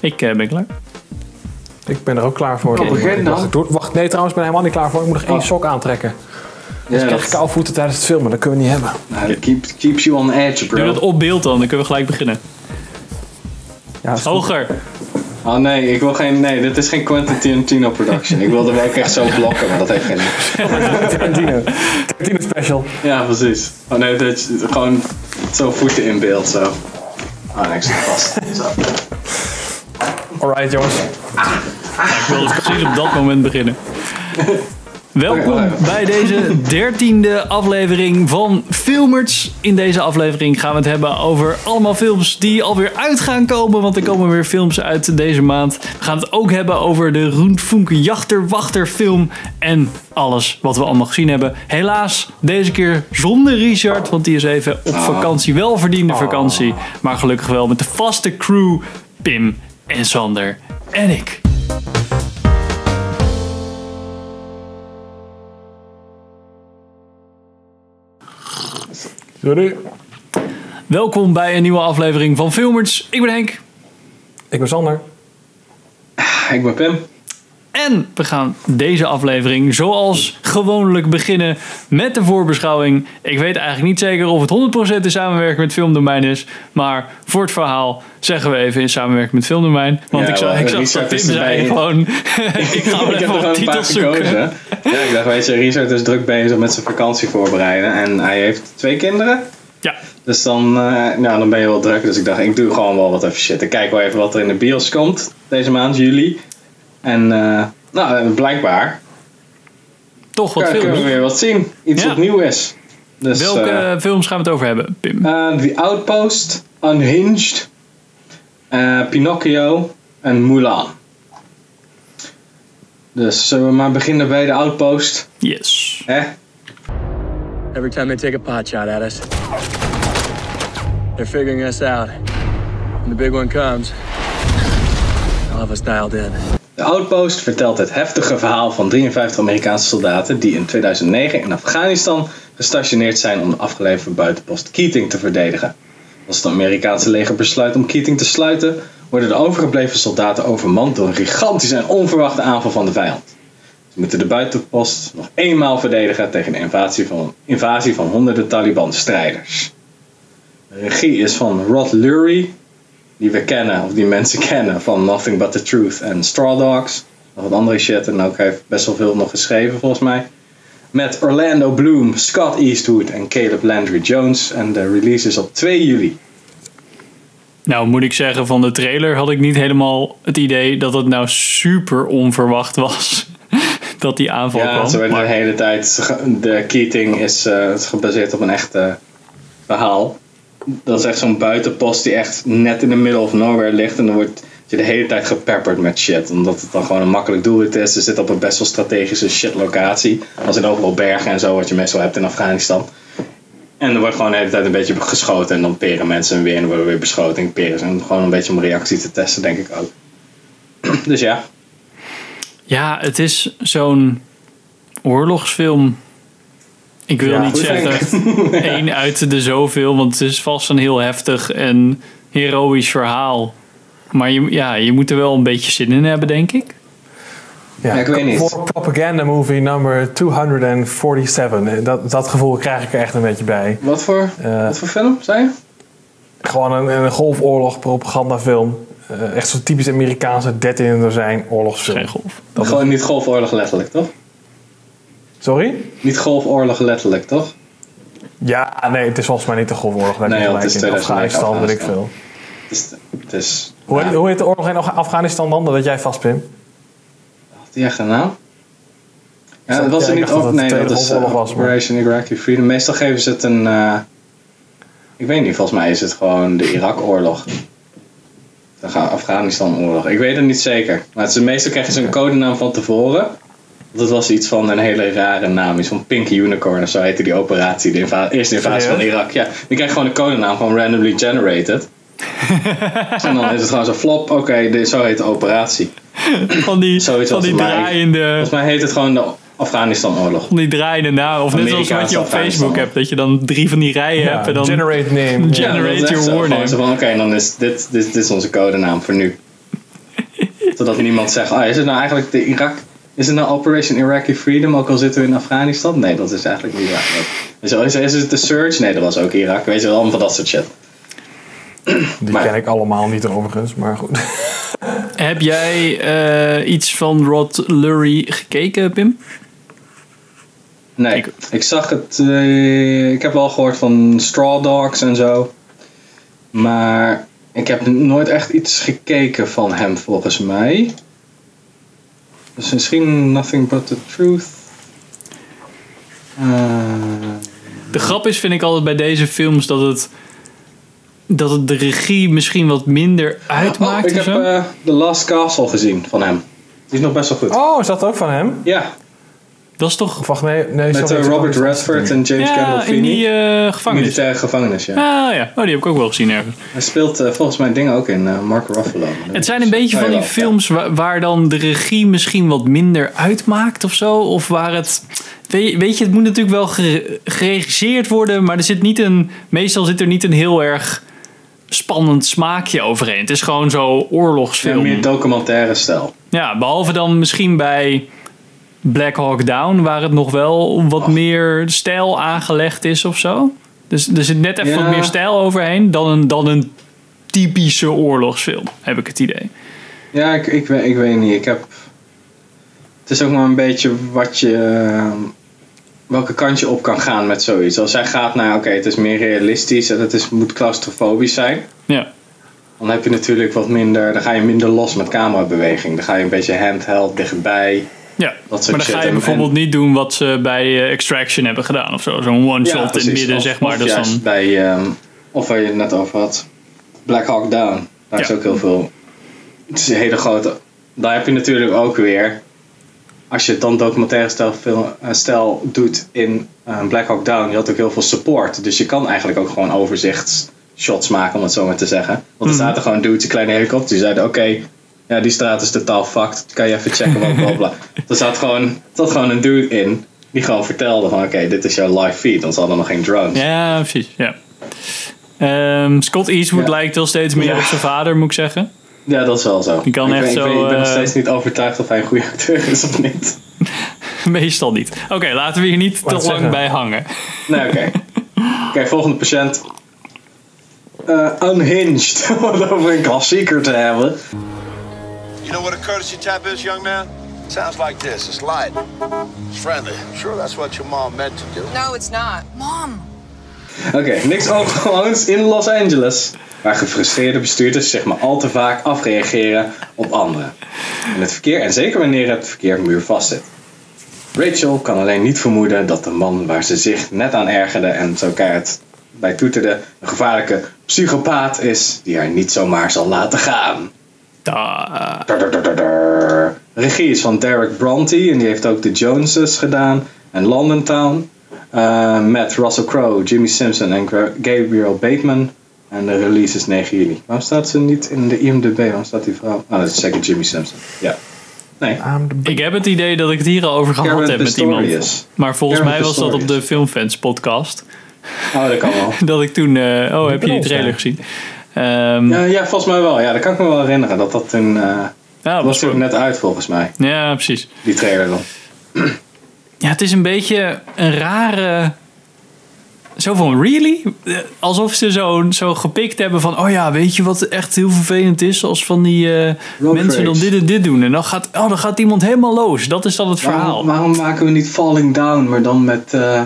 Ik eh, ben klaar. Ik ben er ook klaar voor. Oh, begin dan. Wacht, nee, trouwens, ik ben helemaal niet klaar voor. Ik moet nog één Oh. sok aantrekken. Ja, Ik krijg koude voeten tijdens het filmen, dat kunnen we niet hebben. nou, dat keep, keeps you on edge, Doe dat bro. op beeld dan, dan kunnen we gelijk beginnen. Ja. Hoger. Oh nee, ik wil geen. Nee, dit is geen Quentin Tarantino production. Ik wilde wel echt zo blokken, maar dat heeft geen. Tarantino. Tarantino special. Ja, precies. Oh nee, dat is gewoon zo voeten in beeld zo. Oh nee, ik zit vast. Zo. Alright, jongens. Ik wil dus precies op dat moment beginnen. Welkom bij deze dertiende aflevering van Filmers. In deze aflevering gaan we het hebben over allemaal films die alweer uit gaan komen. Want er komen weer films uit deze maand. We gaan het ook hebben over de Roentfunke Jachterwachter film. En alles wat we allemaal gezien hebben. Helaas deze keer zonder Richard. Want die is even op vakantie. Welverdiende vakantie. Maar gelukkig wel met de vaste crew. Pim en Sander en ik. Sorry. Welkom bij een nieuwe aflevering van Filmers. Ik ben Henk. Ik ben Sander. Ik ben Pim. En we gaan deze aflevering zoals gewoonlijk beginnen met de voorbeschouwing. Ik weet eigenlijk niet zeker of het 100% in samenwerking met Filmdomein is. Maar voor het verhaal zeggen we even in samenwerking met Filmdomein. Want Ja, ik, wel, ik zag dat Tim zei gewoon... ik ga wel even wat titels zoeken. gekozen. Ja, ik dacht, weet je, Richard is druk bezig met zijn vakantie voorbereiden. En hij heeft twee kinderen. Ja, Dus dan, nou, dan ben je wel druk. Dus ik dacht, ik doe gewoon wel wat even shit. Ik kijk wel even wat er in de bios komt deze maand, juli. En eh, nou, eh, blijkbaar toch wat ja, kunnen we films. weer wat zien. Iets Ja. wat nieuw is. Dus, Welke eh, eh, films gaan we het over hebben, Pim? eh, The Outpost, Unhinged, eh, Pinocchio en Mulan. Dus zullen we maar beginnen bij The Outpost. Yes. Hè? Every time they take a pot shot at us, they're figuring us out. When the big one comes, they'll have us dialed in. De Outpost vertelt het heftige verhaal van 53 Amerikaanse soldaten die in 2009 in Afghanistan gestationeerd zijn om de afgeleverde buitenpost Keating te verdedigen. Als het Amerikaanse leger besluit om Keating te sluiten, worden de overgebleven soldaten overmand door een gigantische en onverwachte aanval van de vijand. Ze moeten de buitenpost nog eenmaal verdedigen tegen een invasie van, invasie van honderden Taliban-strijders. De regie is van Rod Lurie, die we kennen, of die mensen kennen van Nothing But The Truth en Straw Dogs. Nog wat andere shit en ook heeft best wel veel nog geschreven volgens mij. Met Orlando Bloom, Scott Eastwood en Caleb Landry Jones. En de release is op 2 juli. Nou moet ik zeggen, van de trailer had ik niet helemaal het idee dat het nou super onverwacht was. dat die aanval Ja, kwam. ze werden Maar- de hele tijd. De Keating is eh, gebaseerd op een echt verhaal. Dat is echt zo'n buitenpost die echt net in de middle of nowhere ligt. En dan wordt je de hele tijd gepepperd met shit. Omdat het dan gewoon een makkelijk doelwit is. Ze zit op een best wel strategische shit locatie. Als in overal bergen en zo, wat je meestal hebt in Afghanistan. En er wordt gewoon de hele tijd een beetje geschoten. En dan peren mensen weer en worden weer beschoten en peren. En gewoon een beetje om reactie te testen, denk ik ook. Dus ja. Ja, het is zo'n oorlogsfilm. Ik wil Ja, niet zeggen één uit de zoveel, want het is vast een heel heftig en heroïsch verhaal. Maar je, ja, je moet er wel een beetje zin in hebben, denk ik. Ja, Ja, ik weet niet. Voor propaganda movie number 247. Eh, Dat, dat gevoel krijg ik er echt een beetje bij. Wat voor, Eh, wat voor film, zei je? Gewoon een, een golfoorlog propagandafilm. Eh, echt zo'n typisch Amerikaanse 13 in er zijn oorlogsfilm. Geen golf. Dat is- Gewoon niet golfoorlog letterlijk, toch? Sorry? Niet golfoorlog letterlijk, toch? Ja, nee, het is volgens mij niet de golfoorlog. Daar Nee, het is in 2009 Afghanistan, weet ik veel. Het is, het is Hoe, ja, heet, hoe heet de oorlog in Af- Afghanistan dan? Dat weet jij vast, Pim. had die echt een naam? Ja, dat was ik er niet het Nee, dat is uh, was, maar- Operation Iraqi Freedom. Meestal geven ze het een. eh, ik weet niet, volgens mij is het gewoon de Irak-oorlog. De Afghanistan-oorlog. Ik weet het niet zeker. Maar het is, meestal krijgen ze een codenaam van tevoren. Dat was iets van een hele rare naam. Iets van Pink Unicorn of zo heette die operatie. De inva- eerste invasie van Serieus? Irak. Ja, die krijgt gewoon een codenaam van randomly generated. en dan is het gewoon zo flop. Oké, dit zo heet de operatie. Van die, Zoiets van als die mij. draaiende, Volgens mij heet het gewoon de Afghanistan-oorlog. van die draaiende naam. Of net zoals wat je op Facebook hebt. Dat je dan drie van die rijen Ja, hebt. En dan generate name. Generate Ja, your zo van, Oké, dan is dit, dit, dit is onze codenaam voor nu. Zodat niemand zegt, oh, is het nou eigenlijk de Irak... Is het nou Operation Iraqi Freedom, ook al zitten we in Afghanistan? Nee, dat is eigenlijk niet wel, Is, is het de Surge? Nee, dat was ook Irak. Weet je wel, allemaal van dat soort shit. Die Maar- ken ik allemaal niet overigens, maar goed. Heb jij eh, iets van Rod Lurie gekeken, Pim? Nee, Ik- ik, zag het. eh, ik heb wel gehoord van Straw Dogs en zo. Maar ik heb nooit echt iets gekeken van hem volgens mij. Dus misschien Nothing But The Truth. Eh, De grap is, vind ik altijd bij deze films dat het, dat het de regie misschien wat minder uitmaakt. oh, ik heb eh, The Last Castle gezien van hem. Die is nog best wel goed. Oh, is dat ook van hem? Ja, dat is toch. Of wacht, nee, nee met sorry, eh, Robert Redford en James Ja, in die eh, gevangenis. Militaire gevangenis, ja. Ah ja, oh, die heb ik ook wel gezien ergens. Hij speelt eh, volgens mij dingen ook in eh, Mark Ruffalo. Het zijn een beetje Oh, van die jawel, films waar, waar dan de regie misschien wat minder uitmaakt of zo. Of waar het. Weet je, weet je, het moet natuurlijk wel gere- geregisseerd worden, maar er zit niet een. Meestal zit er niet een heel erg spannend smaakje overheen. Het is gewoon zo Ja, oorlogsfilm. meer documentaire stijl. Ja, behalve dan misschien bij Black Hawk Down, waar het nog wel wat meer stijl aangelegd is of zo. Dus er zit net even Ja. wat meer stijl overheen dan een, dan een typische oorlogsfilm, heb ik het idee. Ja, ik, ik, weet, ik weet niet. Ik heb... Het is ook maar een beetje wat je... eh, welke kant je op kan gaan met zoiets. Als hij gaat naar, oké, het is meer realistisch en het is, moet claustrofobisch zijn. Ja, Dan heb je natuurlijk wat minder... Dan ga je minder los met camerabeweging. Dan ga je een beetje handheld dichtbij. Ja. Dat maar dan ga je En- bijvoorbeeld niet doen wat ze bij eh, Extraction hebben gedaan of zo. Zo'n one-shot in het midden, Of- zeg maar. Of Dat is juist dan, bij... ehm, of waar je het net over had. Black Hawk Down. Daar is ook heel veel... Het is een hele grote... Daar heb je natuurlijk ook weer... Als je het dan documentaire stijl, film, eh, stijl doet in eh, Black Hawk Down... Je had ook heel veel support. Dus je kan eigenlijk ook gewoon overzichtsshots maken, om het zo maar te zeggen. Want er Mhm. zaten gewoon dudes, een kleine helikopter. Die zeiden, oké... ja, die straat is totaal fucked. Kan je even checken, bla bla bla. er zat gewoon, er zat gewoon een dude in... Die gewoon vertelde van, oké, dit is jouw live feed. Want ze hadden nog geen drones. ja, precies. Ja. Ehm, Scott Eastwood Ja. lijkt wel steeds meer Ja. op zijn vader, moet ik zeggen. Ja, dat is wel zo. Die kan ik echt ben, ik zo, ben- Ik ben nog eh, steeds niet overtuigd of hij een goede acteur is of niet. Meestal niet. Oké, laten we hier niet te lang zeggen. bij hangen. Nee, oké. Oké, volgende patiënt. Eh, unhinged. Om het over een klassieker te hebben. You know what a courtesy tap is, young man? Sounds like this. It's light. It's friendly. Sure, that's what your mom meant to do. No, it's not. Mom. Oké, niks ongewoons in Los Angeles. Waar gefrustreerde bestuurders zich maar al te vaak afreageren op anderen. In het verkeer en zeker wanneer het verkeer muurvast zit. Rachel kan alleen niet vermoeden dat de man waar ze zich net aan ergerde en zo keihard bij toeterde een gevaarlijke psychopaat is die haar niet zomaar zal laten gaan. Da- Dadadadadar. Regie is van Derek Bronte en die heeft ook The Joneses gedaan en London Town. Eh, met Russell Crowe, Jimmy Simpson en Gabriel Bateman. En de release is 9 juli. Waarom staat ze niet in de IMDb? Waarom staat die vrouw? Ah, dat is zeker Jimmy Simpson. Ja. Nee. Ik heb het idee dat ik het hier al over gehad Karen heb met iemand. Maar volgens Karen mij was dat op de. Filmfans podcast. Oh, dat kan wel. Dat ik toen... eh, oh, heb je die trailer gezien? Ehm, Ja, ja, volgens mij wel. Ja, dat kan ik me wel herinneren. Dat dat toen... eh ja, dat was toen net uit volgens mij. Ja, precies. Die trailer dan. Ja, het is een beetje een rare... Zo van, really? Alsof ze zo, zo gepikt hebben van... Oh ja, weet je wat echt heel vervelend is? Als van die eh, mensen dan dit en dit doen. En dan gaat, oh, dan gaat iemand helemaal los. Dat is dan het verhaal. Waarom, waarom maken we niet Falling Down, maar dan met, eh,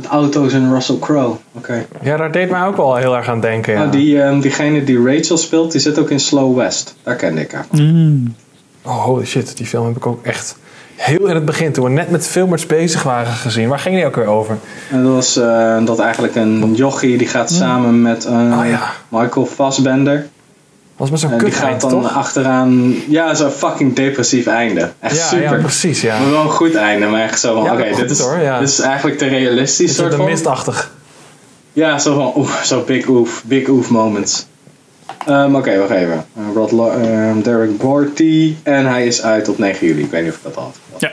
met auto's en Russell Crowe? Oké. Ja, daar deed mij ook wel heel erg aan denken. Ja. Nou, die, ehm, diegene die Rachel speelt, die zit ook in Slow West. Daar kende ik haar van. Mm. Oh, holy shit. Die film heb ik ook echt heel in het begin, toen we net met filmers bezig waren, gezien. Waar ging die ook weer over? En dat was eh, dat eigenlijk een jochie die gaat samen met eh, Oh, ja. Michael Fassbender. Was met zo'n En die kut gaat dan toch? achteraan... Ja, zo'n fucking depressief einde. Echt Ja, super. ja, precies, ja. Maar wel een goed einde, maar echt zo van, Ja, oké, dit, is, hoor, ja. dit is eigenlijk te realistisch Is soort de mistachtig? Ja, zo van, oeh, zo big oof, big oof moments. Ehm, Oké, wacht even. Eh, Rod Lo- ehm, Derek Borty en hij is uit op 9 juli. Ik weet niet of ik dat al had. Ja.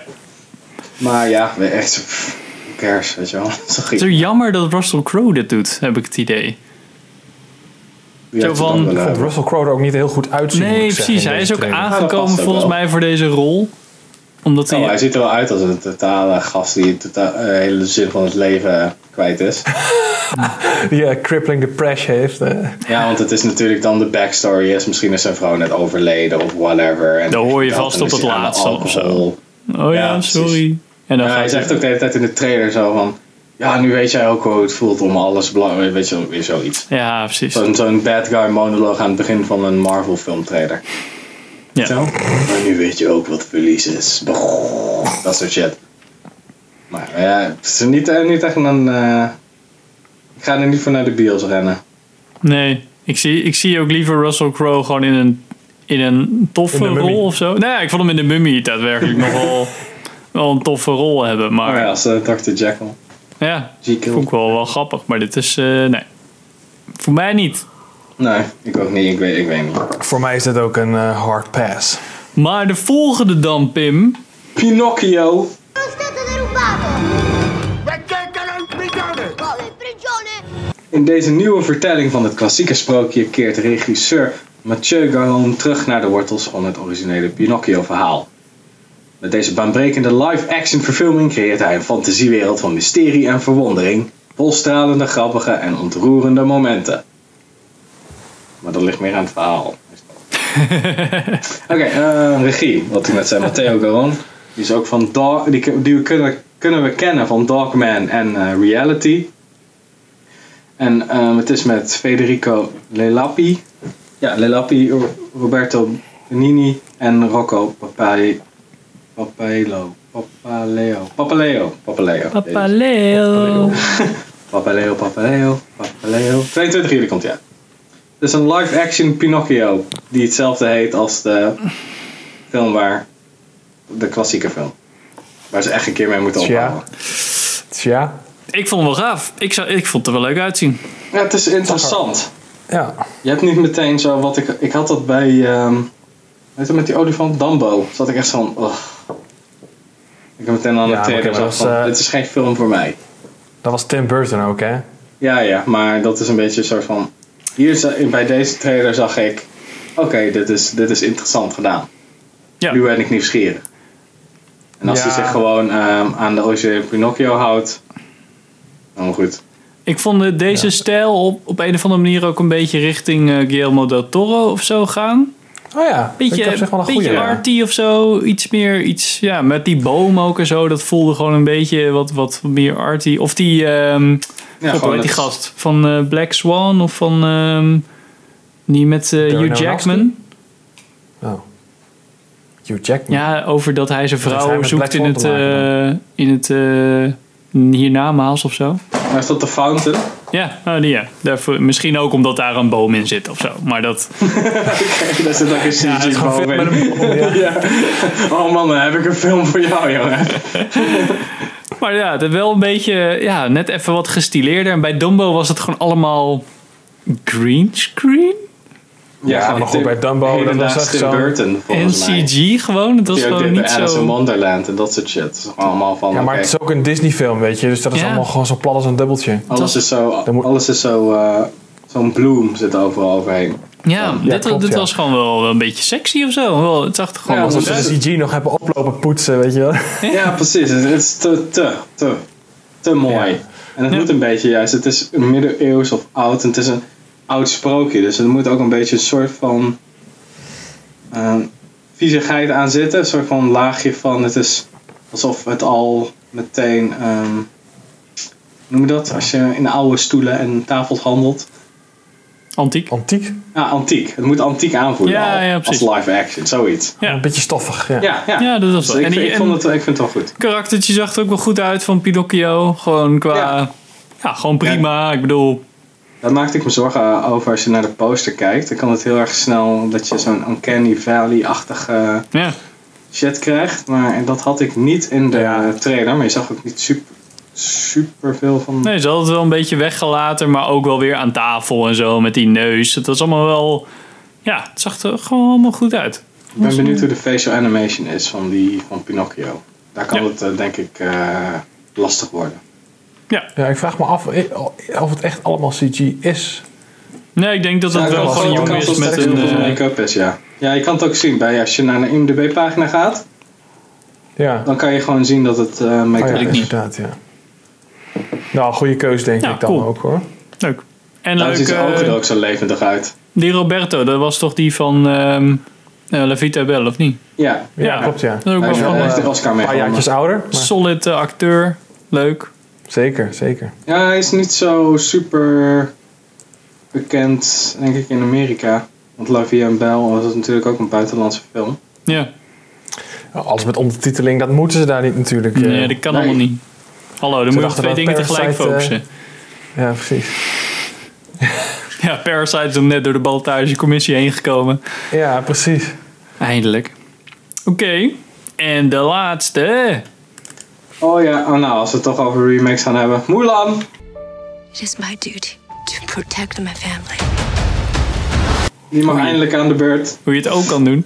Maar ja, we- echt zo, pff, who cares, weet je wel. Het is zo jammer dat Russell Crowe dit doet, heb ik het idee. Zo van- dan Ik vond? Russell Crowe er ook niet heel goed uitzien. moet Nee, precies. Hij is ook aangekomen volgens mij voor deze rol. Omdat hij... Oh, hij ziet er wel uit als een totale gast die de tota- eh, hele zin van het leven kwijt is. Die eh, crippling depression heeft. eh. Ja, want het is natuurlijk dan de backstory is. Misschien is zijn vrouw net overleden of whatever. En Dat hoor je dan vast op het laatste of zo. oh ja, sorry. En dan Ja, gaat hij hij zegt ook de hele tijd in de trailer zo van... Ja, nu weet jij ook hoe het voelt om alles belangrijk... Weet je, wel, weer zoiets. Ja, precies. Zo'n zo'n bad guy monoloog aan het begin van een Marvel film trailer. Ja. Zo? Maar nu weet je ook wat verlies is. Dat soort shit. Maar ja, het is niet, eh, niet echt een... eh, ik ga er niet voor naar de bios rennen. Nee, ik zie, ik zie ook liever Russell Crowe gewoon in een, in een toffe In rol of zo. Nee, ik vond hem in de Mummy daadwerkelijk nog wel, wel een toffe rol hebben. Maar Maar ja, ja, als uh, Dr. Jekyll. Jekyll. vond ik wel, wel grappig. Maar dit is, eh, nee. Voor mij niet. Nee, ik ook niet. Ik weet, ik weet niet. Voor mij is dit ook een eh, hard pass. Maar de volgende dan, Pim. Pinocchio. In deze nieuwe vertelling van het klassieke sprookje keert regisseur Mathieu Garon terug naar de wortels van het originele Pinocchio-verhaal. Met deze baanbrekende live-action verfilming creëert hij een fantasiewereld van mysterie en verwondering, vol stralende, grappige en ontroerende momenten. Maar dat ligt meer aan het verhaal. Oké, eh, regie, wat ik net zei, Matteo Garon. Die is ook van Dog, die, die we kunnen, kunnen we kennen van Dogman en eh, Reality. En ehm, het is met Federico Lelapi. Ja, Lelapi, Ro- Roberto Benini en Rocco Papai, Papaleo. Papaleo. Papaleo. Papa Leo. Papaleo, Papaleo, Papaleo. 22 juli komt uit. Het is een live-action Pinocchio. Die hetzelfde heet als de film waar... De klassieke film. Waar ze echt een keer mee moeten Tja. ophouden. Tja. Ik vond hem wel gaaf. Ik, zou, ik vond het er wel leuk uitzien. Ja, het is interessant. Ja. Je hebt niet meteen zo wat ik. Ik had dat bij. ehm met die olifant Dumbo. Zat ik echt van. Ik heb meteen aan Ja, de trailer is, van. eh, Dit is geen film voor mij. Dat was Tim Burton ook, hè? Ja, ja, maar dat is een beetje een soort van. Hier za- bij deze trailer zag ik. Oké, dit, is, dit is interessant gedaan. Ja. Nu ben ik nieuwsgierig. En als Ja. hij zich gewoon ehm, aan de originele Pinocchio houdt. Dan goed. Ik vond eh, deze stijl op, op een of andere manier ook een beetje richting eh, Guillermo del Toro of zo gaan. Oh ja. Beetje, ik heb zeg wel een beetje goede. arty of zo. Iets meer, iets, ja, met die boom ook en zo. Dat voelde gewoon een beetje wat, wat meer arty. Of die, ehm Ja, God, hoe gewoon heet die het- gast? Van eh, Black Swan of van ehm, die met eh, Hugh? Jackman. Oh. Hugh Jackman. Ja, over dat hij zijn hij vrouw zoekt Black in het, te maken eh, in het eh, hiernamaals of zo. Maar is dat de Fountain? Ja, die, ja. Daarvoor, misschien ook omdat daar een boom in zit of zo. Maar dat, Daar zit ook een CG Ja, in. een boom, ja. Ja. Oh man, dan heb ik een film voor jou, jongen. Maar ja, het is wel een beetje, ja, net even wat gestileerder. En bij Dumbo was het gewoon allemaal green screen. Ja, maar goed, bij Dumbo, dat was echt zo- Burton, En volgens mij. CG gewoon. Het was gewoon niet Alice in zo... Wonderland en dat soort shit. Het is allemaal van, Ja, maar het is ook een Disney film, weet je. Dus dat is Ja. allemaal gewoon zo plat als een dubbeltje. alles is zo, alles is zo, eh, zo'n bloem zit overal overheen. Ja, dit, klopt, dit ja. was gewoon wel een beetje sexy of zo. Wel, het zag er gewoon Ja, Alsof ze de CG nog hebben oplopen poetsen, weet je wel. Ja, precies. Het het is te, te, te, te mooi. Ja. En het Ja. moet een beetje juist, het is middeleeuws of oud en het is een oud sprookje. Dus er moet ook een beetje een soort van eh, viezigheid aan zitten. Een soort van laagje van, het is alsof het al meteen, ehm, hoe noem je dat? Als je in oude stoelen en tafels handelt. Antiek. Antiek. Ja, antiek. Het moet antiek aanvoelen Ja, al, ja, als live action, zoiets. Ja. Een beetje stoffig, ja. Ja, ja. Ja, dat was Dus wel. ik, En die- ik, vond het, ik vind het wel goed. karaktertje zag er ook wel goed uit van Pinocchio. Gewoon qua... Ja, Ja. gewoon prima. Ik bedoel... Daar maakte ik me zorgen over als je naar de poster kijkt. Dan kan het heel erg snel dat je zo'n Uncanny Valley-achtige Ja. shit krijgt. Maar dat had ik niet in de Ja. trailer. Maar je zag ook niet super, super veel van. Nee, ze hadden het wel een beetje weggelaten, maar ook wel weer aan tafel en zo met die neus. Het was allemaal wel... Ja, het zag er gewoon allemaal goed uit. ik ben benieuwd hoe de facial animation is van, die, van Pinocchio. Daar kan Ja. het eh, denk ik eh, lastig worden. Ja. Ja, ik vraag me af eh, of het echt allemaal CG is. Nee, ik denk dat het Ja, wel gewoon kans is dat met een... eh, make-up is, ja. Ja, je kan het ook zien bij als je naar een IMDb-pagina gaat, Ja. dan kan je gewoon zien dat het eh, Oh, make-up ja, ik niet. inderdaad, ja. Nou, goede keus denk Ja, ik dan cool. ook hoor. Leuk. En Daar leuk, ziet zijn eh, ogen er ook zo levendig uit. die Roberto, dat was toch die van ehm eh, La Vita Belle, of niet? Ja, Ja, Ja. klopt ja. Dat is ook hij wel is Een paar jaartjes ouder. Maar solid acteur. Leuk. Zeker, zeker. Ja, hij is niet zo super bekend, denk ik, in Amerika. Want La Vie en Belle was natuurlijk ook een buitenlandse film. Ja, Alles met ondertiteling, dat moeten ze daar niet natuurlijk. eh. nee, dat kan nee. allemaal niet. Hallo, dan moet je op twee dingen tegelijk Parasite, focussen. Ja, precies. Ja, Parasite is hem net door de ballotagecommissie heen gekomen. Ja, precies. Eindelijk. Oké, en de laatste. Oh ja, oh nou, als we het toch over remakes gaan hebben. Mulan! It is my duty to protect my family. Die mag eindelijk aan de beurt. Hoe je het ook kan doen.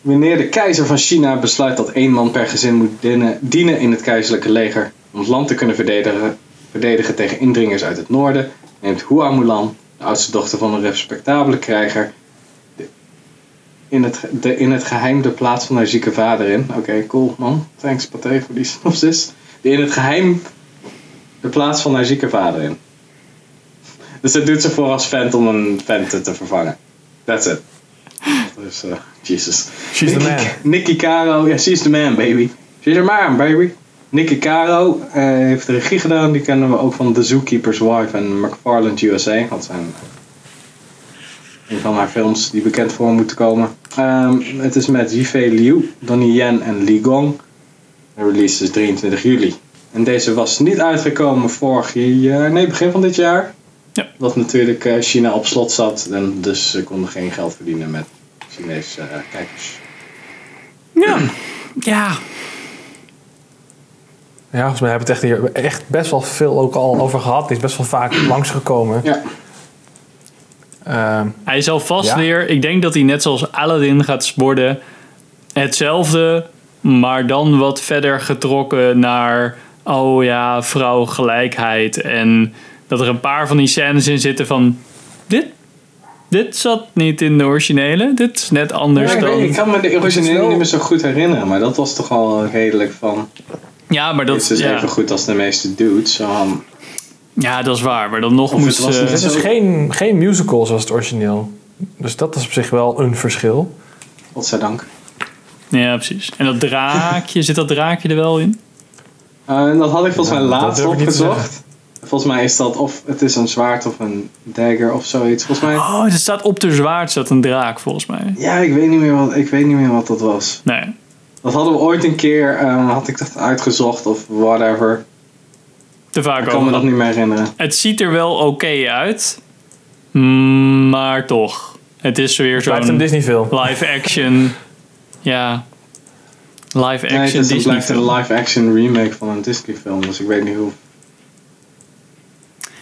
Wanneer de keizer van China besluit dat één man per gezin moet dienen, dienen in het keizerlijke leger om het land te kunnen verdedigen, verdedigen tegen indringers uit het noorden, neemt Hua Mulan, de oudste dochter van een respectabele krijger, in het, de, in het geheim de plaats van haar zieke vader in. Oké, cool man. Thanks Pathé voor die synopsis. De in het geheim de plaats van haar zieke vader in. Dus dat doet ze voor als vent om een vent te- vervangen. That's it. Dus, eh, Jesus. She's the man. Nicky Caro, ja, she's the man, baby. She's the man, baby. Nicky Caro eh, heeft de regie gedaan. Die kennen we ook van The Zookeeper's Wife en McFarland USA. Dat zijn een van haar films die bekend voor moeten komen. Ehm, het is met Yifei Liu, Donnie Yen en Li Gong. De release is 23 juli. En deze was niet uitgekomen vorig jaar, nee, begin van dit jaar. Ja. Dat natuurlijk eh, China op slot zat. En dus ze konden geen geld verdienen met Chinese eh, kijkers. Ja. Ja. Ja, volgens mij hebben we het echt, hier echt best wel veel ook al over gehad. Die is best wel vaak langsgekomen. Ja. Ehm, Hij zal vast Ja. weer, ik denk dat hij net zoals Aladdin gaat worden, hetzelfde, maar dan wat verder getrokken naar, oh ja, vrouwgelijkheid. En dat er een paar van die scènes in zitten van, dit, dit zat niet in de originele, dit is net anders Ja, ik, dan... ik kan me de originele niet meer zo goed herinneren. Maar dat was toch al redelijk van... Ja, maar Dat dat, is dus ja, even goed als de meeste dudes. Um, ja, dat is waar. Maar dan nog Of moest... het was eh, het is Zo- geen, geen musical zoals het origineel. Dus dat is op zich wel een verschil. godzijdank. ja, precies. En dat draakje, zit dat draakje er wel in? Uh, en dat had ik volgens mij Ja, laatst opgezocht. Volgens mij is dat of het is een zwaard of een dagger of zoiets. Volgens mij... Oh, er staat op de zwaard staat een draak volgens mij. Ja, ik weet, niet meer wat, ik weet niet meer wat dat was. Nee. Dat hadden we ooit een keer, um, had ik dat uitgezocht of whatever. Te vaak Ik kan me over. dat niet meer herinneren. Het ziet er wel oké uit. Mm, Maar toch. Het is weer Blijft een zo'n Disney film. live action. Ja. Live Nee, het action is een, Disney blijft een film. live action remake van een Disney film. Dus ik weet niet hoe...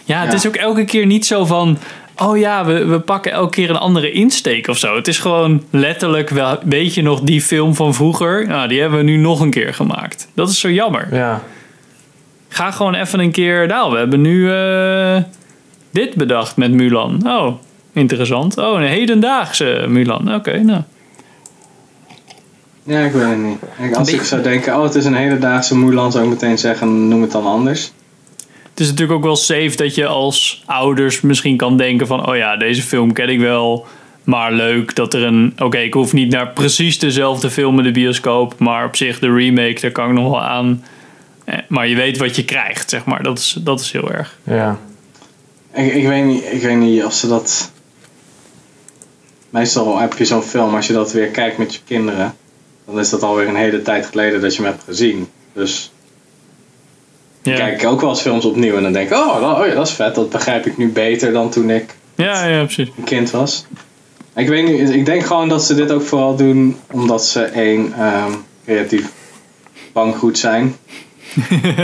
Ja, het Ja. is ook elke keer niet zo van... Oh ja, we, we pakken elke keer een andere insteek of zo. Het is gewoon letterlijk, wel, weet je nog die film van vroeger? Nou, die hebben we nu nog een keer gemaakt. Dat is zo jammer. Ja. Ga gewoon even een keer... Nou, we hebben nu eh, dit bedacht met Mulan. Oh, interessant. Oh, een hedendaagse Mulan. Oké, nou. Ja, ik weet het niet. Ik- Als ik zou denken, oh het is een hedendaagse Mulan, zou ik meteen zeggen, noem het dan anders. Het is natuurlijk ook wel safe dat je als ouders misschien kan denken van... Oh ja, deze film ken ik wel. Maar leuk dat er een... Oké, ik hoef niet naar precies dezelfde film in de bioscoop. Maar op zich de remake, daar kan ik nog wel aan. Eh, Maar je weet wat je krijgt, zeg maar. Dat is, dat is heel erg. Ja. Ik, ik, weet niet, ik weet niet of ze dat... Meestal heb je zo'n film, als je dat weer kijkt met je kinderen... dan is dat alweer een hele tijd geleden dat je hem hebt gezien. Dus Ja, kijk ik ook wel eens films opnieuw en dan denk ik... Oh, dat- oh ja, dat is vet, dat begrijp ik nu beter dan toen ik ja, ja precies. een kind was. Ik weet niet, ik denk gewoon dat ze dit ook vooral doen omdat ze één, ehm, creatief bankgoed zijn.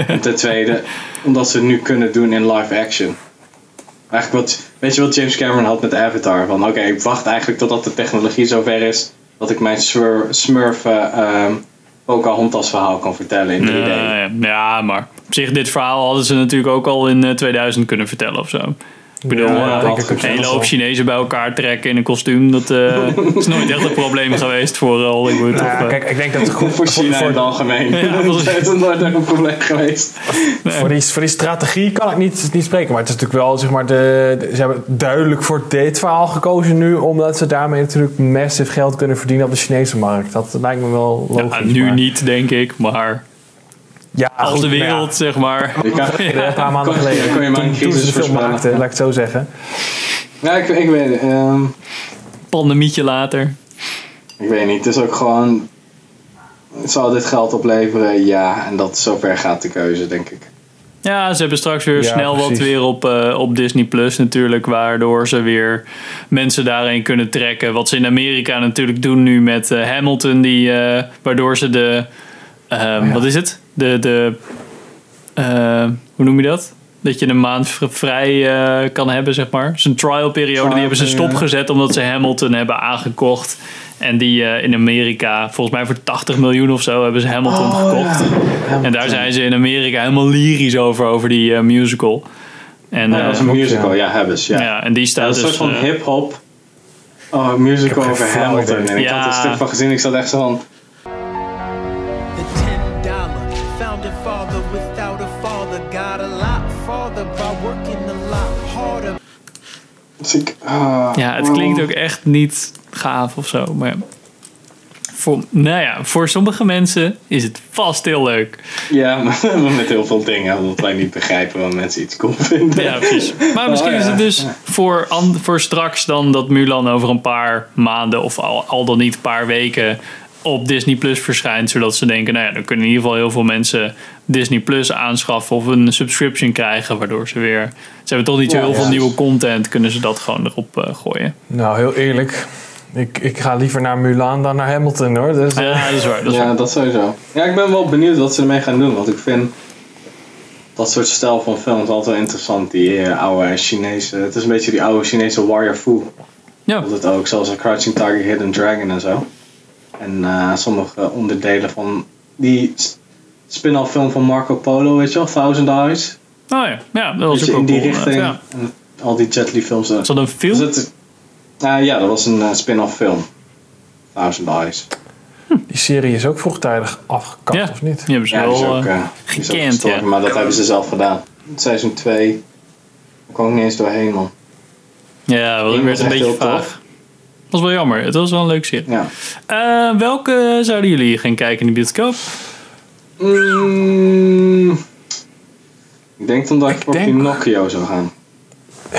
En ten tweede, omdat ze het nu kunnen doen in live action. Eigenlijk wat, weet je wat James Cameron had met Avatar? Van oké, ik wacht eigenlijk totdat de technologie zover is dat ik mijn Smur- Smurf eh, ehm, Pocahontas verhaal kan vertellen in 3D. Ja, maar op zich dit verhaal hadden ze natuurlijk ook al in eh, 2000 kunnen vertellen of zo. Ik bedoel, Ja, een hele hoop Chinezen bij elkaar trekken in een kostuum, dat eh, is nooit echt een probleem geweest voor eh, Hollywood. Nou of, ja, eh, kijk, ik denk dat het goed Voor China in het algemeen. Ja, dat is nooit echt een probleem geweest. voor, die, voor die strategie kan ik niet, niet spreken. Maar het is natuurlijk wel, zeg maar, de, de- ze hebben duidelijk voor dit verhaal gekozen nu. Omdat ze daarmee natuurlijk massive geld kunnen verdienen op de Chinese markt. Dat lijkt me wel logisch. ja, nu maar- niet, denk ik, maar Ja, als goed, de ja, wereld, zeg maar. Je kan, Een paar maanden Kon- geleden. kon je maar een toen, toen ze de film maakten, laat ik het zo zeggen. ja, ik, ik weet het. ehm, Pandemietje later. ik weet niet. Het is ook gewoon... Zal dit geld opleveren? Ja. En dat zover gaat de keuze, denk ik. Ja, ze hebben straks weer Ja, snel wat weer op, eh, op Disney Plus natuurlijk, waardoor ze weer mensen daarheen kunnen trekken. Wat ze in Amerika natuurlijk doen nu met eh, Hamilton, die, eh, waardoor ze de, ehm, ja. wat is het? De, de eh, hoe noem je dat? Dat je een maand vrij eh, kan hebben, zeg maar. Zijn trial periode, die hebben ze stopgezet omdat ze Hamilton hebben aangekocht. En die eh, in Amerika, volgens mij voor 80 miljoen of zo, hebben ze Hamilton gekocht. En daar zijn ze in Amerika helemaal lyrisch over, over die eh, musical. En, Ja, dat is een musical. Ja, hebben ze. Ja. ja, en die Ja, staat dat is een dus... soort van hip-hop. Oh, een musical over Hamilton. En ik had er een stuk van gezien. Ik zat echt zo van. Dus ik, ah, ja, het oh. klinkt ook echt niet gaaf of zo. Maar voor, nou ja, voor sommige mensen is het vast heel leuk. Ja, maar met heel veel dingen. Omdat wij niet begrijpen waar mensen iets cool vinden. Ja, precies. Maar misschien Oh, is het dus voor, voor straks dan dat Mulan over een paar maanden of al, al dan niet een paar weken op Disney Plus verschijnt. Zodat ze denken, nou ja, dan kunnen in ieder geval heel veel mensen Disney Plus aanschaffen of een subscription krijgen. Waardoor ze weer, ze hebben toch niet zo heel ja. veel nieuwe content, kunnen ze dat gewoon erop eh, gooien. Nou, heel eerlijk. Ik, ik ga liever naar Mulan dan naar Hamilton hoor. Dus, eh, Ja, dat is waar. Dat is ja, waar. dat sowieso. Ja, ik ben wel benieuwd wat ze ermee gaan doen. Want ik vind dat soort stijl van films altijd wel interessant. Die eh, oude Chinese... Het is een beetje die oude Chinese warrior fu. Ja. Dat het ook, zoals Crouching Tiger, Hidden Dragon en zo. En eh, sommige onderdelen van die spin-off film van Marco Polo, weet je wel? Thousand Eyes. Oh ja, ja dat was Beetje ook in wel die cool. richting. Ja. En al die Jet Li films. eh. Is dat een film? Dus het- ja, dat was een eh, spin-off film. Thousand Eyes. Die serie is ook vroegtijdig afgekapt, Ja. of niet? Die hebben ze Ja, wel eh, eh, die is ook gekend, gestorven, ja. Maar dat hebben ze zelf gedaan. Seizoen 2. Daar kwam ik niet eens doorheen, man. Ja, dat Eén werd een beetje heel tof. Was wel jammer. Het was wel een leuk serie. Ja. Eh, welke zouden jullie gaan kijken in de bioscoop? Mm, ik denk dan dat ik, Ik voor denk- Pinocchio zou gaan.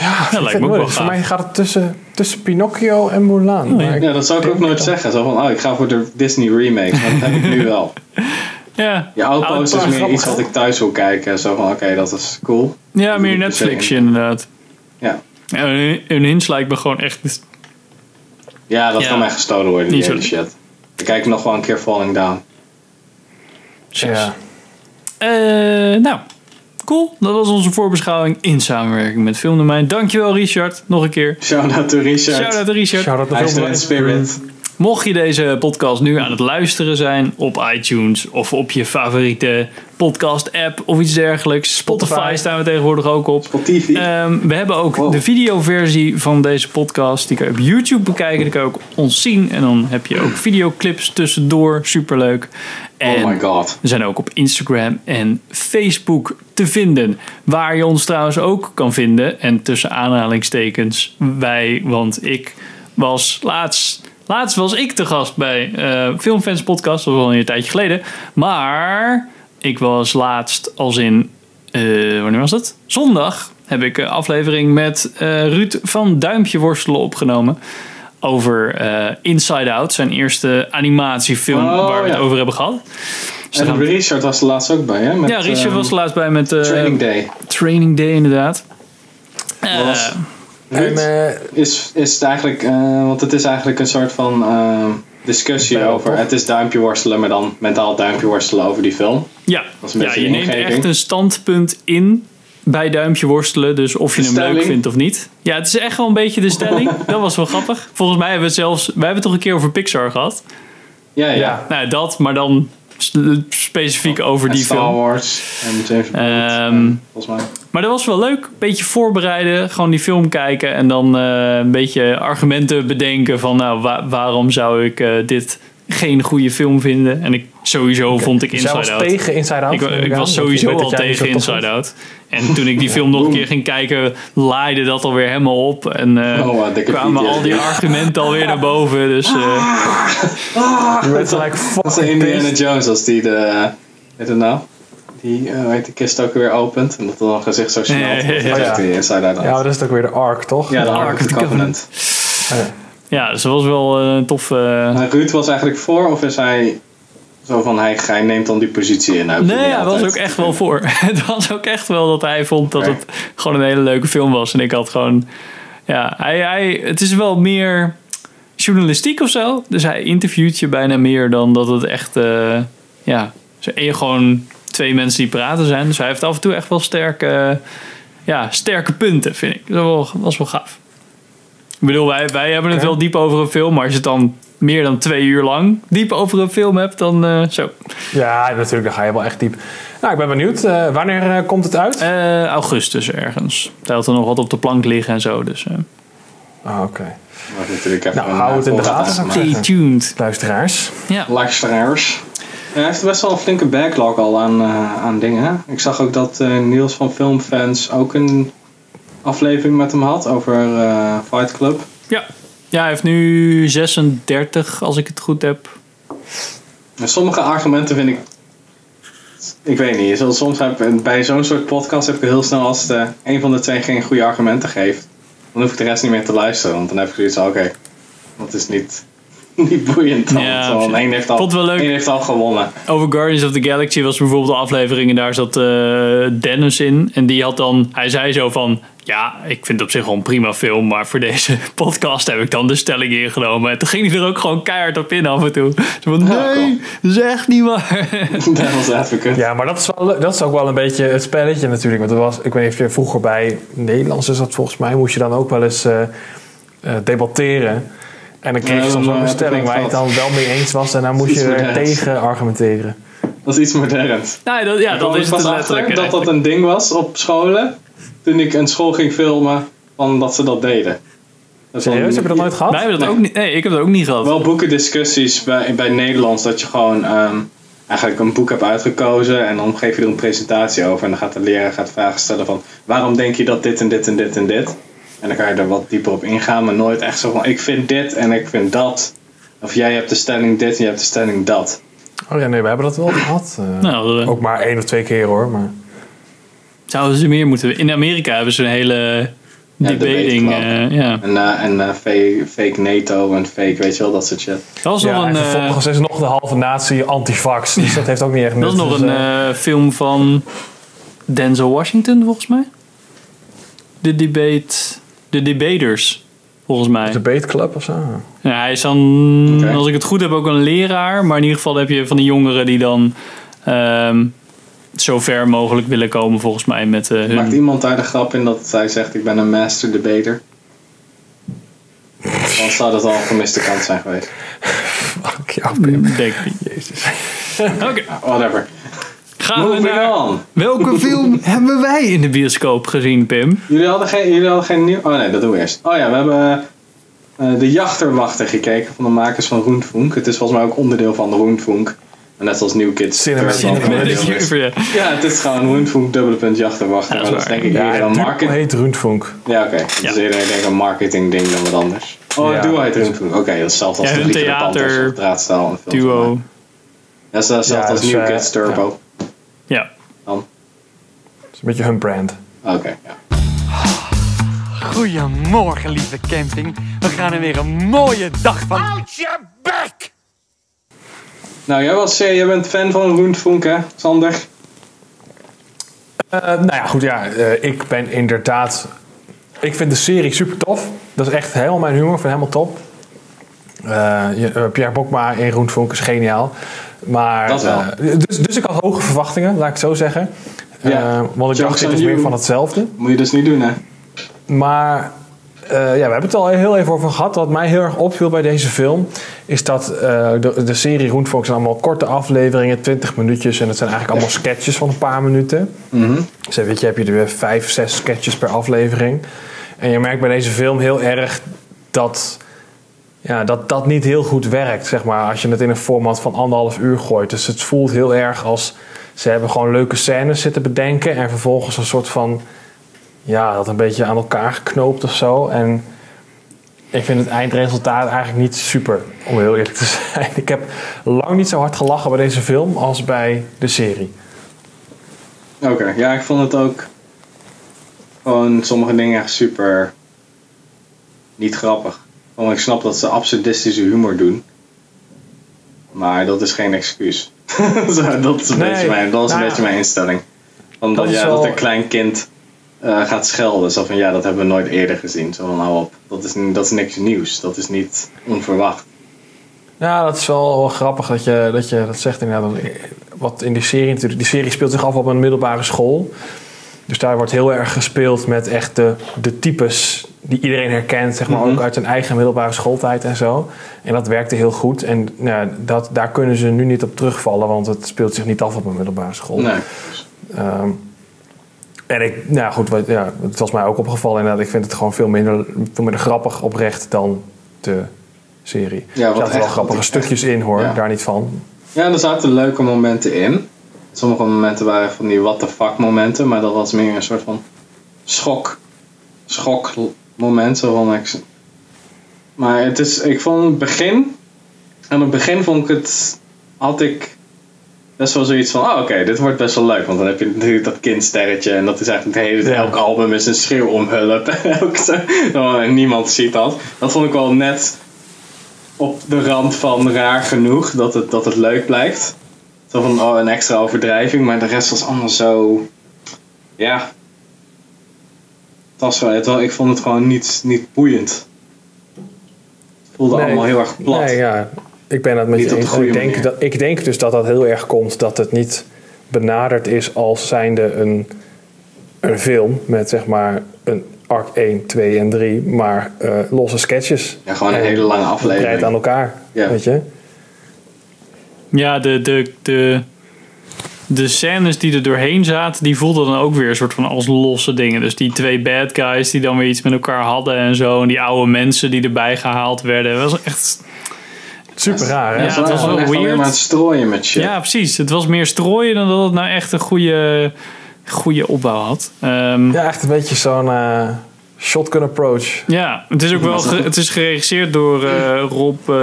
Ja, lijkt ik me ook wel. Voor mij gaat het tussen, tussen Pinocchio en Mulan. Ja, dat zou ik ook nooit dat- zeggen. Zo van, oh, ik ga voor de Disney remake. Maar dat heb ik nu wel. Ja, Je Outpost is meer grappig, iets wat ik thuis wil kijken. Zo van, oké, dat is cool. ja meer Netflix in. inderdaad. Ja, een hinge lijkt me gewoon echt... ja dat Ja. kan mij gestolen worden, die hele shit. Ik kijk nog wel een keer Falling Down. Ja. Eh, nou, cool. Dat was onze voorbeschouwing in samenwerking met Filmdomein. Dankjewel Richard, nog een keer. Shout-out to Richard. Shout-out to Richard. Shout-out in Filmdomein. spirit. Mocht je deze podcast nu aan het luisteren zijn op iTunes of op je favoriete podcast app of iets dergelijks. Spotify, Spotify. staan we tegenwoordig ook op. TV. Ehm, we hebben ook Wow. de videoversie van deze podcast. Die kan je op YouTube bekijken. Die kan je ook ons zien. En dan heb je ook videoclips tussendoor. Superleuk. En oh my god. we zijn ook op Instagram en Facebook te vinden. Waar je ons trouwens ook kan vinden. En tussen aanhalingstekens wij, want ik was laatst... Laatst was ik te gast bij eh, Filmfans Podcast. Dat was al een tijdje geleden. Maar ik was laatst als in... eh, wanneer was dat? Zondag heb ik een aflevering met eh, Ruud van Duimpje Worstelen opgenomen. Over Inside Out, zijn eerste animatiefilm Oh, waar we het over hebben gehad. Dus En Richard was er laatst ook bij, hè? Met, ja, Richard ehm, was er laatst bij met Training Day. Training Day, inderdaad. Was- En, is, is het eigenlijk, eh, want het is eigenlijk een soort van eh, discussie over. Het is duimpje worstelen, maar dan mentaal duimpje worstelen over die film. ja, ja je neemt echt een standpunt in bij duimpje worstelen. Dus of je De hem leuk vindt of niet. Ja, het is echt wel een beetje de stelling. dat was wel grappig. Volgens mij hebben we het zelfs... Wij hebben het toch een keer over Pixar gehad? Ja, ja. Ja. Nou, dat, maar dan specifiek over die Star film. Wars en James Bond. Ehm, en volgens mij. Maar dat was wel leuk. Beetje voorbereiden, gewoon die film kijken en dan eh, een beetje argumenten bedenken van nou, wa- waarom zou ik eh, dit geen goede film vinden? En ik sowieso vond ik Dus Inside Out. tegen Inside Out? Ik, ik was sowieso weet al tegen Inside. Out. En toen ik die film nog een keer ging kijken, laaide dat alweer helemaal op. En eh, Oh, kwamen al die argumenten alweer naar boven. Dus eh, Je bent gelijk Dat is fucking Indiana. Jones als die de... Weet het nou? Die, eh, heet de kist ook weer opent. En dat dan een gezicht zo snel. Ja, ja, ja. Inside Out. Ja, dat is ook weer de Ark, toch? Ja, de Ark Ark of the the Covenant. Ja, dus dat was wel eh, een tof. eh, Maar Ruud was eigenlijk voor, of is hij zo van hij, hij neemt dan die positie in? Nou, Nee, hij was ook echt wel voor. Het was ook echt wel dat hij vond dat het gewoon een hele leuke film was. En ik had gewoon... Ja, hij, hij, het is wel meer journalistiek of zo. Dus hij interviewt je bijna meer dan dat het echt... eh, ja, gewoon twee mensen die praten zijn. Dus hij heeft af en toe echt wel sterke, ja, sterke punten, vind ik. Dat was wel, was wel gaaf. Ik bedoel, wij, wij hebben het wel diep over een film. Maar als je het dan meer dan twee uur lang diep over een film hebt, dan eh, zo. Ja, natuurlijk, dan ga je wel echt diep. Nou, ik ben benieuwd. Eh, wanneer eh, komt het uit? Eh, augustus ergens. Daar had er nog wat op de plank liggen en zo. Dus eh, Ah, oké. Maar natuurlijk even Nou, hou het in de gaten, stay tuned. Luisteraars. Ja. Luisteraars. Ja, hij heeft best wel een flinke backlog al aan, eh, aan dingen. hè. Ik zag ook dat eh, Niels van Filmfans ook een aflevering met hem had over eh, Fight Club. Ja. ja, hij heeft nu 36 als ik het goed heb. En sommige argumenten vind ik. Ik weet niet. Soms heb bij zo'n soort podcast heb ik heel snel als de, een van de twee geen goede argumenten geeft. Dan hoef ik de rest niet meer te luisteren. Want dan heb ik zoiets van: oké, dat is niet, niet boeiend. Dan. Ja, want één heeft, al, vond het wel leuk. heeft al gewonnen. Over Guardians of the Galaxy was bijvoorbeeld een aflevering en daar zat eh, Dennis in. En die had dan, hij zei zo van, ja, ik vind het op zich wel een prima film, maar voor deze podcast heb ik dan de stelling ingenomen. En toen ging hij er ook gewoon keihard op in af en toe. Zo van, nee, dat is echt niet waar. Devil's Advocate. Ja, maar dat is, wel, dat is ook wel een beetje het spelletje natuurlijk. Want er was, ik weet niet of je vroeger bij Nederlands is dat volgens mij, moest je dan ook wel eens eh, eh, debatteren. En dan kreeg Ja, je soms ook een stelling waar je het dan wel mee eens was. En dan moest je er tegen argumenteren. Dat is iets moderns. Nou, dat, ja, dat is pas het letterlijk. dat dat een ding was op scholen. Toen ik een school ging filmen, van dat ze dat deden. Dat Serieus, heb je dat nooit gehad? Wij hebben dat Nee. ook niet, nee, ik heb dat ook niet gehad. Wel boekendiscussies bij, bij Nederlands dat je gewoon ehm, eigenlijk een boek hebt uitgekozen en dan geef je er een presentatie over en dan gaat de leraar gaat vragen stellen van waarom denk je dat dit en dit en dit en dit? En dan kan je er wat dieper op ingaan, maar nooit echt zo van ik vind dit en ik vind dat. Of jij hebt de stelling dit en jij hebt de stelling dat. Oh ja, nee, we hebben dat wel gehad. Eh, Nou, Ook maar één of twee keer hoor. Maar... zouden ze meer moeten... In Amerika hebben ze een hele Ja, debating... eh, ja. En, eh, en eh, fake, fake NATO en fake, weet je wel, dat soort shit. Dat was Ja, nog en een... eh, vervolgens is nog de halve natie antivax. Dus dat heeft ook niet echt nut. Dat is nog Dus, een film van Denzel Washington, volgens mij. De debate... De debaters, volgens mij. debate club of zo. Ja, hij is dan, als ik het goed heb, ook een leraar. Maar in ieder geval heb je van die jongeren die dan... ehm, zo ver mogelijk willen komen, volgens mij, met eh, hun... Maakt iemand daar de grap in dat hij zegt ik ben een master debater? Dan zou dat al een gemiste kans zijn geweest. Fuck jou, Pim. Denk ik niet. Jezus. Oké, Whatever. Gaan we naar... on. Welke film hebben wij in de bioscoop gezien, Pim? Jullie hadden geen, jullie hadden geen nieuw... Oh nee, dat doen we eerst. Oh ja, we hebben eh, De Jachterwachter gekeken van de makers van Roentvoenk. Het is volgens mij ook onderdeel van de Roentvoenk. En net als New Kids. Cinema- ja. Ja, het is gewoon Roentvoenk dubbele punt Jachterwachter. Ja, dat is dat is waar. denk ik Ja, eerder een het duo market... heet Rundfunk. Ja, oké. Dat Ja. is eerder denk ik een marketing ding dan wat anders. Oh, Ja. het duo heet Roentvoenk. Oké, dat is hetzelfde als Ja, de theater- Panthers Draadstaal. Duo. Dat is hetzelfde Ja, als dus, New eh, Kids Turbo. Ja. Dan? Dat is een beetje hun brand. Oké, ja. Goedemorgen, lieve camping. We gaan er weer een mooie dag van. Houd je bek! Nou, jij, was, eh, jij bent fan van Roentvoenk, hè, Sander? Eh, nou ja, goed, ja. eh, ik ben inderdaad... Ik vind de serie super tof. Dat is echt helemaal mijn humor. Ik vind het helemaal top. Pierre Bokma in Roentfonk is geniaal. Maar, Dat wel. eh, dus, dus ik had hoge verwachtingen, laat ik het zo zeggen. Ja. Eh, want ik Jokes dacht, dit is meer van hetzelfde. Moet je dus niet doen, hè? Maar eh, ja, we hebben het al heel even over gehad. Wat mij heel erg opviel bij deze film... is dat de, de serie Roenvolk zijn allemaal korte afleveringen, 20 minuutjes... en het zijn eigenlijk allemaal sketches van een paar minuten. Dus weet je, heb je er weer vijf, zes sketches per aflevering. En je merkt bij deze film heel erg dat... Ja, dat dat niet heel goed werkt, zeg maar, als je het in een format van anderhalf uur gooit. Dus het voelt heel erg als ze hebben gewoon leuke scènes zitten bedenken en vervolgens een soort van, ja, dat een beetje aan elkaar geknoopt of zo. En ik vind het eindresultaat eigenlijk niet super, om heel eerlijk te zijn. Ik heb lang niet zo hard gelachen bij deze film als bij de serie. Oké, ja, ik vond het ook gewoon sommige dingen echt super niet grappig. Want ik snap dat ze absurdistische humor doen. Maar dat is geen excuus. Zo, dat is een, Nee, beetje, mijn, dat is een nou beetje mijn instelling. Omdat Dat is ja, wel- dat een klein kind eh, gaat schelden. Zo van ja, dat hebben we nooit eerder gezien. Zo van op. Dat is, dat is niks nieuws. Dat is niet onverwacht. Ja, dat is wel, wel grappig dat je, dat je dat zegt inderdaad. Wat in die serie natuurlijk, die serie speelt zich af op een middelbare school. Dus daar wordt heel erg gespeeld met echt de, de types die iedereen herkent, zeg maar Mhm. ook uit hun eigen middelbare schooltijd en zo. En dat werkte heel goed. En nou, dat, daar kunnen ze nu niet op terugvallen, want het speelt zich niet af op een middelbare school. Nee. Ehm, en ik, nou goed, wat, ja, het was mij ook opgevallen inderdaad. Ik vind het gewoon veel minder, veel minder grappig oprecht dan de serie. Ja, er zaten wel grappige stukjes in hoor, Ja. daar niet van. Ja, er zaten leuke momenten in. Sommige momenten waren van die what the fuck momenten. Maar dat was meer een soort van schok. Schok moment. Zo van, ik, maar het is, ik vond het begin. Aan het begin vond ik het. Had ik best wel zoiets van: oh, oké, dit wordt best wel leuk. Want dan heb je natuurlijk dat kindsterretje. En dat is eigenlijk het hele. Elk album is een schreeuw om hulp. En niemand ziet dat. Dat vond ik wel net op de rand van raar genoeg dat het, dat het leuk blijkt. Zo van oh, een extra overdrijving, maar de rest was allemaal zo. Ja. Was wel, het, wel- ik vond het gewoon niet, niet boeiend. Het voelde Nee. allemaal heel erg plat. Nee, ja, ik ben het met Niet je op de eens. goede Ik denk, manier. dat, ik denk dus dat dat heel erg komt dat het niet benaderd is als zijnde een, een film met zeg maar een arc 1, 2 en 3, maar eh, losse sketches. Ja, gewoon een En hele lange aflevering. gebreid aan elkaar, Ja. weet je. Ja, de, de, de, de scènes die er doorheen zaten, die voelden dan ook weer een soort van als losse dingen. Dus die twee bad guys die dan weer iets met elkaar hadden en zo. En die oude mensen die erbij gehaald werden. Het was echt... Super raar, hè? Ja, het was wel echt weird. maar het strooien met shit. Ja, precies. Het was meer strooien dan dat het nou echt een goede, goede opbouw had. Ehm, Ja, echt een beetje zo'n eh, shotgun approach. Ja, het is ook wel ge- het is geregisseerd door eh, Rob eh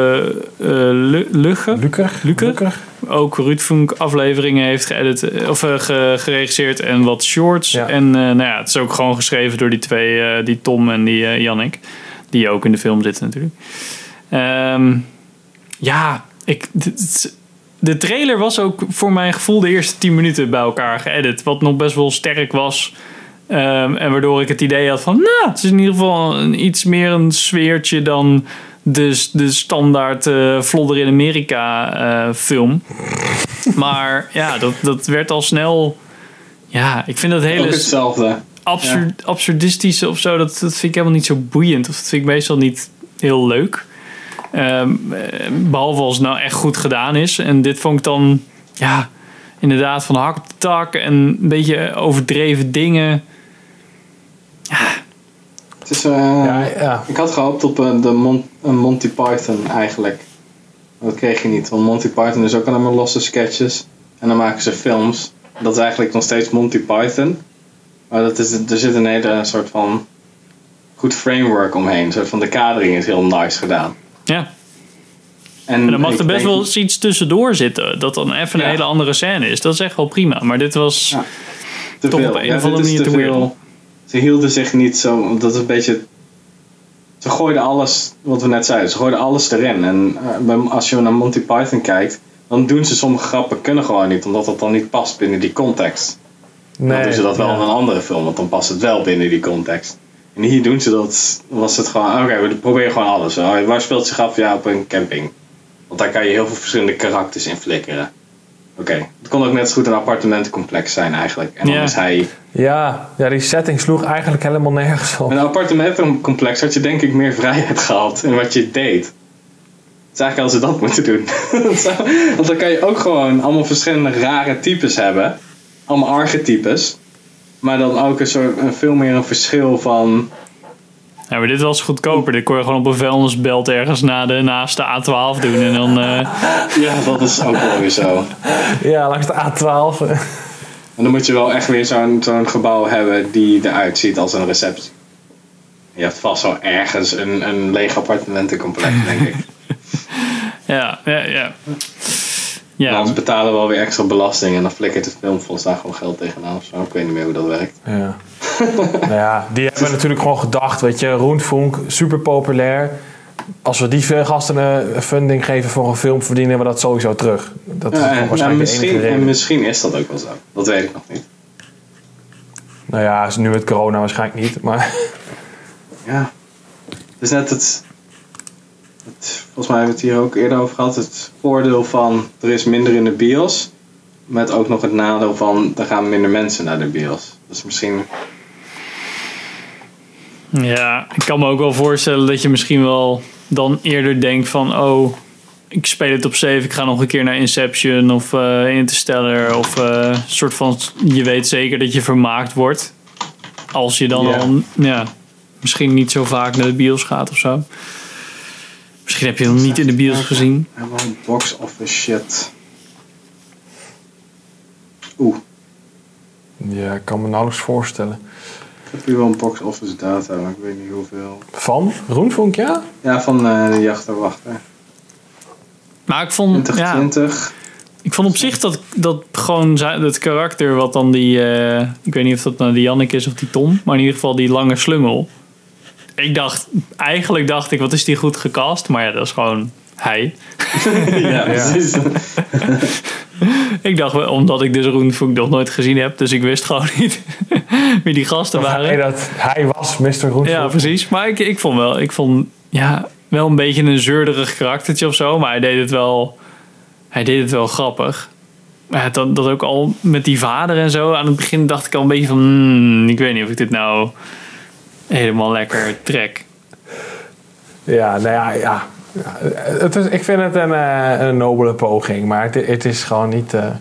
Lu- Lugge. Luker? Luker. Ook Ruud Funk afleveringen heeft geëdit, eh, of, eh, ge- geregisseerd en wat shorts. Ja. En eh, nou ja, het is ook gewoon geschreven door die twee, die Tom en die Jannik. Die ook in de film zitten natuurlijk. Ehm, ja, ik, de trailer was ook voor mijn gevoel de eerste 10 minuten bij elkaar geëdit. Wat nog best wel sterk was. Ehm, en waardoor ik het idee had van, nou, het is in ieder geval een, iets meer een sfeertje dan de, de standaard eh Vlodder in Amerika eh, film. maar ja, dat, dat werd al snel. Ja, ik vind dat Ook hele hetzelfde. absurd, absurdistische of zo, dat, dat vind ik helemaal niet zo boeiend. Of dat vind ik meestal niet heel leuk. Ehm, eh, behalve als het nou echt goed gedaan is. En dit vond ik dan, ja, inderdaad van hak op de tak en een beetje overdreven dingen. Het is, eh, Ja, ja. Ik had gehoopt op eh, de Mon- Monty Python eigenlijk. Maar dat kreeg je niet. Want Monty Python is ook alleen maar losse sketches. En dan maken ze films. Dat is eigenlijk nog steeds Monty Python. Maar dat is, er zit een hele soort van goed framework omheen. Een soort van de kadering is heel nice gedaan. Ja. En, En dan mag er best denk- wel eens iets tussendoor zitten. Dat dan even een Ja. hele andere scène is. Dat is echt wel prima. Maar dit was te toch veel. op een Ja, of andere is manier te veel. Ze hielden zich niet zo. Dat is een beetje. Ze gooiden alles, wat we net zeiden, ze gooiden alles erin. En eh, als je naar Monty Python kijkt, dan doen ze sommige grappen kunnen gewoon niet, omdat dat dan niet past binnen die context. dan doen ze dat wel ja. in een andere film, want dan past het wel binnen die context. En hier doen ze dat, was het gewoon, oké, we proberen gewoon alles. Waar speelt zich af? Ja, op een camping. Want daar kan je heel veel verschillende karakters in flikkeren. Oké, het kon ook net zo goed een appartementencomplex zijn eigenlijk. En dan Ja. is hij... Ja, ja, die setting sloeg eigenlijk helemaal nergens op. Met een appartementencomplex had je denk ik meer vrijheid gehad in wat je deed. Het is eigenlijk als ze dat moeten doen. Want dan kan je ook gewoon allemaal verschillende rare types hebben. Allemaal archetypes. Maar dan ook een soort, een veel meer een verschil van... Ja, maar dit was goedkoper. Dit kon je gewoon op een vuilnisbelt ergens na de, naast de A12 doen. En dan... eh, Ja, dat is ook wel weer zo. Ja, langs de A12. En dan moet je wel echt weer zo'n zo'n gebouw hebben die eruit ziet als een receptie. Je hebt vast wel ergens een, een leeg appartementencomplex, denk ik. ja, ja, ja. Ja, Anders betalen we wel weer extra belasting en dan flikkert het filmfonds daar gewoon geld tegenaan of zo. Ik weet niet meer hoe dat werkt. Ja. nou ja, die hebben natuurlijk gewoon gedacht, weet je, Roentvonk, super populair. Als we die veel gasten een funding geven voor een film, verdienen we dat sowieso terug. Dat is Ja, en, waarschijnlijk de misschien, enige en misschien is dat ook wel zo. Dat weet ik nog niet. Nou ja, is nu met corona waarschijnlijk niet, maar Ja. Het is net het, het... Volgens mij hebben we het hier ook eerder over gehad. Het voordeel van er is minder in de bios. Met ook nog het nadeel van er gaan minder mensen naar de bios. Dus misschien... ja, ik kan me ook wel voorstellen dat je misschien wel dan eerder denkt van... Oh, ik speel het op 7, ik ga nog een keer naar Inception of eh, Interstellar. Of een soort van, je weet zeker dat je vermaakt wordt. Als je dan al, ja, misschien niet zo vaak naar de bios gaat of zo. Misschien heb je hem niet in de bios gezien. Helemaal box office shit. Oeh, ja, ik kan me nauwelijks voorstellen. ik heb hier wel een box office data, maar ik weet niet hoeveel. Van Roentvonk, ja? Ja, van eh, de jachterwachter. Maar ik vond, ja, 2020. ik vond op zich dat, dat gewoon zijn- het karakter wat dan die... eh, ik weet niet of dat nou die Jannik is of die Tom. Maar in ieder geval die lange slungel. Ik dacht, eigenlijk dacht ik, wat is die goed gecast? Maar ja, dat is gewoon hij. ja, precies. Ik dacht, wel, omdat ik dus Roenvoek nog nooit gezien heb. Dus ik wist gewoon niet wie die gasten Of waren. hij, dat, hij was Mr. Roentvonk. Ja, precies. Maar ik, ik vond wel, ik vond, ja, wel een beetje een zeurderig karaktertje of zo. Maar hij deed het wel, hij deed het wel grappig. Maar dat, dat ook al met die vader en zo. Aan het begin dacht ik al een beetje van, hmm, ik weet niet of ik dit nou helemaal lekker trek. Ja, nou ja, ja. Ja, Het is, ik vind het een, eh, een nobele poging, maar het, het is gewoon niet. eh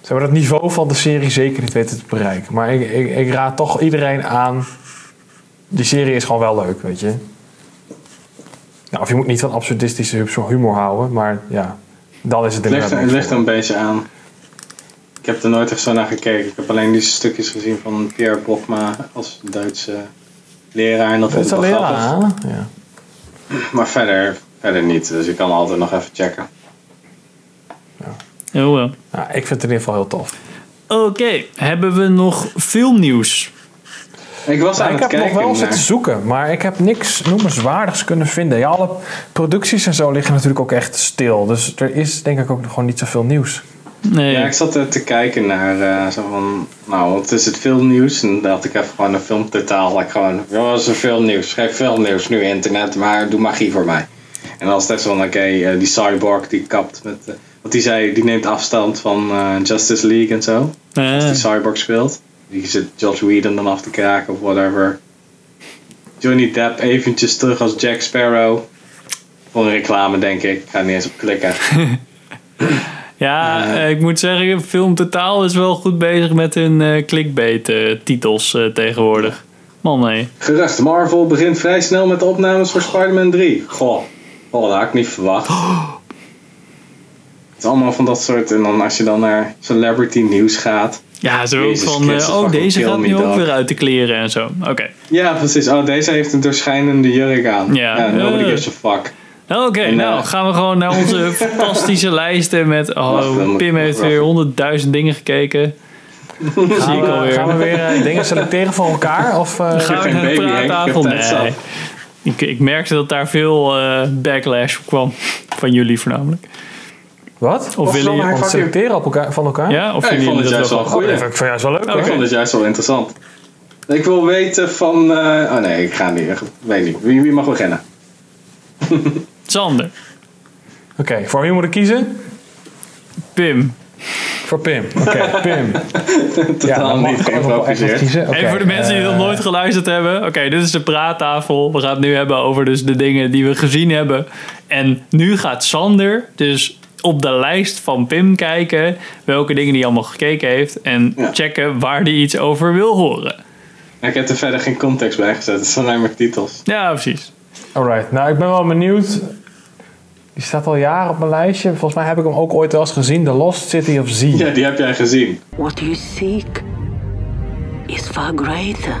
ze hebben het niveau van de serie zeker niet weten te bereiken. Maar ik, ik, ik raad toch iedereen aan. Die serie is gewoon wel leuk, weet je. Nou, of je moet niet van absurdistische humor houden, maar ja, dan is het Het ligt, inderdaad het ligt er een beetje aan. Ik heb er nooit echt zo naar gekeken. Ik heb alleen die stukjes gezien van Pierre Bokma als Duitse leraar. En dat vond Het ik is wel leraar, hè? ja. Maar verder, verder niet. Dus je kan altijd nog even checken. Heel wel. Nou, ik vind het in ieder geval heel tof. Oké, hebben we nog filmnieuws? Ik was Ja, aan ik het heb nog wel naar... zitten zoeken, maar ik heb niks noemenswaardigs kunnen vinden. Ja, alle producties en zo liggen natuurlijk ook echt stil. Dus er is denk ik ook gewoon niet zoveel nieuws. Nee. Ja, ik zat er te kijken naar eh, zo van, nou, wat is het filmnieuws? En dan had ik even gewoon een filmtotaal. Like gewoon, ja, wat is er filmnieuws? Geef filmnieuws, nu internet, maar doe magie voor mij. En dan was het echt zo van, oké, eh, die cyborg die kapt met, eh, wat die zei, die neemt afstand van Justice League en zo. Als die cyborg speelt. Die zit Josh Whedon dan af te kraken of whatever. Johnny Depp eventjes terug als Jack Sparrow. Voor een reclame denk ik. Ik ga niet eens op klikken. Ja, eh, ik moet zeggen, Film Totaal is wel goed bezig met hun eh clickbait eh, titels eh, tegenwoordig. Man, nee. Gerucht, Marvel begint vrij snel met de opnames voor Spider-Man 3. Goh, oh, dat had ik niet verwacht. Het is allemaal van dat soort... En dan als je dan naar celebrity nieuws gaat... Ja, zo ook van, Christus, eh, oh, deze gaat nu ook dog. weer uit de kleren en zo. Oké. Ja, precies. Oh, deze heeft een doorschijnende jurk aan. Ja. nobody Eh. gives a fuck. Oké, nou eh, gaan we gewoon naar onze fantastische lijsten met... Oh, Pim ik heeft weer honderdduizend dingen gekeken. Zie ik Gaan we, alweer. gaan we weer eh, dingen selecteren voor elkaar? Of, eh, Gaan we naar de. Ik praattafel? Nee. Ik, ik merkte dat daar veel eh, backlash op kwam. Van jullie voornamelijk. wat? Of willen Om te selecteren op elkaar, van elkaar? Ja, of Ja, ik vinden vond jullie het juist dat wel goed. Dat vind ik van juist wel leuk. Ik vond het juist wel interessant. Ik wil weten van... eh, oh nee, ik ga niet. Ik weet niet. Wie, wie mag beginnen? Sander, Oké, voor wie moet ik kiezen? Pim. Voor Pim. Oké, Pim. Totaal dan mag niet geïmproviseerd. kiezen. Oké, Even voor de mensen die eh, nog nooit geluisterd hebben. Oké, dit is de praattafel. We gaan het nu hebben over dus de dingen die we gezien hebben. En nu gaat Sander dus op de lijst van Pim kijken welke dingen hij allemaal gekeken heeft. En Ja. checken waar hij iets over wil horen. Ik heb er verder geen context bij gezet. Het zijn alleen maar titels. Ja, precies. Alright, nou ik ben wel benieuwd. Die staat al jaren op mijn lijstje. Volgens mij heb ik hem ook ooit wel eens gezien. The Lost City of Z. Ja, die heb jij gezien. What you seek is far greater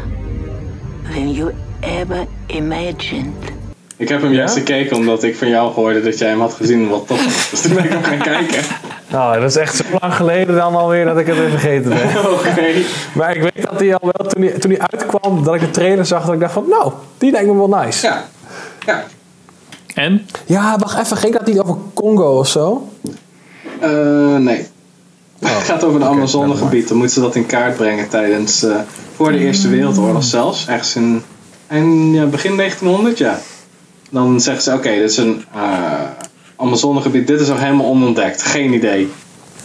than you ever imagined. Ik heb hem juist gekeken omdat ik van jou hoorde dat jij hem had gezien en wat tof was. Dus toen ben ik hem gaan kijken. Nou, dat is echt zo lang geleden dan alweer dat ik het weer vergeten ben. Oké. Maar ik weet dat hij al wel, toen hij, toen hij uitkwam, dat ik de trailer zag, dat ik dacht van, nou, die lijkt me wel nice. Ja. Ja. En? Ja, wacht even, ging dat niet over Congo of zo? Eh, nee. het gaat over het oké, Amazonegebied. Dan moeten ze dat in kaart brengen tijdens... eh, voor de Eerste Wereldoorlog zelfs. Ergens in, in ja, begin 1900, ja. Dan zeggen ze, oké, dit is een eh Amazonegebied. Dit is nog helemaal onontdekt. Geen idee.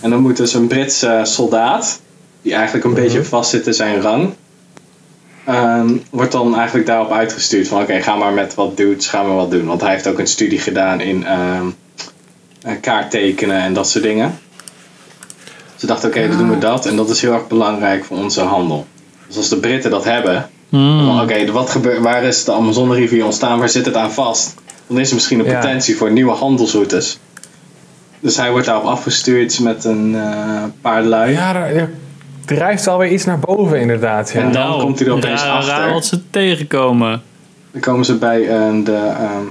En dan moet dus een Britse soldaat... die eigenlijk een beetje vast zit in zijn rang... ehm, wordt dan eigenlijk daarop uitgestuurd van... oké, ga maar met wat dudes, ga maar wat doen. Want hij heeft ook een studie gedaan in... ehm, eh, kaarttekenen en dat soort dingen. Ze dachten, oké, dan doen we dat. En dat is heel erg belangrijk voor onze handel. Dus als de Britten dat hebben... van, Oké, wat gebeurt, waar is de Amazone-rivier ontstaan? Waar zit het aan vast? Dan is er misschien een Ja. potentie voor nieuwe handelsroutes. Dus hij wordt daarop afgestuurd met een eh, paar lui. Ja, daar, drijft alweer iets naar boven inderdaad. Ja. En dan komt hij er opeens raar, achter. raar wat ze tegenkomen. Dan komen ze bij eh, de. ehm,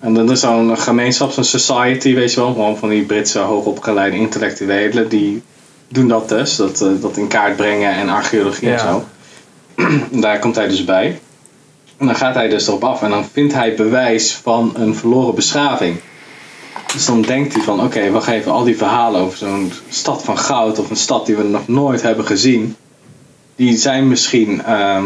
en dan is zo'n gemeenschap, zo'n society, weet je wel. Gewoon van die Britse hoogopgeleide intellectuelen. Die doen dat dus. Dat, eh, dat in kaart brengen en archeologie en zo. En daar komt hij dus bij. En dan gaat hij dus erop af. En dan vindt hij bewijs van een verloren beschaving. Dus dan denkt hij van, oké, wacht even, al die verhalen over zo'n stad van goud of een stad die we nog nooit hebben gezien, die zijn misschien ehm,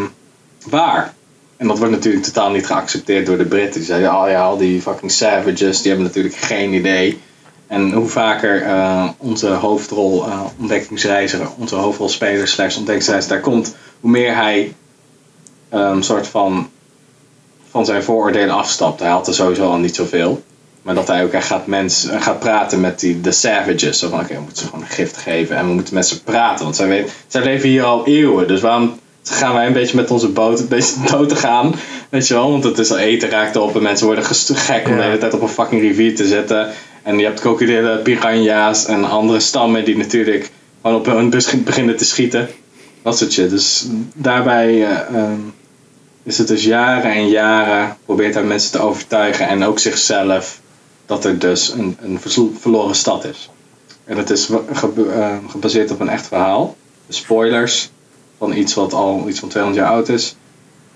waar. En dat wordt natuurlijk totaal niet geaccepteerd door de Britten. Die zeiden, oh ja, al die fucking savages, die hebben natuurlijk geen idee. En hoe vaker eh, onze hoofdrol eh, ontdekkingsreiziger, onze hoofdrolspeler slash ontdekkingsreiziger daar komt, hoe meer hij een soort van van zijn vooroordelen afstapt. Hij had er sowieso al niet zoveel. Maar dat hij ook echt gaat, mens, gaat praten met die, de savages. Zo van, oké, we moeten ze gewoon een gift geven. En we moeten met ze praten. Want zij, weet, zij leven hier al eeuwen. Dus waarom gaan wij een beetje met onze boot een beetje dood te gaan? Weet je wel? Want het is al eten raakt op. En mensen worden gek om de hele tijd op een fucking rivier te zitten. En je hebt krokodillen, piranha's en andere stammen die natuurlijk gewoon op hun bus beginnen te schieten. Dat soort shit. Dus daarbij eh, ehm, is het dus jaren en jaren probeert hij mensen te overtuigen en ook zichzelf dat er dus een, een verloren stad is. En dat is gebe- eh, gebaseerd op een echt verhaal. De spoilers van iets wat al iets van 200 jaar oud is.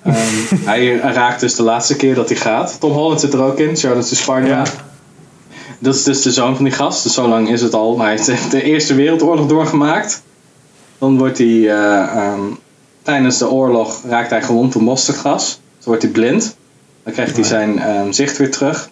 Ehm, hij raakt dus de laatste keer dat hij gaat. Tom Holland zit er ook in, Charlotte de. Ja. Dat is dus de zoon van die gast. Dus zo lang is het al. Hij heeft de Eerste Wereldoorlog doorgemaakt. Dan wordt hij eh, ehm, tijdens de oorlog raakt hij gewond door mosterdgas. Dan wordt hij blind. Dan krijgt hij zijn ehm, zicht weer terug.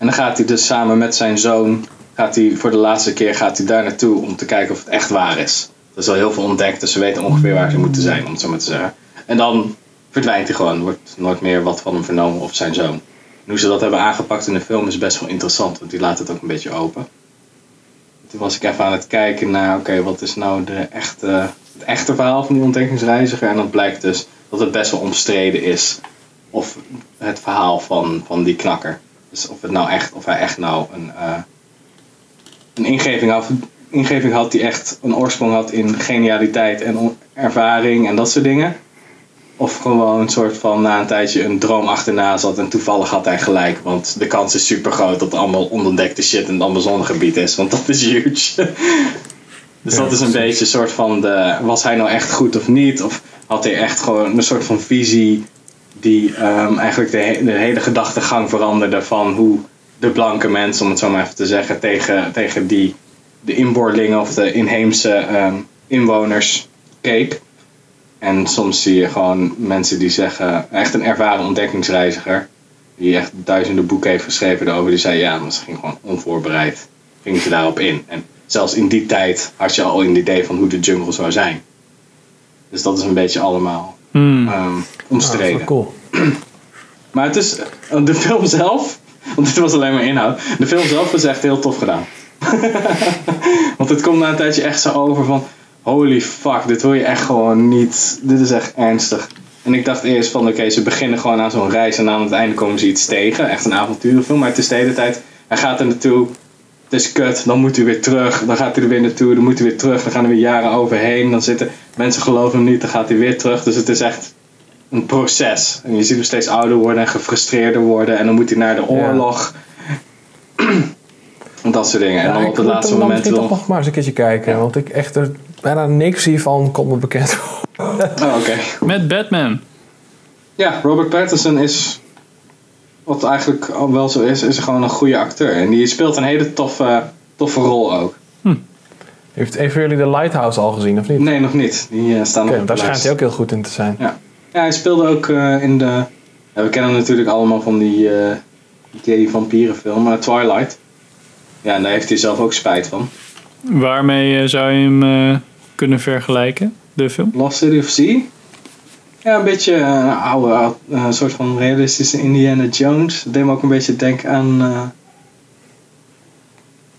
En dan gaat hij dus samen met zijn zoon, gaat hij voor de laatste keer gaat hij daar naartoe om te kijken of het echt waar is. Er is al heel veel ontdekt, dus ze weten ongeveer waar ze moeten zijn, om het zo maar te zeggen. En dan verdwijnt hij gewoon, wordt nooit meer wat van hem vernomen of zijn zoon. En hoe ze dat hebben aangepakt in de film is best wel interessant, want die laat het ook een beetje open. Toen was ik even aan het kijken naar, oké, wat is nou de echte, het echte verhaal van die ontdekkingsreiziger? En dan blijkt dus dat het best wel omstreden is. Of het verhaal van, van die knakker. Dus of, het nou echt, of hij echt nou een, eh, een ingeving, had, ingeving had die echt een oorsprong had in genialiteit en ervaring en dat soort dingen. Of gewoon een soort van na een tijdje een droom achterna zat en toevallig had hij gelijk. Want de kans is super groot dat er allemaal onontdekte shit in het Amazonegebied is. Want dat is huge. dus dat is een beetje een soort van de, was hij nou echt goed of niet? Of had hij echt gewoon een soort van visie die ehm, eigenlijk de, de hele gedachtegang veranderde van hoe de blanke mensen, om het zo maar even te zeggen, tegen, tegen die, de inboorlingen of de inheemse ehm, inwoners keek. En soms zie je gewoon mensen die zeggen, echt een ervaren ontdekkingsreiziger, die echt duizenden boeken heeft geschreven erover, die zei ja, maar ze ging gewoon onvoorbereid, ging ze daarop in. En zelfs in die tijd had je al een idee van hoe de jungle zou zijn. Dus dat is een beetje allemaal Hmm. ehm, Ah, omstreden. dat is wel cool. Maar het is de film zelf, want dit was alleen maar inhoud. De film zelf is echt heel tof gedaan. want het komt na een tijdje echt zo over van holy fuck, dit wil je echt gewoon niet. Dit is echt ernstig. En ik dacht eerst van oké, ze beginnen gewoon aan zo'n reis en aan het einde komen ze iets tegen. Echt een avonturenfilm, maar het is de hele tijd. Hij gaat er naartoe, het is kut, dan moet hij weer terug. Dan gaat hij er weer naartoe, dan moet hij weer terug. Dan gaan er weer jaren overheen. Dan zitten mensen geloven hem niet, dan gaat hij weer terug. Dus het is echt een proces. En je ziet hem steeds ouder worden en gefrustreerder worden. En dan moet hij naar de oorlog. En dat soort dingen. En Ja, dan ik op het moet laatste hem dan moment misschien wil... toch nog maar eens een keertje kijken. Want ik echt er bijna niks hiervan komt me bekend. Oh, oké. Met Batman. Ja, Robert Pattinson is... Wat eigenlijk al wel zo is, is gewoon een goede acteur. En die speelt een hele toffe, toffe rol ook. Heeft een van jullie de Lighthouse al gezien, of niet? Nee, nog niet. Die eh, staan nog op daar schijnt lijst. hij ook heel goed in te zijn. Ja. Ja, hij speelde ook eh, in de... Ja, we kennen hem natuurlijk allemaal van die eh gay vampierenfilm, Twilight. Ja, en daar heeft hij zelf ook spijt van. Waarmee zou je hem kunnen vergelijken, de film? Lost City of Sea? Ja, een beetje eh, een oude, eh, soort van realistische Indiana Jones. Dat deed me ook een beetje denken aan eh,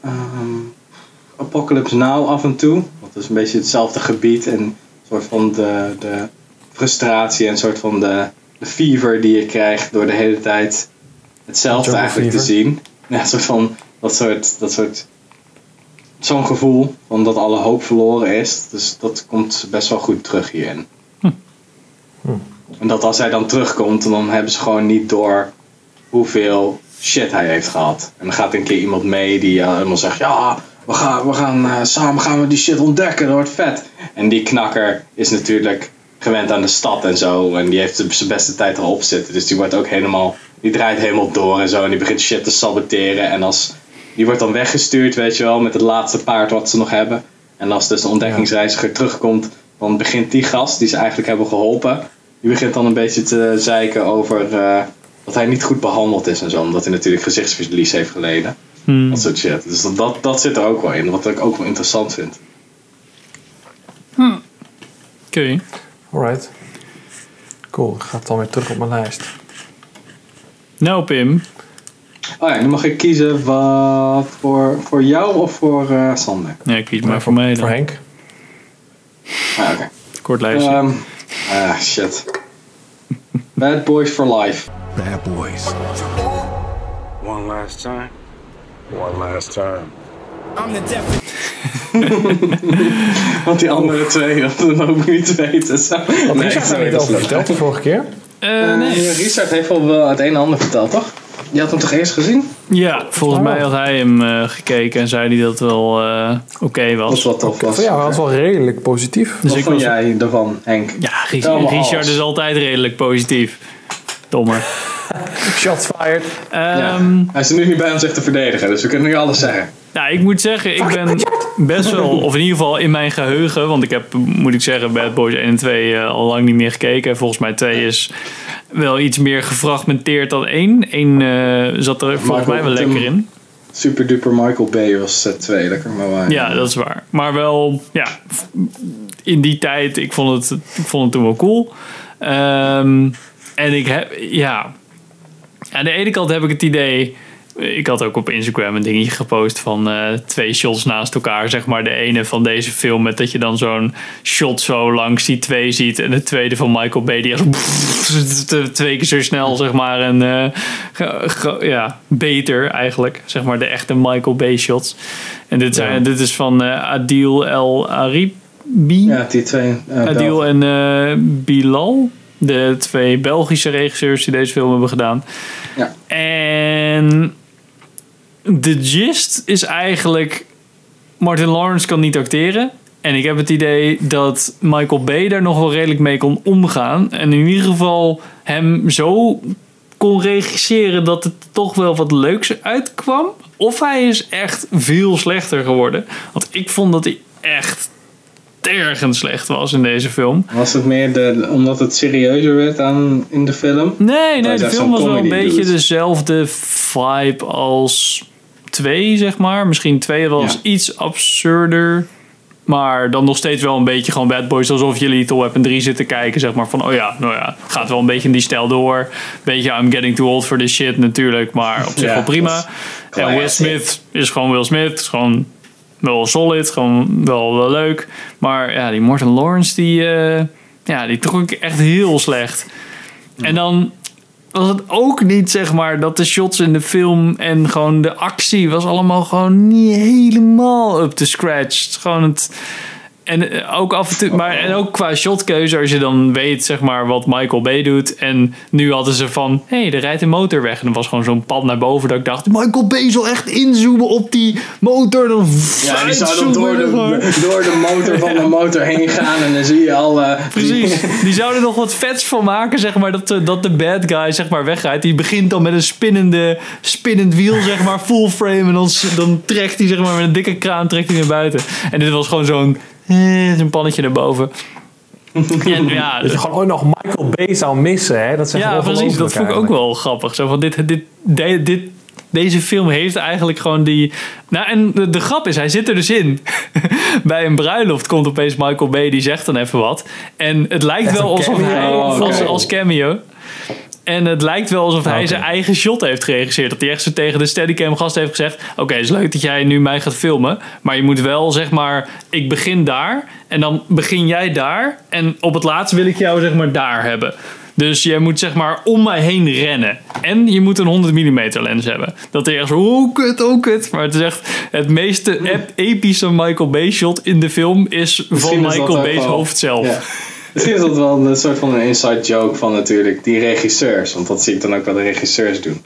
ehm, Apocalypse Now af en toe. Want het is een beetje hetzelfde gebied en een soort van de, de frustratie en een soort van de, de fever die je krijgt door de hele tijd hetzelfde eigenlijk te zien. Ja, een soort van dat soort, dat soort zo'n gevoel van dat alle hoop verloren is. Dus dat komt best wel goed terug hierin. En dat als hij dan terugkomt, dan hebben ze gewoon niet door hoeveel shit hij heeft gehad. En dan gaat een keer iemand mee die eh, helemaal zegt: Ja, we gaan, we gaan eh, samen gaan we die shit ontdekken, dat wordt vet. En die knakker is natuurlijk gewend aan de stad en zo. En die heeft zijn beste tijd erop zitten. Dus die wordt ook helemaal, die draait helemaal door en zo. En die begint shit te saboteren. En als, die wordt dan weggestuurd, weet je wel, met het laatste paard wat ze nog hebben. En als dus de ontdekkingsreiziger terugkomt, dan begint die gast die ze eigenlijk hebben geholpen. Die begint dan een beetje te zeiken over eh, dat hij niet goed behandeld is en zo. Omdat hij natuurlijk gezichtsverlies heeft geleden. Hmm. Dat soort shit. Dus dat, dat, dat zit er ook wel in. Wat ik ook wel interessant vind. Oké. Alright. Cool, ik ga het dan weer terug op mijn lijst. Nou, Pim. Oh ja, nu mag ik kiezen wat voor, voor jou of voor eh Sander. Ja, kies maar voor mij dan. Voor Henk. Ah, oké. Kort lijstje. Ehm, ah, shit. Bad Boys for Life. Bad boys. One last time. One last time. I'm the def- Want die andere twee, dat hoop ik niet te weten. Zo. Wat Nee, Richard daar niet over verteld de vorige keer? Eh, nee. Richard heeft wel wel het een en ander verteld, toch? Je had hem toch eerst gezien? Ja, volgens mij had hij hem eh, gekeken en zei hij dat het wel eh, oké Dat was. wat tof was. Voor jou was het wel redelijk positief. Dus Wat vond jij ervan, Henk? ja, Richard is altijd redelijk positief. Domme. Shots fired. Ja. Ehm, Hij is er nu niet bij om zich te verdedigen, dus we kunnen nu alles zeggen. Nou, ik moet zeggen, ik ben best wel, of in ieder geval in mijn geheugen, want ik heb, moet ik zeggen, Bad Boys 1 en 2 eh, al lang niet meer gekeken. Volgens mij 2 is wel iets meer gefragmenteerd dan 1. 1 eh, zat er volgens mij wel lekker in. Super duper Michael Bay was set 2, lekker maar waar. Ja, dat is waar. Maar wel, ja, in die tijd, ik vond het, ik vond het toen wel cool. Ehm, en ik heb, ja, aan de ene kant heb ik het idee. Ik had ook op Instagram een dingetje gepost van eh, twee shots naast elkaar. Zeg maar de ene van deze film met dat je dan zo'n shot zo langs die twee ziet. En de tweede van Michael Bay die echt twee keer zo snel zeg maar. En eh, ja, beter eigenlijk. Zeg maar de echte Michael Bay shots. En dit, zijn, dit is van eh, Adil El Aribi. Ja, die twee. Adil en eh, Bilal. De twee Belgische regisseurs die deze film hebben gedaan. Ja. En de gist is eigenlijk... Martin Lawrence kan niet acteren. En ik heb het idee dat Michael Bay daar nog wel redelijk mee kon omgaan. En in ieder geval hem zo kon regisseren dat het toch wel wat leuks uitkwam. Of hij is echt veel slechter geworden. Want ik vond dat hij echt tergend slecht was in deze film. Was het meer de, omdat het serieuzer werd aan, in de film? Nee, nee, de film was wel een beetje dezelfde vibe als 2, zeg maar. Misschien 2 wel eens iets absurder. Maar dan nog steeds wel een beetje gewoon Bad Boys. Alsof je Lethal Weapon 3 zit te kijken. Zeg maar van, oh ja, nou ja, gaat wel een beetje in die stijl door. Beetje I'm getting too old for this shit natuurlijk. Maar op zich Ja, wel prima. En Will. Smith is gewoon Will Smith. Is gewoon wel solid. Gewoon wel, wel leuk. Maar ja, die Morton Lawrence, die, eh, ja, die trok ik echt heel slecht. En dan was het ook niet, zeg maar, dat de shots in de film en gewoon de actie was allemaal gewoon niet helemaal up to scratch. Gewoon het. En eh, ook af en toe, maar en ook qua shotkeuze, als je dan weet, zeg maar, wat Michael Bay doet. En nu hadden ze van, hé, hey, er rijdt een motor weg. En er was gewoon zo'n pad naar boven dat ik dacht, Michael Bay zal echt inzoomen op die motor. Dan Ja, die zou dan door de, door de motor van de motor heen gaan en dan zie je al... eh, Precies. Die zouden nog wat vets van maken, zeg maar, dat de, dat de bad guy, zeg maar, wegrijdt. Die begint dan met een spinnende, spinnend wiel, zeg maar, full frame. En dan, dan trekt hij, zeg maar, met een dikke kraan trekt hij naar buiten. En dit was gewoon zo'n, eh, zo'n pannetje naar boven. En ja, Dat je gewoon ook nog Michael Bay zou missen, hè? Dat ja, precies. Dat vond ik ook wel grappig. Zo van dit, dit, de- dit, deze film heeft eigenlijk gewoon die. Nou, en de, de grap is, hij zit er dus in. Bij een bruiloft komt opeens Michael Bay, die zegt dan even wat. En het lijkt wel een alsof cameo? hij. Oh, als cameo. En het lijkt wel alsof hij Oké. zijn eigen shot heeft geregisseerd. Dat hij echt zo tegen de Steadicam gast heeft gezegd... Oké, het is leuk dat jij nu mij gaat filmen. Maar je moet wel, zeg maar... Ik begin daar. En dan begin jij daar. En op het laatst wil ik jou, zeg maar, daar hebben. Dus jij moet, zeg maar, om mij heen rennen. En je moet een 100 mm lens hebben. Dat hij echt zo... Oh, kut, oh, kut. Maar het is echt... Het meeste ep- epische Michael Bay shot in de film... is van Misschien Michael Bay's hoofd zelf. Ja. Misschien is dat wel een soort van een inside joke van natuurlijk die regisseurs. Want dat zie ik dan ook wel de regisseurs doen.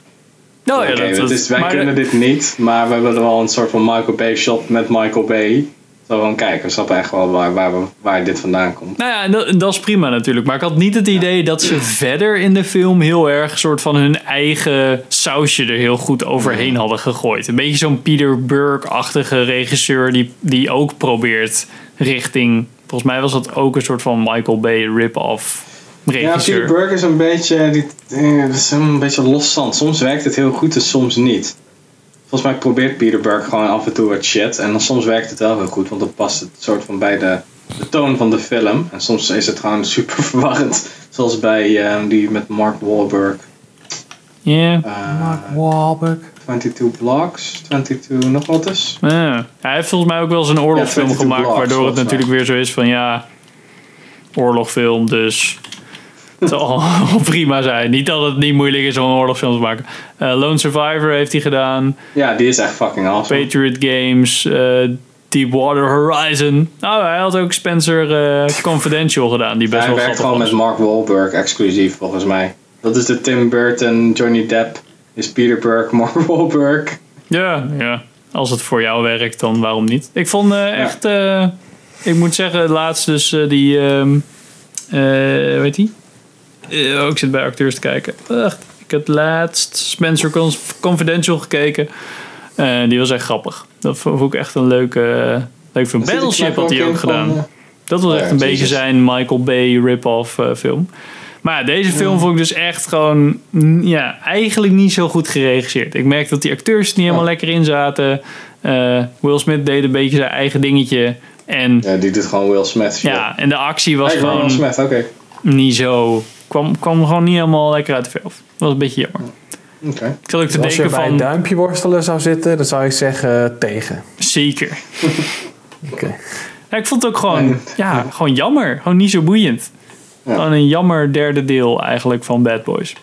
Nou ja, dat, is, wij maar- kunnen dit niet, maar we hebben er wel een soort van Michael Bay shot met Michael Bay. Zo van, kijk, we snappen echt wel waar, waar, waar dit vandaan komt. Nou ja, en dat, en dat is prima natuurlijk. Maar ik had niet het idee dat ze verder in de film heel erg soort van hun eigen sausje er heel goed overheen hadden gegooid. Een beetje zo'n Peter Burke-achtige regisseur die, die ook probeert richting. Volgens mij was dat ook een soort van Michael Bay rip-off Ja, regisseur. Peter Burke is een beetje, die, eh, dat is een beetje loszand. Soms werkt het heel goed en soms niet. Volgens mij probeert Peter Burke gewoon af en toe wat shit. En dan soms werkt het wel heel goed, want dan past het soort van bij de, de toon van de film. En soms is het gewoon super verwarrend. Zoals bij eh, die met Mark Wahlberg. Ja. Eh, Wahlberg. 22 Blocks, 22 nog wat eens. Ja. Hij heeft volgens mij ook wel eens een oorlogfilm Ja, 22 gemaakt, Blocks, waardoor het mij. natuurlijk weer zo is van ja, oorlogfilm, dus het zal prima zijn. Niet dat het niet moeilijk is om een oorlogfilm te maken. Eh, Lone Survivor heeft hij gedaan, Ja, die is echt fucking awesome. Patriot Games, eh, Deepwater Horizon. Nou, hij had ook Spencer eh, Confidential gedaan, die best Hij wel werkt grappig gewoon was. met Mark Wahlberg exclusief volgens mij. Dat is de Tim Burton, Johnny Depp is Peter Burke, Mark Wahlberg. Ja, ja. Als het voor jou werkt, dan waarom niet? Ik vond eh, echt... eh, ik moet zeggen, laatst dus eh, die... ehm eh, weet die? Oh, ik zit bij acteurs te kijken. Ik heb laatst Spencer Con- Confidential gekeken. Die was echt grappig. Dat vond ik echt een leuke, uh, leuk film. Battleship had hij ook gedaan. van, Dat was echt ja, een beetje zijn Michael Bay rip-off film. Maar ja, deze film vond ik dus echt gewoon... Ja, eigenlijk niet zo goed geregisseerd. Ik merkte dat die acteurs er niet helemaal lekker in zaten. Eh, Will Smith deed een beetje zijn eigen dingetje. En Ja, die doet gewoon Will Smith. shit. ja, en de actie was Hey, gewoon Will Smith, oké. niet zo... Kwam, kwam gewoon niet helemaal lekker uit de verf. Dat was een beetje jammer. Oké. Ik zat ook te Als je bij een duimpje worstelen zou zitten, dan zou ik zeggen eh, tegen. Zeker. Oké. Ja, ik vond het ook gewoon, ja, gewoon jammer. Gewoon niet zo boeiend. Gewoon een jammer derde deel eigenlijk van Bad Boys.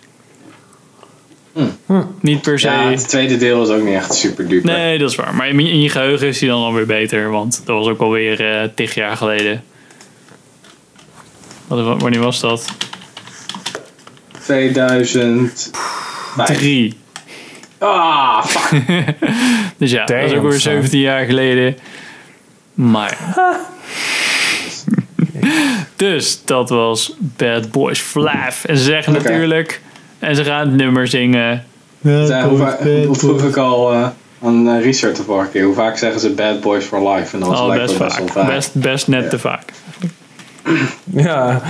Niet per se. Ja, het tweede deel was ook niet echt super duper. Nee, dat is waar. Maar in in je geheugen is hij dan alweer beter. Want dat was ook alweer eh tig jaar geleden. Wat, wanneer was dat? 2000. Drie. Ah, fuck. Dus ja, dat is ook weer son. 17 jaar geleden. Maar. dus dat was Bad Boys Flav. En ze zeggen natuurlijk. En ze gaan het nummer zingen. Zijn, hoe, va- hoe vroeg ik al eh, aan eh, Richard de vorige keer? Hoe vaak zeggen ze Bad Boys for Life? En dat blijkbaar best best wel vaak. vaak. Best, best net te vaak. Ja.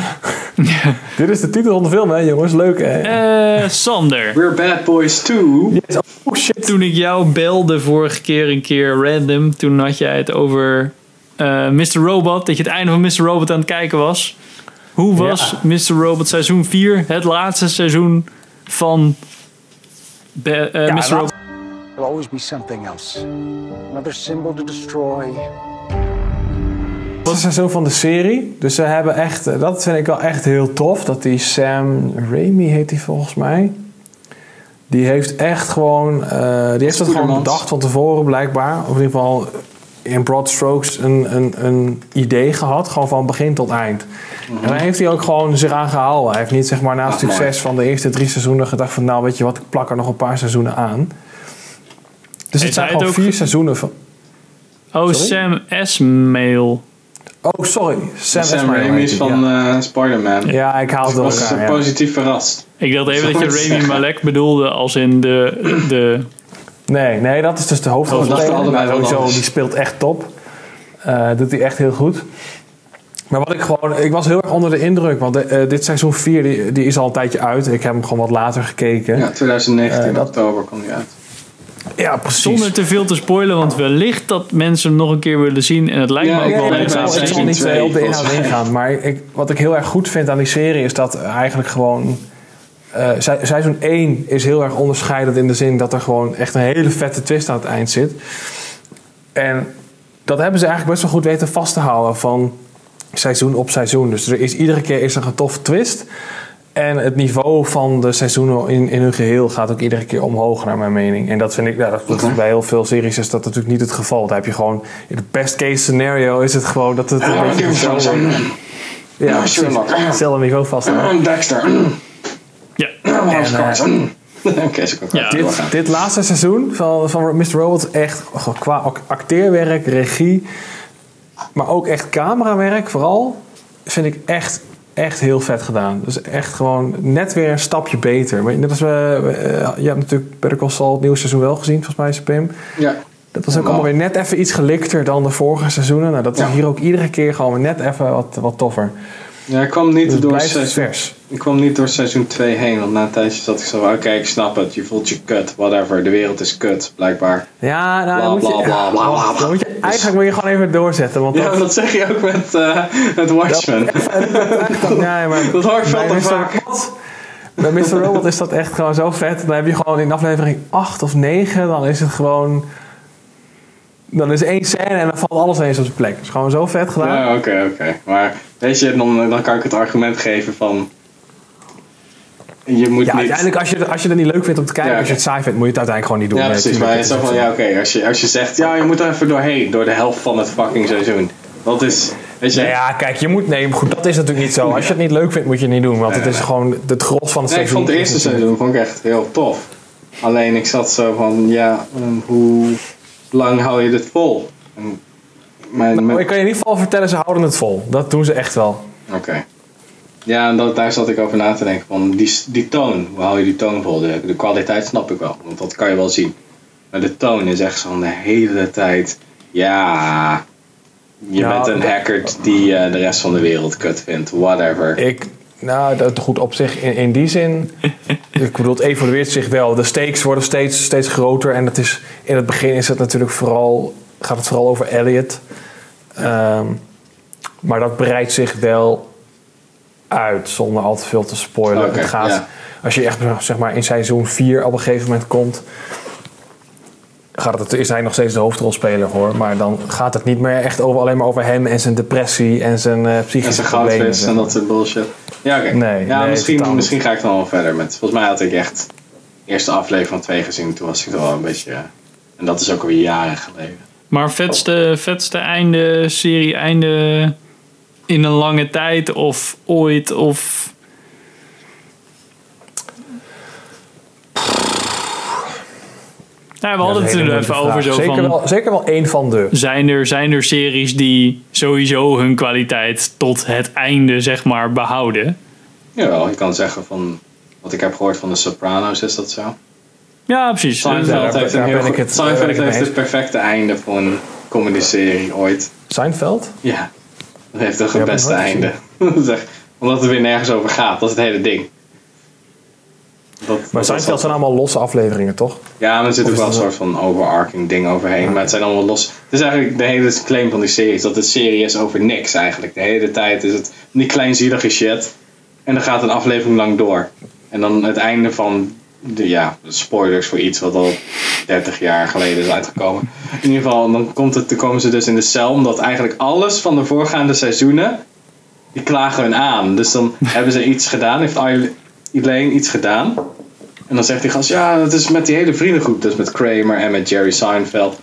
Dit is de titel van de film, hè jongens? Leuk, hè? Eh, Sander. We're Bad Boys 2. Yes. Oh shit. Toen ik jou belde vorige keer een keer random, toen had jij het over eh Mr. Robot, dat je het einde van Mr. Robot aan het kijken was. Hoe was Mr. Robot seizoen 4, het laatste seizoen van Be- eh, Mr. Robot? There'll always be something else. Another symbol to destroy. Dat is seizoen van de serie. Dus ze hebben echt, eh, dat vind ik wel echt heel tof. Dat die Sam Raimi heet die volgens mij. Die heeft echt gewoon, eh, die heeft dat gewoon bedacht van tevoren blijkbaar. Of in ieder geval in broad strokes een, een, een idee gehad. Gewoon van begin tot eind. En daar heeft hij ook gewoon zich aan gehouden. Hij heeft niet zeg maar na het Ah, mooi. succes van de eerste drie seizoenen gedacht van... Nou weet je wat, ik plak er nog een paar seizoenen aan. Dus het zijn het gewoon ook- vier seizoenen van... Oh, Sorry? Sam Esmail. Oh, sorry. Sam, Sam Esmail Raimi is van ja. eh, Spider-Man. Ja, ik haal het Ik door was elkaar. eh, ja. positief verrast. Ik dacht even dat je ik Rami. Malek bedoelde als in de, de Nee, nee, dat is dus de hoofdrolspeler. sowieso, die speelt echt top. Eh doet hij echt heel goed. Maar wat ik gewoon, ik was heel erg onder de indruk. Want eh, dit seizoen 4 die, die is al een tijdje uit. Ik heb hem gewoon wat later gekeken. Ja, 2019 Eh, dat- oktober kwam die uit. Ja, precies. Zonder te veel te spoilen, want wellicht dat mensen hem nog een keer willen zien. En het lijkt Ja, me ook ja, wel ja, ik leuk ik zal niet eh, op de inhoud ingaan. Maar ik, wat ik heel erg goed vind aan die serie is dat eigenlijk gewoon... se- seizoen 1 is heel erg onderscheidend in de zin dat er gewoon echt een hele vette twist aan het eind zit. En dat hebben ze eigenlijk best wel goed weten vast te houden van seizoen op seizoen. Dus er is, iedere keer is er een toffe twist. En het niveau van de seizoenen in, in hun geheel gaat ook iedere keer omhoog, naar mijn mening. En dat vind ik, ja, dat, dat is bij heel veel series is dat natuurlijk niet het geval. Daar heb je gewoon, in het best case scenario is het gewoon dat het een beetje hetzelfde, ja, Sherlock. hetzelfde niveau vast. Dexter. Ja. Oké, ze kan Ja. Dit, dit laatste seizoen van, van Mr. Robot echt qua ac- acteerwerk, regie, maar ook echt camerawerk vooral, vind ik echt, echt heel vet gedaan. Dus echt gewoon net weer een stapje beter. Maar Net als we, we, eh, je hebt natuurlijk Better Call Saul het nieuwe seizoen wel gezien, volgens mij Pim. Ja. Dat was ook allemaal weer net even iets gelikter dan de vorige seizoenen. Nou, dat is Ja. hier ook iedere keer gewoon weer net even wat, wat toffer. Ja, ik kwam niet Dus door seizoen... vers. Ik kwam niet door seizoen 2 heen, want na een tijdje zat ik zo van, oké, ik snap het, je voelt je kut, whatever, de wereld is kut, blijkbaar. Ja, nou, Bla, moet je, bla, bla, bla, bla, bla. dan moet je eigenlijk moet je gewoon even doorzetten. Want Ja, dat, dat zeg je ook met, eh met Watchmen. ja, maar Dat hoor ik veel te vaak. Bij Mr. Robot is dat echt gewoon zo vet. Dan heb je gewoon in aflevering 8 of 9, dan is het gewoon. Dan is één scène en dan valt alles ineens op zijn plek. Het is gewoon zo vet gedaan. Ja, oké, oké. Maar weet je, dan, dan kan ik het argument geven van... Je moet Ja, niet... uiteindelijk als je, als je het niet leuk vindt om te kijken, Ja, als je het saai vindt, moet je het uiteindelijk gewoon niet doen. Ja, precies. Maar het is dat zo van, ja, oké, als, je, als je zegt, ja, je moet er even doorheen, door de helft van het fucking seizoen. Dat is, weet je... Nou ja, kijk, je moet. Nee, goed, dat is natuurlijk niet zo. Als je het niet leuk vindt, moet je het niet doen. Want het is gewoon het gros van het Nee, ik seizoen. vond het eerste seizoen vond ik echt heel tof. Alleen ik zat zo van, ja, ehm, hoe lang hou je dit vol? En mijn, Nou, ik kan je in ieder geval vertellen, ze houden het vol. Dat doen ze echt wel. Oké. Ja, en dat, daar zat ik over na te denken. Van die, die toon, hoe hou je die toon vol? De, de kwaliteit snap ik wel, want dat kan je wel zien. Maar de toon is echt zo'n de hele tijd. Ja, je Nou, bent een hacker die eh, de rest van de wereld kut vindt. Whatever. Ik, nou, dat goed op zich in, in die zin. ik bedoel, het evolueert zich wel. De stakes worden steeds, steeds groter. En het is, in het begin is het natuurlijk vooral, gaat het vooral over Elliot. Ehm, maar dat breidt zich wel uit, zonder al te veel te spoilen. Het gaat, ja. Als je echt zeg maar, in seizoen 4 op een gegeven moment komt. Gaat het, is hij nog steeds de hoofdrolspeler hoor. Maar dan gaat het niet meer echt over, alleen maar over hem en zijn depressie en zijn eh, En psychische zijn problemen. goudvis zeg en dat soort bullshit. Ja, oké. Nee, ja, nee, misschien, misschien ga ik dan wel verder met. Volgens mij had ik echt de eerste aflevering van twee gezien. Toen was ik er wel een beetje. eh, en dat is ook alweer jaren geleden. Maar vetste, vetste einde, serie einde in een lange tijd of ooit of... Ja, we hadden het er even over zo. Zeker van... wel, zeker wel één van de. Zijn er, zijn er series die sowieso hun kwaliteit tot het einde, zeg maar, behouden? Jawel, je kan zeggen van. Wat ik heb gehoord van de Sopranos is dat zo. Ja, precies. Seinfeld heeft, een heel goed- het- Seinfeld het heeft het perfecte einde voor een comedy-serie ooit. Seinfeld? Ja, dat heeft toch het beste einde. Omdat het weer nergens over gaat, dat is het hele ding. Dat, Maar dat Seinfeld was zijn allemaal losse afleveringen, toch? Ja, maar er zit Of ook wel een soort van overarching ding overheen. Maar het zijn allemaal los. Het is eigenlijk de hele claim van die serie. Is dat het serie is over niks eigenlijk. De hele tijd is het die kleinzielige shit. En dan gaat een aflevering lang door. En dan het einde van. De, ja, spoilers voor iets wat al 30 jaar geleden is uitgekomen. In ieder geval, dan, komt het, dan komen ze dus in de cel. Omdat eigenlijk alles van de voorgaande seizoenen. Die klagen hun aan. Dus dan hebben ze iets gedaan. Heeft Elaine iets gedaan. En dan zegt die gast, ja, dat is met die hele vriendengroep. Dus met Kramer en met Jerry Seinfeld.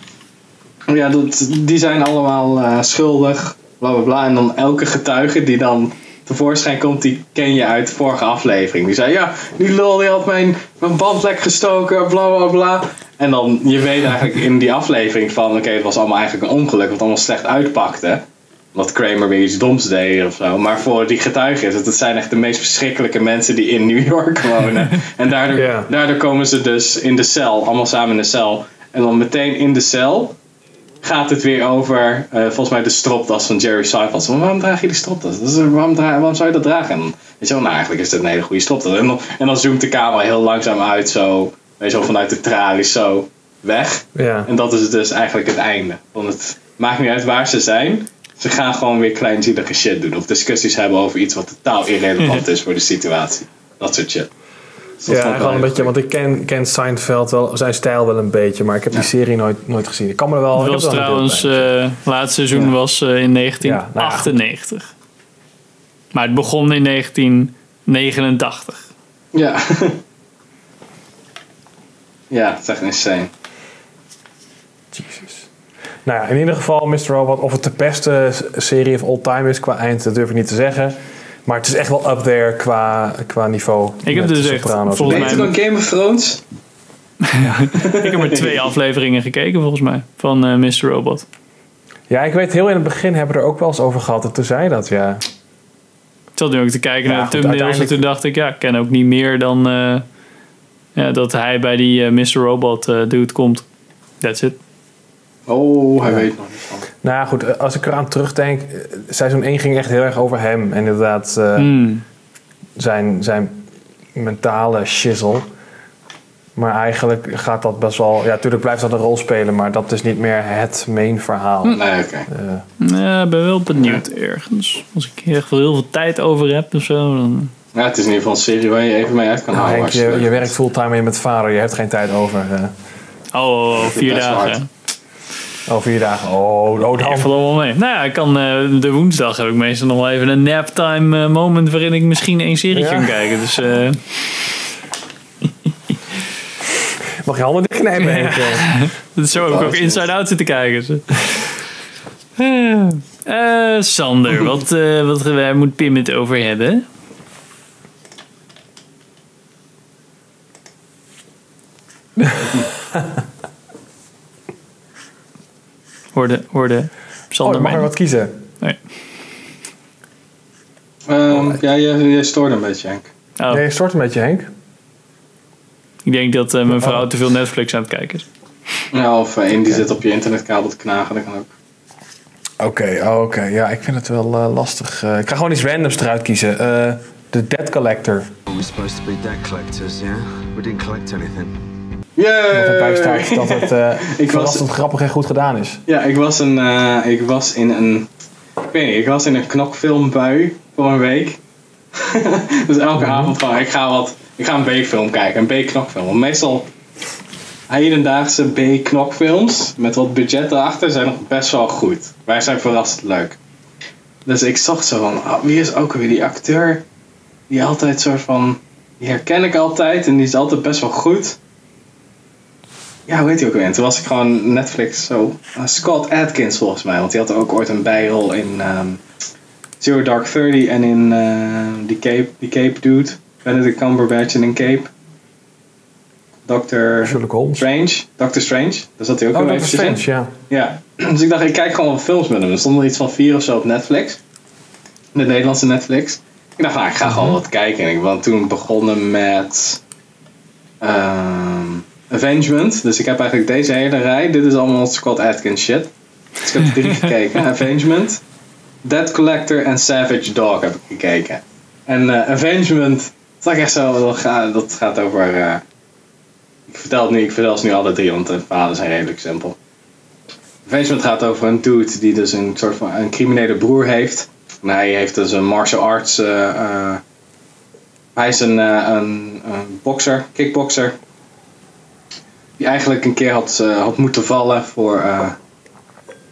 Ja, dat, die zijn allemaal eh, schuldig, bla bla bla. En dan elke getuige die dan tevoorschijn komt, die ken je uit de vorige aflevering. Die zei, ja, die lul die had mijn, mijn band lek gestoken, bla bla bla. En dan, je weet eigenlijk in die aflevering van, oké, het was allemaal eigenlijk een ongeluk, wat allemaal slecht uitpakte. Omdat Kramer weer iets doms deed of zo. Maar voor die getuigen is het, het zijn echt de meest verschrikkelijke mensen die in New York wonen. en daardoor, daardoor komen ze dus in de cel, allemaal samen in de cel. En dan meteen in de cel gaat het weer over, eh, volgens mij, de stropdas van Jerry Seinfeld. Zo, waarom draag je die stropdas? Dat is, waarom, waarom zou je dat dragen? En dan, weet je wel, nou eigenlijk is dit een hele goede stropdas. En dan, en dan zoomt de camera heel langzaam uit, zo, weet je wel, vanuit de tralies zo weg. En dat is dus eigenlijk het einde. Want het maakt niet uit waar ze zijn. Ze gaan gewoon weer kleinzielige shit doen. Of discussies hebben over iets wat totaal irrelevant is voor de situatie. Dat soort shit. Dat Ja, gewoon een beetje, want ik ken, ken Seinfeld wel, zijn stijl wel een beetje, maar ik heb die serie nooit, nooit gezien. Ik kan me er wel. Het ik was wel trouwens, eh laatste seizoen was eh, in 1998. Maar het begon in 1989. Ja. ja, het is echt insane. Nou ja, in ieder geval, Mr. Robot, of het de beste serie of all time is qua eind, dat durf ik niet te zeggen. Maar het is echt wel up there qua, qua niveau. Ik heb dus echt, volgens mij- dan Game of Thrones? Ik heb maar twee afleveringen gekeken volgens mij van eh, Mr. Robot. Ja, ik weet heel in het begin hebben we er ook wel eens over gehad. En toen zei dat, ja. Ik zat nu ook te kijken Ja, naar de thumbnails en toen dacht ik, ja, ik ken ook niet meer dan eh, ja, dat hij bij die eh, Mr. Robot eh dude komt. That's it. Oh, hij weet nog niet van. Nou ja, goed, als ik eraan terugdenk, eh, seizoen 1 ging echt heel erg over hem. En inderdaad, eh, Hmm. zijn, zijn mentale shizzle. Maar eigenlijk gaat dat best wel... Ja, natuurlijk blijft dat een rol spelen, maar dat is niet meer het main verhaal. Nee, oké. Eh, Ja, ik ben wel benieuwd ergens. Als ik echt wel heel veel tijd over heb of zo, dan... Ja, het is in ieder geval een serie waar je even mee uit kan nou, houden. Henk, je je, werkt fulltime en je bent vader. Je hebt geen tijd over. eh. Oh, oh, oh, vier dagen. Oh, vier dagen. Oh, oh dan. valt allemaal mee. Nou ja, ik kan, eh, de woensdag heb ik meestal nog wel even een naptime eh, moment waarin ik misschien één serietje Ja. kan kijken. Dus eh, Mag je handen dichtknijpen, dat is zo heb ik ook Inside Out zitten kijken. Eh, eh, Sander, wat, wat waar moet Pim het over hebben? Hoorde, hoorde Sander Oh, mag er wat kiezen? Nee. Ehm, ja, je, je stoorde een beetje, Henk. Oh, Nee, stort een beetje, Henk. ik denk dat eh, mijn vrouw Oh. te veel Netflix aan het kijken is. Ja, of eh, één die zit op je internetkabel te knagen, dat kan ook. Oké, oh, oké. Ja, ik vind het wel eh, lastig. Ik ga gewoon iets randoms eruit kiezen. Eh The Dead Collector. We're supposed to be debt collectors, yeah? We didn't collect anything. Erbij Yay! staat dat het eh Ik was- verrassend grappig en goed gedaan is. Ja, ik was, een, eh, ik was in een. Ik weet niet, ik was in een knokfilmbui voor een week. dus elke avond van, ik ga wat. Ik ga een B-film kijken, een B-knokfilm. Meestal hedendaagse B-knokfilms met wat budget erachter zijn nog best wel goed. Wij zijn verrassend leuk. Dus ik zocht zo van, ah, wie is ook weer die acteur die altijd soort van, die herken ik altijd en die is altijd best wel goed. Ja, hoe heet hij ook weer? En toen was ik gewoon Netflix zo. uh, Scott Atkins volgens mij, want die had ook ooit een bijrol in ehm, Zero Dark Thirty en in eh, die, Cape, die Cape Dude. Benedict Cumberbatch in een Cape. Dr. Strange. Dr. Strange. Daar zat hij ook Oh, dat is eventjes in. Strange, ja. Ja, dus ik dacht, ik kijk gewoon wat films met hem. Er stonden er iets van vier of zo op Netflix. De Nederlandse Netflix. Ik dacht, nou, ik ga Mhm. gewoon wat kijken. En ik ben toen begonnen met ehm, Avengement. Dus ik heb eigenlijk deze hele rij. Dit is allemaal Scott Atkins shit. Dus ik heb drie gekeken. Avengement, Dead Collector en Savage Dog heb ik gekeken. En eh, Avengement is echt zo, dat gaat, dat gaat over... eh, ik vertel het nu, ik vertel ze nu alle drie, want de verhalen zijn redelijk simpel. Avengement gaat over een dude die dus een soort van een criminele broer heeft. En hij heeft dus een martial arts... eh, hij is een, een, een bokser, kickbokser. Die eigenlijk een keer had, eh, had moeten vallen voor, eh,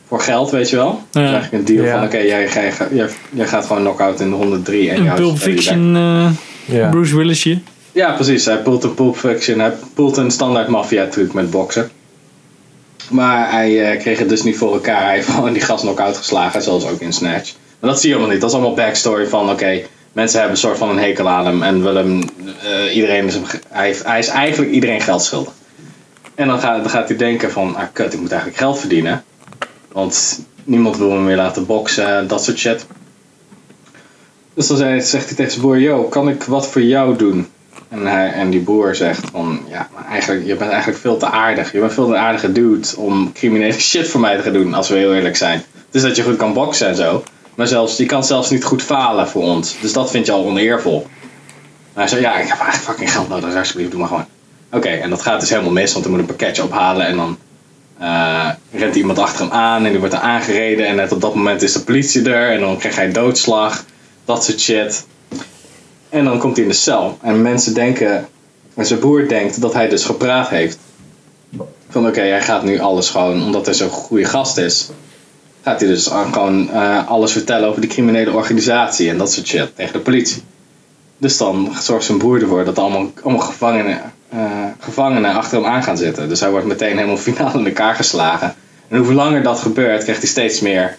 voor geld, weet je wel. Ja. Dus eigenlijk een deal Ja. van, oké, jij, jij, jij, jij gaat gewoon knock-out in de 103 en Een Pulp. Fiction eh, Ja. Bruce Willisje. Ja, precies. Hij pult een Pulp Fiction. Hij pult een standaard maffia truc met boksen. Maar hij eh, kreeg het dus niet voor elkaar. Hij heeft gewoon die gast knock-out geslagen, zoals ook in Snatch. Maar dat zie je helemaal niet. Dat is allemaal backstory van, oké, mensen hebben een soort van een hekel aan hem. En willen hem, eh, iedereen is hem, hij, hij is eigenlijk iedereen geld schuldig. En dan gaat, gaat hij denken van, ah kut, ik moet eigenlijk geld verdienen. Want niemand wil me meer laten boksen, dat soort shit. Dus dan zegt hij tegen zijn broer, yo, kan ik wat voor jou doen? En, hij, en die broer zegt van, ja, maar eigenlijk, je bent eigenlijk veel te aardig. Je bent veel te aardige dude om criminele shit voor mij te gaan doen, als we heel eerlijk zijn. Is dat je goed kan boksen en zo. Maar zelfs, je kan zelfs niet goed falen voor ons. Dus dat vind je al oneervol. Maar hij zei, ja, ik heb eigenlijk fucking geld nodig, dus alsjeblieft, doe maar gewoon. Oké, en dat gaat dus helemaal mis, want hij moet een pakketje ophalen en dan eh, rent iemand achter hem aan en die wordt er aangereden. En net op dat moment is de politie er en dan krijgt hij doodslag. Dat soort shit. En dan komt hij in de cel. En mensen denken, en zijn broer denkt dat hij dus gepraat heeft. Van oké, hij gaat nu alles gewoon, omdat hij zo'n goede gast is. Gaat hij dus gewoon eh, alles vertellen over die criminele organisatie en dat soort shit tegen de politie. Dus dan zorgt zijn broer ervoor dat allemaal, allemaal gevangenen, eh, gevangenen achter hem aan gaan zitten. Dus hij wordt meteen helemaal finaal in elkaar geslagen. En hoe langer dat gebeurt, krijgt hij steeds meer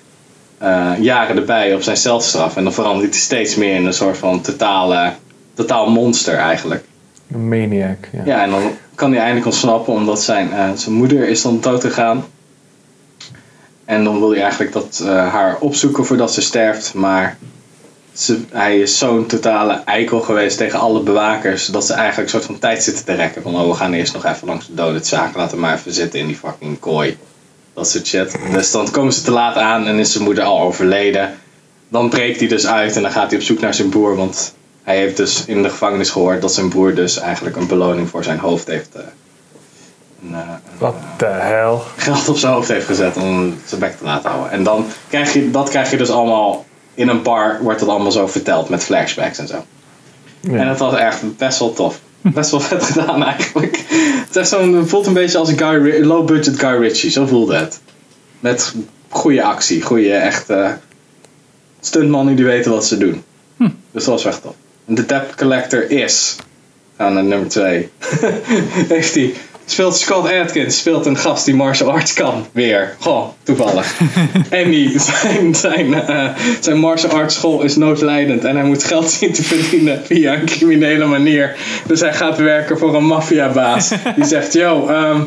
eh, jaren erbij op zijn celstraf. En dan verandert hij steeds meer in een soort van totale, totaal monster eigenlijk. Een maniac. Ja. Ja, en dan kan hij eindelijk ontsnappen omdat zijn, eh, zijn moeder is dan dood gegaan. En dan wil hij eigenlijk dat, haar opzoeken voordat ze sterft. Maar ze, hij is zo'n totale eikel geweest tegen alle bewakers. Dat ze eigenlijk een soort van tijd zitten te rekken. Van oh, we gaan eerst nog even langs de dodenzaak. Laten we maar even zitten in die fucking kooi. Dat soort shit. Dus dan komen ze te laat aan en is zijn moeder al overleden. Dan breekt hij dus uit en dan gaat hij op zoek naar zijn broer. Want hij heeft dus in de gevangenis gehoord dat zijn broer dus eigenlijk een beloning voor zijn hoofd heeft. eh, een, eh, Wat de hel. geld op zijn hoofd heeft gezet om zijn bek te laten houden. En dan krijg je, dat krijg je dus allemaal in een bar, wordt dat allemaal zo verteld met flashbacks en zo. En dat was echt best wel tof. Best wel vet gedaan eigenlijk. Het, is zo'n, voelt een beetje als een Guy, low budget Guy Ritchie, zo voelde het. Met goede actie, goede echt eh, stuntmannen die weten wat ze doen. Dus dat was echt tof. En de Debt Collector is, naar nummer 2. Heeft hij speelt Scott Atkins, speelt een gast die martial arts kan. Weer. Goh, toevallig. en die, zijn, zijn, eh, zijn martial arts school is noodlijdend. En hij moet geld zien te verdienen via een criminele manier. Dus hij gaat werken voor een maffiabaas. Die zegt, yo, ehm,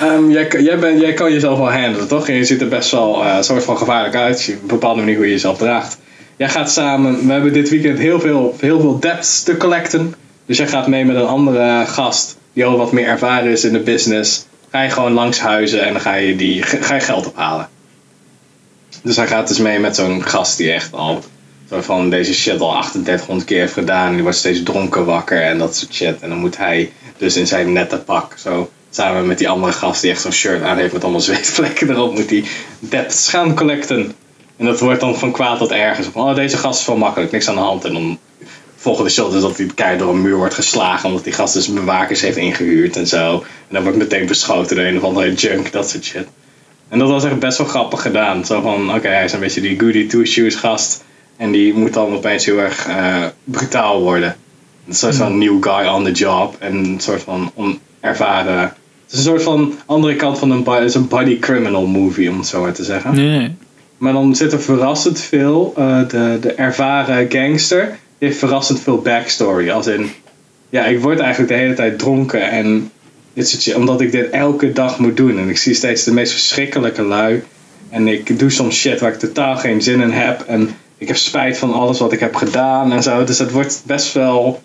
ehm, jij, jij, jij kan jezelf wel handelen, toch? En je ziet er best wel een soort van gevaarlijk uit. Je- bepaalde manier hoe je jezelf draagt. Jij gaat samen, we hebben dit weekend heel veel, heel veel debts te collecten. Dus jij gaat mee met een andere gast die wat meer ervaren is in de business. Ga je gewoon langs huizen en dan ga je, die, ga je geld ophalen. Dus hij gaat dus mee met zo'n gast die echt al van deze shit al 3800 keer heeft gedaan. En die wordt steeds dronken wakker en dat soort shit. En dan moet hij dus in zijn nette pak zo samen met die andere gast die echt zo'n shirt aan heeft met allemaal zweetvlekken erop, moet hij debts gaan collecten. En dat wordt dan van kwaad tot ergens. Van, oh, deze gast is wel makkelijk, niks aan de hand. En dan volgende shot is dat hij keihard door een muur wordt geslagen. Omdat die gast dus bewakers heeft ingehuurd en zo. En dan wordt meteen beschoten door een of andere junk, dat soort shit. En dat was echt best wel grappig gedaan. Zo van, oké, hij is een beetje die goody two-shoes gast. En die moet dan opeens heel erg eh, brutaal worden. Het is een soort van new guy on the job. En een soort van onervaren... Het is een soort van andere kant van een, het is een body criminal movie, om het zo maar te zeggen. Nee. Maar dan zit er verrassend veel. eh, de, de ervaren gangster heeft verrassend veel backstory. Als in, ja, ik word eigenlijk de hele tijd dronken. En dit soort shit, omdat ik dit elke dag moet doen. En ik zie steeds de meest verschrikkelijke lui. En ik doe soms shit waar ik totaal geen zin in heb. En ik heb spijt van alles wat ik heb gedaan en zo. Dus het wordt best wel,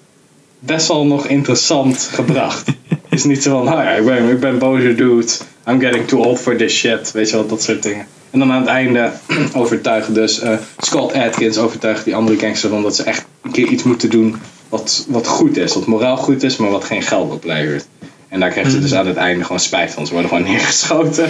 best wel nog interessant gebracht. Het is niet zo van, oh ja, ik ben, ik ben boze dude. I'm getting too old for this shit. Weet je wel, dat soort dingen. En dan aan het einde overtuigen dus eh, Scott Atkins overtuigt die andere gangster van dat ze echt een keer iets moeten doen wat, wat goed is, wat moraal goed is, maar wat geen geld oplevert. En daar krijgen ze dus aan het einde gewoon spijt van. Ze worden gewoon neergeschoten.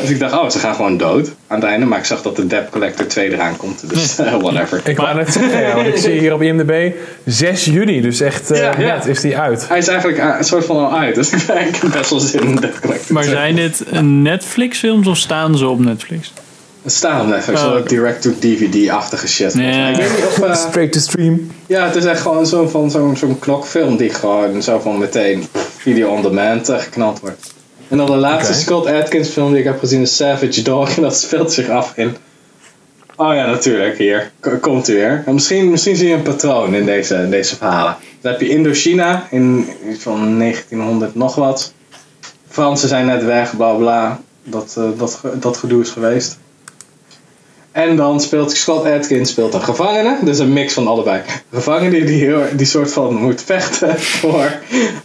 Dus ik dacht, oh, ze gaan gewoon dood aan het einde. Maar ik zag dat de Debt Collector 2 eraan komt. Dus eh, whatever. Ik wou net zeggen, ja, want ik zie hier op IMDb 6 juni, dus echt eh, Ja, ja. net is die uit. Hij is eigenlijk eh, een soort van al uit. Dus ik heb eigenlijk best wel zin in Debt Collector Maar 2. zijn dit Netflix films of staan ze op Netflix? Het staat op Netflix. Oh. Direct-to-DVD-achtige shit. Ik weet niet of... eh, Straight to stream. Ja, het is echt gewoon zo van zo'n zo'n knokfilm die gewoon zo van meteen video on demand geknald wordt. En dan de laatste. Scott Atkins film die ik heb gezien is Savage Dog en dat speelt zich af in. Oh ja, natuurlijk, hier. K- komt u weer. En misschien, misschien zie je een patroon in deze, in deze verhalen. Dan heb je Indochina in van 1900 nog wat. Fransen zijn net weg, bla bla. Dat, eh, dat, dat gedoe is geweest. En dan speelt Scott Atkins speelt een gevangene. Dus een mix van allebei. Gevangene die, die, soort van moet vechten voor,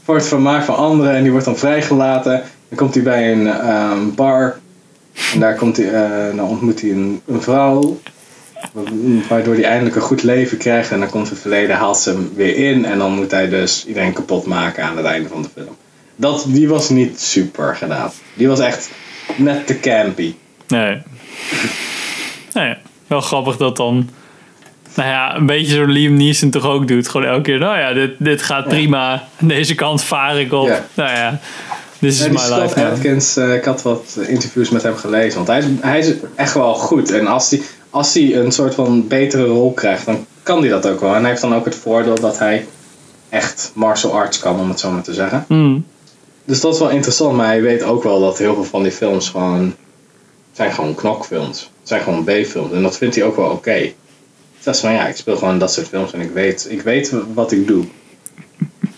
voor het vermaak van anderen. En die wordt dan vrijgelaten. Dan komt hij bij een ehm, bar. En daar komt hij, eh, dan ontmoet hij een, een vrouw. wa- Waardoor hij eindelijk een goed leven krijgt. En dan komt het verleden, haalt ze hem weer in. En dan moet hij dus iedereen kapot maken aan het einde van de film. Dat, die was niet super gedaan. Die was echt net te campy. Nee. Nou ja, wel grappig dat dan... Nou ja, een beetje zo Liam Neeson toch ook doet. Gewoon elke keer, nou ja, dit, dit gaat prima. Deze kant vaar ik op. Ja. Nou ja, this is my Scott life. Atkins, eh, ik had wat interviews met hem gelezen. Want hij is, hij is echt wel goed. En als hij, als hij een soort van betere rol krijgt, dan kan hij dat ook wel. En hij heeft dan ook het voordeel dat hij echt martial arts kan, om het zo maar te zeggen. Hmm. Dus dat is wel interessant. Maar hij weet ook wel dat heel veel van die films gewoon... zijn gewoon knokfilms. Het zijn gewoon B-films. En dat vindt hij ook wel oké. Dat is van ja, ik speel gewoon dat soort films en ik weet, ik weet wat ik doe.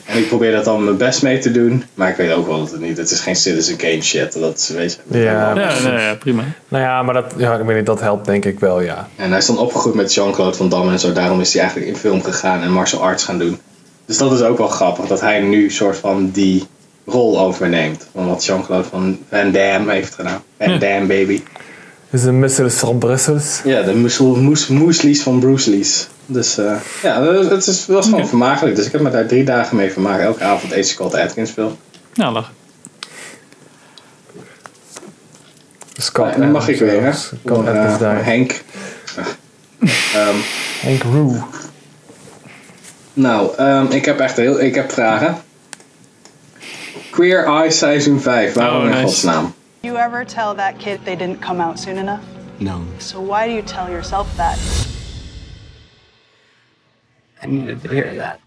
En ik probeer dat dan mijn best mee te doen. Maar ik weet ook wel dat het niet... Het is geen Citizen Kane shit. Dat is, weet je... Ja. Ja, nee, ja, prima. Nou ja, maar dat, ja, ik weet niet, dat helpt denk ik wel, ja. En hij is dan opgegroeid met Jean-Claude Van Damme en zo. Daarom is hij eigenlijk in film gegaan en martial arts gaan doen. Dus dat is ook wel grappig. Dat hij nu soort van die rol overneemt. Van wat Jean-Claude van Van Damme heeft gedaan. Van Damme baby. is een Mrs. van Brussels. Ja, de moes, moeslies van Bruce Lee's. Dus eh, ja, het is, was gewoon vermakelijk. Dus ik heb me daar drie dagen mee vermaakt. Elke avond eet Scott Atkins film. Nou, lach. Scott En dan mag ik weer, hè? Eh. Henk. Ehm, Henk Roo. nou, ehm, ik heb echt heel... Ik heb vragen. Queer Eye seizoen 5. Waarom Oh, in nice. godsnaam? You ever tell that kid they didn't come out soon enough? No. So why do you tell yourself that? I needed to hear that.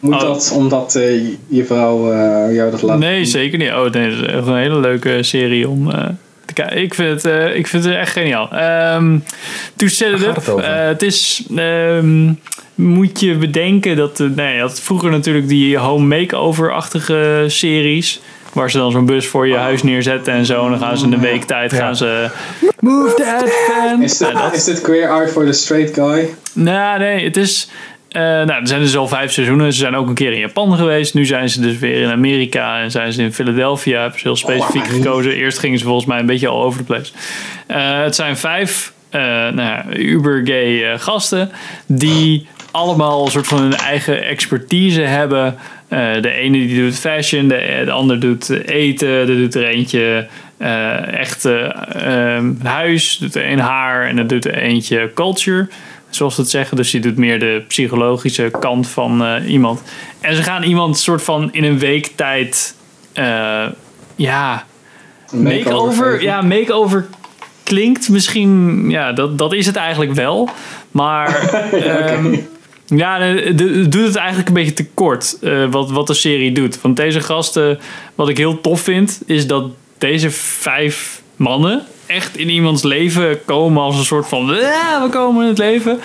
Moet Oh. dat omdat eh, je vrouw eh, jou dat laat Nee, zeker niet. Oh, nee, dat is echt een hele leuke serie om eh, te kijken. Ik vind het, eh, ik vind het echt geniaal. Ehm to set it up. eh, het is... ehm, moet je bedenken dat... eh, nee, je had vroeger natuurlijk die home makeover-achtige series... Waar ze dan zo'n bus voor je huis neerzetten en zo. En dan gaan ze in een week tijd gaan ze... Move that fan. Is dit, Ja, dat- is dit Queer Eye for the Straight Guy? nou, nee, het is. eh, nou, er zijn dus al vijf seizoenen. Ze zijn ook een keer in Japan geweest. Nu zijn ze dus weer in Amerika en zijn ze in Philadelphia. Hebben ze heel specifiek gekozen. Eerst gingen ze volgens mij een beetje all over the place. Eh, het zijn vijf eh, nou ja, uber-gay eh, gasten die allemaal een soort van hun eigen expertise hebben. Eh, de ene die doet fashion, de, de ander doet eten, er doet er eentje eh, echt eh, ehm, huis, doet er een haar en er doet er eentje culture zoals ze het zeggen. Dus die doet meer de psychologische kant van eh, iemand. En ze gaan iemand soort van in een week tijd, ja, makeover. Ja, makeover klinkt misschien, ja, dat, dat is het eigenlijk wel. Maar ja, de- doet het eigenlijk een beetje te kort eh, wat, wat de serie doet. Want deze gasten, wat ik heel tof vind, is dat deze vijf mannen echt in iemands leven komen als een soort van, "Ja, we komen in het leven.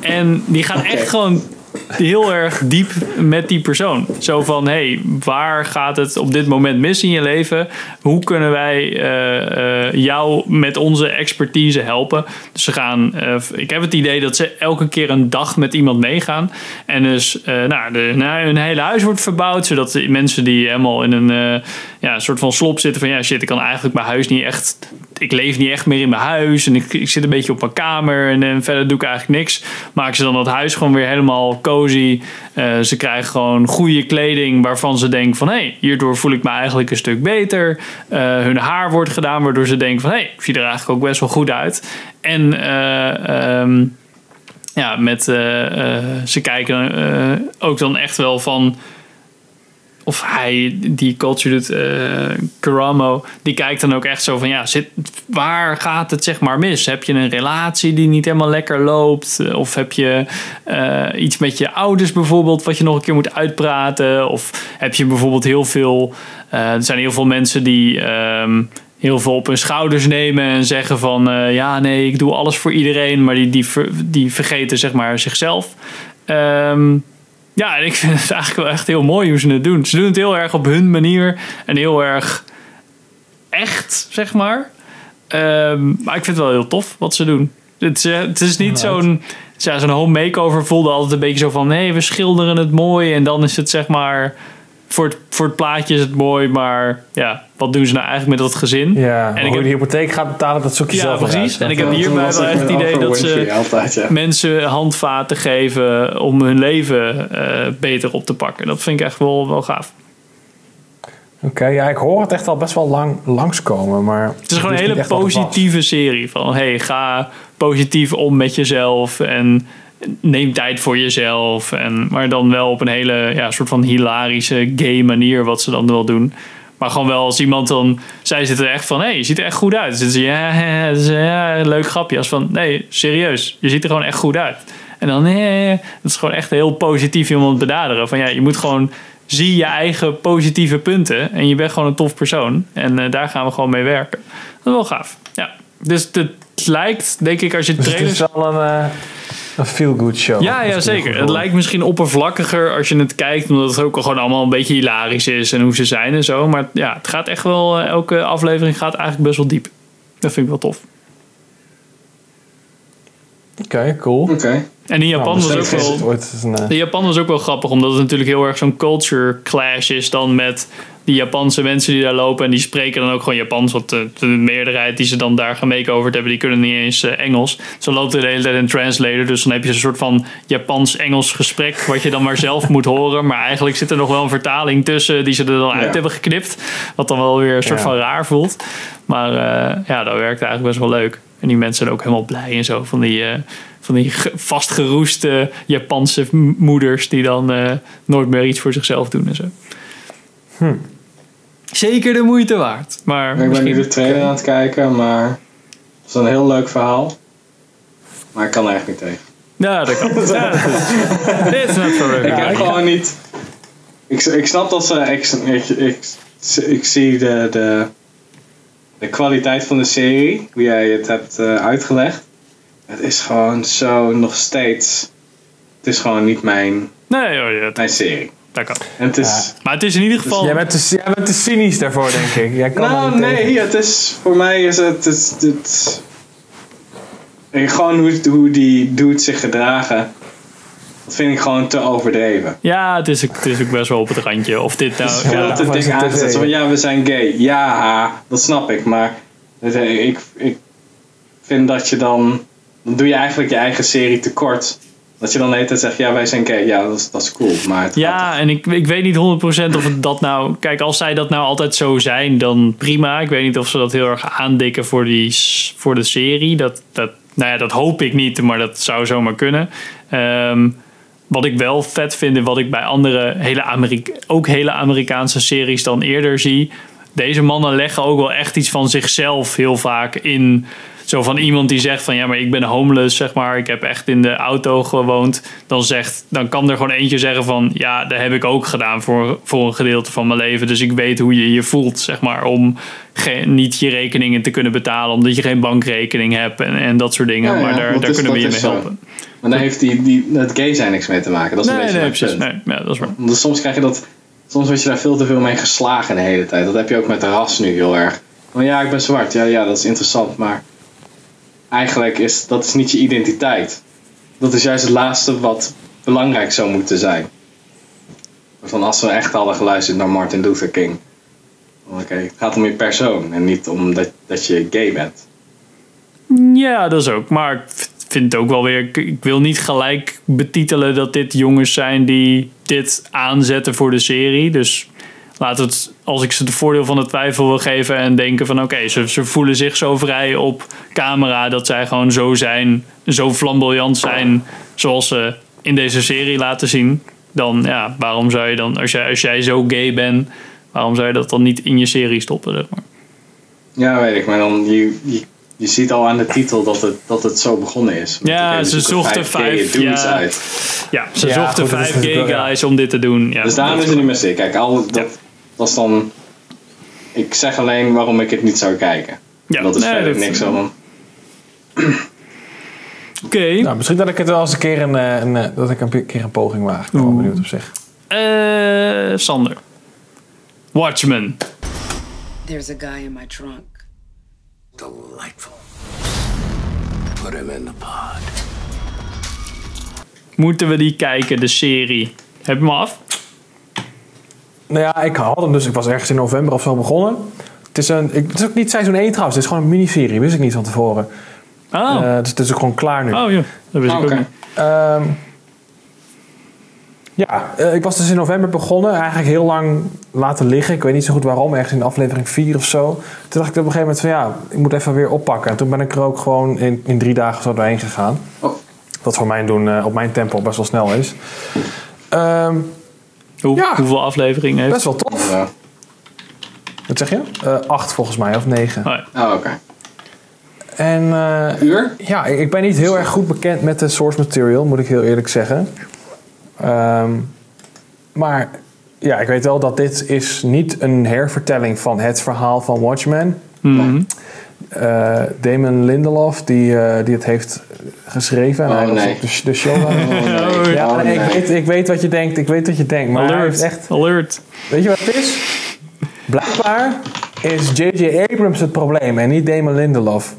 En die gaan echt gewoon heel erg diep met die persoon. Zo van, hey, waar gaat het op dit moment mis in je leven? Hoe kunnen wij eh, eh, jou met onze expertise helpen? Dus ze gaan, eh, ik heb het idee dat ze elke keer een dag met iemand meegaan. En dus, nou, de, nou, hun hele huis wordt verbouwd, zodat de mensen die helemaal in een, ja, een soort van slop zitten van ja shit, ik kan eigenlijk mijn huis niet echt, ik leef niet echt meer in mijn huis en ik, ik zit een beetje op mijn kamer en, verder doe ik eigenlijk niks. Maken ze dan dat huis gewoon weer helemaal cozy. Eh, ze krijgen gewoon goede kleding waarvan ze denken van hé, hey, hierdoor voel ik me eigenlijk een stuk beter. Eh, hun haar wordt gedaan waardoor ze denken van hé, hey, ik zie er eigenlijk ook best wel goed uit. En eh, ehm, ja, met, ze kijken ook dan echt wel van. Of hij die culture doet, eh die kijkt dan ook echt zo van ja, zit, waar gaat het zeg maar mis? Heb je een relatie die niet helemaal lekker loopt? Of heb je eh, iets met je ouders bijvoorbeeld wat je nog een keer moet uitpraten? Of heb je bijvoorbeeld heel veel, eh, er zijn heel veel mensen die ehm, heel veel op hun schouders nemen en zeggen van eh, ja, nee, ik doe alles voor iedereen, maar die, die, die vergeten zeg maar zichzelf. Ehm, ja, en ik vind het eigenlijk wel echt heel mooi hoe ze het doen. Ze doen het heel erg op hun manier en heel erg echt, zeg maar. Ehm, maar ik vind het wel heel tof wat ze doen. Het, is, eh, het is niet zo'n ja, zo'n home makeover voelde altijd een beetje zo van nee, we schilderen het mooi en dan is het zeg maar voor het, voor het plaatje is het mooi, maar ja, wat doen ze nou eigenlijk met dat gezin? Ja, en ik heb, de hypotheek gaat betalen, dat zoek je ja, zelf precies. uit. En ik heb hierbij wel echt het idee dat ze Winfrey altijd, ja. mensen handvaten geven om hun leven eh, beter op te pakken. Dat vind ik echt wel, wel gaaf. Oké, ja, ik hoor het echt al best wel lang langskomen, maar... Het is gewoon een hele positieve serie. Van hey, ga positief om met jezelf en neem tijd voor jezelf. En, maar dan wel op een hele ja, soort van hilarische, gay manier wat ze dan wel doen. Maar gewoon wel als iemand dan... Zij zitten er echt van, hé, hey, je ziet er echt goed uit. Zitten ze, ja, ja, leuk grapje. Als van, nee, serieus, je ziet er gewoon echt goed uit. En dan, nee, dat is gewoon echt heel positief iemand benaderen. Van ja, je moet gewoon... Zie je eigen positieve punten. En je bent gewoon een tof persoon. En eh, daar gaan we gewoon mee werken. Dat is wel gaaf. Ja. Dus het lijkt, denk ik, als je Dus het is wel een, eh, een feel-good show. Ja, ja zeker. Het lijkt misschien oppervlakkiger als je het kijkt, omdat het ook gewoon allemaal een beetje hilarisch is en hoe ze zijn en zo. Maar ja, het gaat echt wel, eh, elke aflevering gaat eigenlijk best wel diep. Dat vind ik wel tof. Oké, cool. Oké. En in Japan Nou, was ook wel. ooit een, eh, In Japan was ook wel grappig, omdat het natuurlijk heel erg zo'n culture clash is dan met die Japanse mensen die daar lopen. En die spreken dan ook gewoon Japans, want de, de meerderheid die ze dan daar gemakeoverd hebben, die kunnen niet eens eh, Engels. Zo loopt er de hele tijd een translator, dus dan heb je een soort van Japans-Engels gesprek, wat je dan maar zelf moet horen. Maar eigenlijk zit er nog wel een vertaling tussen die ze er dan uit Ja. hebben geknipt, wat dan wel weer een soort Ja. van raar voelt. Maar eh, ja, dat werkt eigenlijk best wel leuk. En die mensen zijn ook helemaal blij en zo. Van die, van die ge- vastgeroeste Japanse moeders die dan eh, nooit meer iets voor zichzelf doen en zo. Hm. Zeker de moeite waard. Maar Ik ben nu de trailer aan het kijken, maar het is een heel leuk verhaal. Maar ik kan er echt niet tegen. Ja, dat kan. ja, is. Not for Ik heb gewoon niet. Ik, ik snap dat ze. Ik, ik, ik, ik zie de, de, de kwaliteit van de serie, hoe jij het hebt eh, uitgelegd. Het is gewoon zo nog steeds. Het is gewoon niet mijn, Nee, hoor, ja, mijn serie. dat kan. En het is. Maar het is in ieder geval... Jij bent, te, jij bent te cynisch daarvoor, denk ik. Jij kan Nou, niet tegen. nee, het is, voor mij is het, het, het, en gewoon hoe, hoe die dude zich gedragen, dat vind ik gewoon te overdreven. Ja, het is, ook- het is ook best wel op het randje. Of dit nou... Het veel ja, te dik het aangezet. van, ja, we zijn gay. Ja, dat snap ik. Maar het- ik, ik vind dat je dan... Dan doe je eigenlijk je eigen serie tekort. Dat je dan de hele tijd zegt, ja, wij zijn gay. Ja, dat is, dat is cool. Maar Ja, en ik, ik weet niet 100% of het dat nou... Kijk, als zij dat nou altijd zo zijn, dan prima. Ik weet niet of ze dat heel erg aandikken voor, die, voor de serie. Dat, dat, nou ja, dat hoop ik niet, maar dat zou zomaar kunnen. Ehm, wat ik wel vet vind en wat ik bij andere hele Amerika ook hele Amerikaanse series dan eerder zie. Deze mannen leggen ook wel echt iets van zichzelf heel vaak in. Zo van iemand die zegt van ja, maar ik ben homeless, zeg maar. Ik heb echt in de auto gewoond. Dan, zegt, dan kan er gewoon eentje zeggen van ja, dat heb ik ook gedaan voor, voor een gedeelte van mijn leven. Dus ik weet hoe je je voelt, zeg maar. Om geen, niet je rekeningen te kunnen betalen. Omdat je geen bankrekening hebt en, en dat soort dingen. Ja, ja, maar daar, daar is- kunnen we je mee zo. helpen. Maar daar heeft die, die, het gay zijn niks mee te maken. Dat is een beetje nee, precies. Nee, ja, dat is waar. Want soms krijg je dat. Soms word je daar veel te veel mee geslagen de hele tijd. Dat heb je ook met de ras nu heel erg. Van ja, ik ben zwart. Ja, ja, dat is interessant. Maar eigenlijk is dat is niet je identiteit. Dat is juist het laatste wat belangrijk zou moeten zijn. Van als we echt hadden geluisterd naar Martin Luther King. Oké, het gaat om je persoon en niet om dat, dat je gay bent. Ja, dat is ook. Maar ik vind het ook wel weer. ik- wil niet gelijk betitelen dat dit jongens zijn die dit aanzetten voor de serie. Dus laat het, als ik ze het voordeel van de twijfel wil geven en denken van oké, ze, ze voelen zich zo vrij op camera dat zij gewoon zo zijn, zo flamboyant zijn zoals ze in deze serie laten zien. Dan ja, waarom zou je dan, als jij, als jij zo gay bent, waarom zou je dat dan niet in je serie stoppen? Zeg maar? Ja, weet ik, maar dan je, je, je ziet al aan de titel dat het, dat het zo begonnen is. Met, Ja, ze zochten gay vijf, dudes ja. uit. Ja, ze Ja, zochten goed, vijf gay wel, ja. guys om dit te doen. Ja, dus daarom is het niet meer sick. Kijk, al, dat was dan... Ik zeg alleen waarom ik het niet zou kijken. Ja, dat is nee, verder dat- niks van. Oké. Nou, misschien dat ik het wel eens een keer een, eh, een, eh, dat ik een keer een poging waag. Ik ben wel benieuwd op zich. Eh, Sander. Watchmen. There's a guy in my trunk. Delightful. Put him in the pod. Moeten we die kijken, de serie? Heb je hem af? Nou ja, ik had hem dus. Ik was ergens in november of zo begonnen. Het is, een, ik, het is ook niet seizoen 1 trouwens. Het is gewoon een miniserie. Wist ik niet van tevoren. Oh. Eh, dus het is ook gewoon klaar nu. Oh ja, dat wist ik ook niet. Ehm, ja, eh, ik was dus in november begonnen. Eigenlijk heel lang laten liggen. Ik weet niet zo goed waarom. Ergens in aflevering 4 of zo. Toen dacht ik op een gegeven moment van ja, ik moet even weer oppakken. En toen ben ik er ook gewoon in, in drie dagen zo doorheen gegaan. Wat voor mijn doen eh, op mijn tempo best wel snel is. Ehm, Hoe, Hoeveel afleveringen heeft Best wel tof. Wat zeg je? Eh, acht volgens mij, of negen. Oh, oké. En, Uur? Ja, ik ik ben niet heel erg goed bekend met de source material, moet ik heel eerlijk zeggen. Ehm, maar ja, ik weet wel dat dit is niet een hervertelling van het verhaal van Watchmen. Mhm. Eh, Damon Lindelof, die, eh, die het heeft geschreven. En Oh, hij was nee. ook de, de showrunner. Oh, nee. Ja, Oh, nee. Ik, weet, ik weet wat je denkt. Ik weet wat je denkt. Maar hij Alert. heeft echt... Alert. Weet je wat het is? Blijkbaar is J.J. Abrams het probleem en niet Damon Lindelof.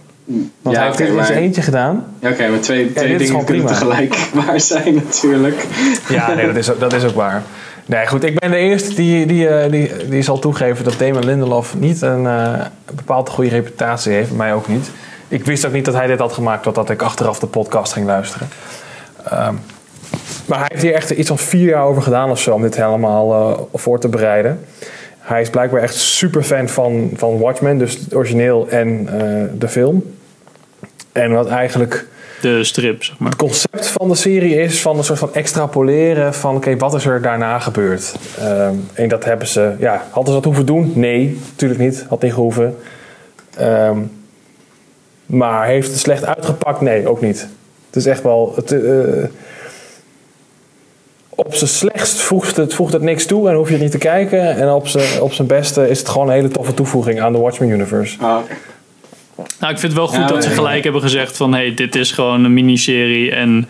Want Ja, hij heeft oké, dit in zijn eentje gedaan. Ja, oké, maar twee, twee dingen kunnen prima. tegelijk waar zijn natuurlijk. Ja, nee, dat is, dat is ook waar. Nee, goed, ik ben de eerste die, die, eh, die, die zal toegeven dat Damon Lindelof niet een uh, bepaalde goede reputatie heeft. Mij ook niet. Ik wist ook niet dat hij dit had gemaakt totdat ik achteraf de podcast ging luisteren. Ehm, maar hij heeft hier echt iets van vier jaar over gedaan of zo om dit helemaal eh, voor te bereiden. Hij is blijkbaar echt super fan van, van Watchmen, dus het origineel en de film. En wat eigenlijk De strip, zeg maar. het concept van de serie is van een soort van extrapoleren van oké, wat is er daarna gebeurd? Ehm, en dat hebben ze, ja, hadden ze dat hoeven doen? Nee, natuurlijk niet, had niet gehoeven. Ehm, maar heeft het slecht uitgepakt? Nee, ook niet. Het is echt wel, het, eh, op zijn slechtst voegt het, voegt het niks toe en hoef je het niet te kijken. En op zijn, op zijn beste is het gewoon een hele toffe toevoeging aan de Watchmen Universe. Ah, Nou, ik vind het wel goed Ja, dat ze gelijk hebben gezegd van... hey, dit is gewoon een miniserie en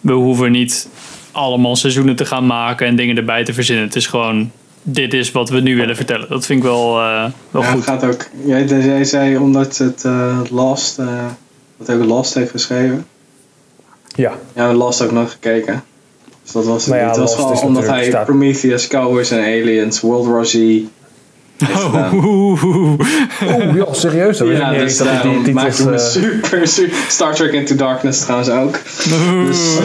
we hoeven niet allemaal seizoenen te gaan maken en dingen erbij te verzinnen. Het is gewoon, dit is wat we nu willen vertellen. Dat vind ik wel, eh, wel ja, goed. het gaat ook. Jij, jij zei omdat het eh, Lost, eh dat ook Lost heeft geschreven. Ja. Ja, heb ik nog gekeken. Dus dat was, Nou ja, het was gewoon is omdat hij staat- Prometheus, Cowboys en Aliens, World War Z heeft gedaan. Oeh, joh, serieus? Dat Ja, dus dat die maakt hij me eh, super, super... Star Trek Into Darkness trouwens ook. Dus,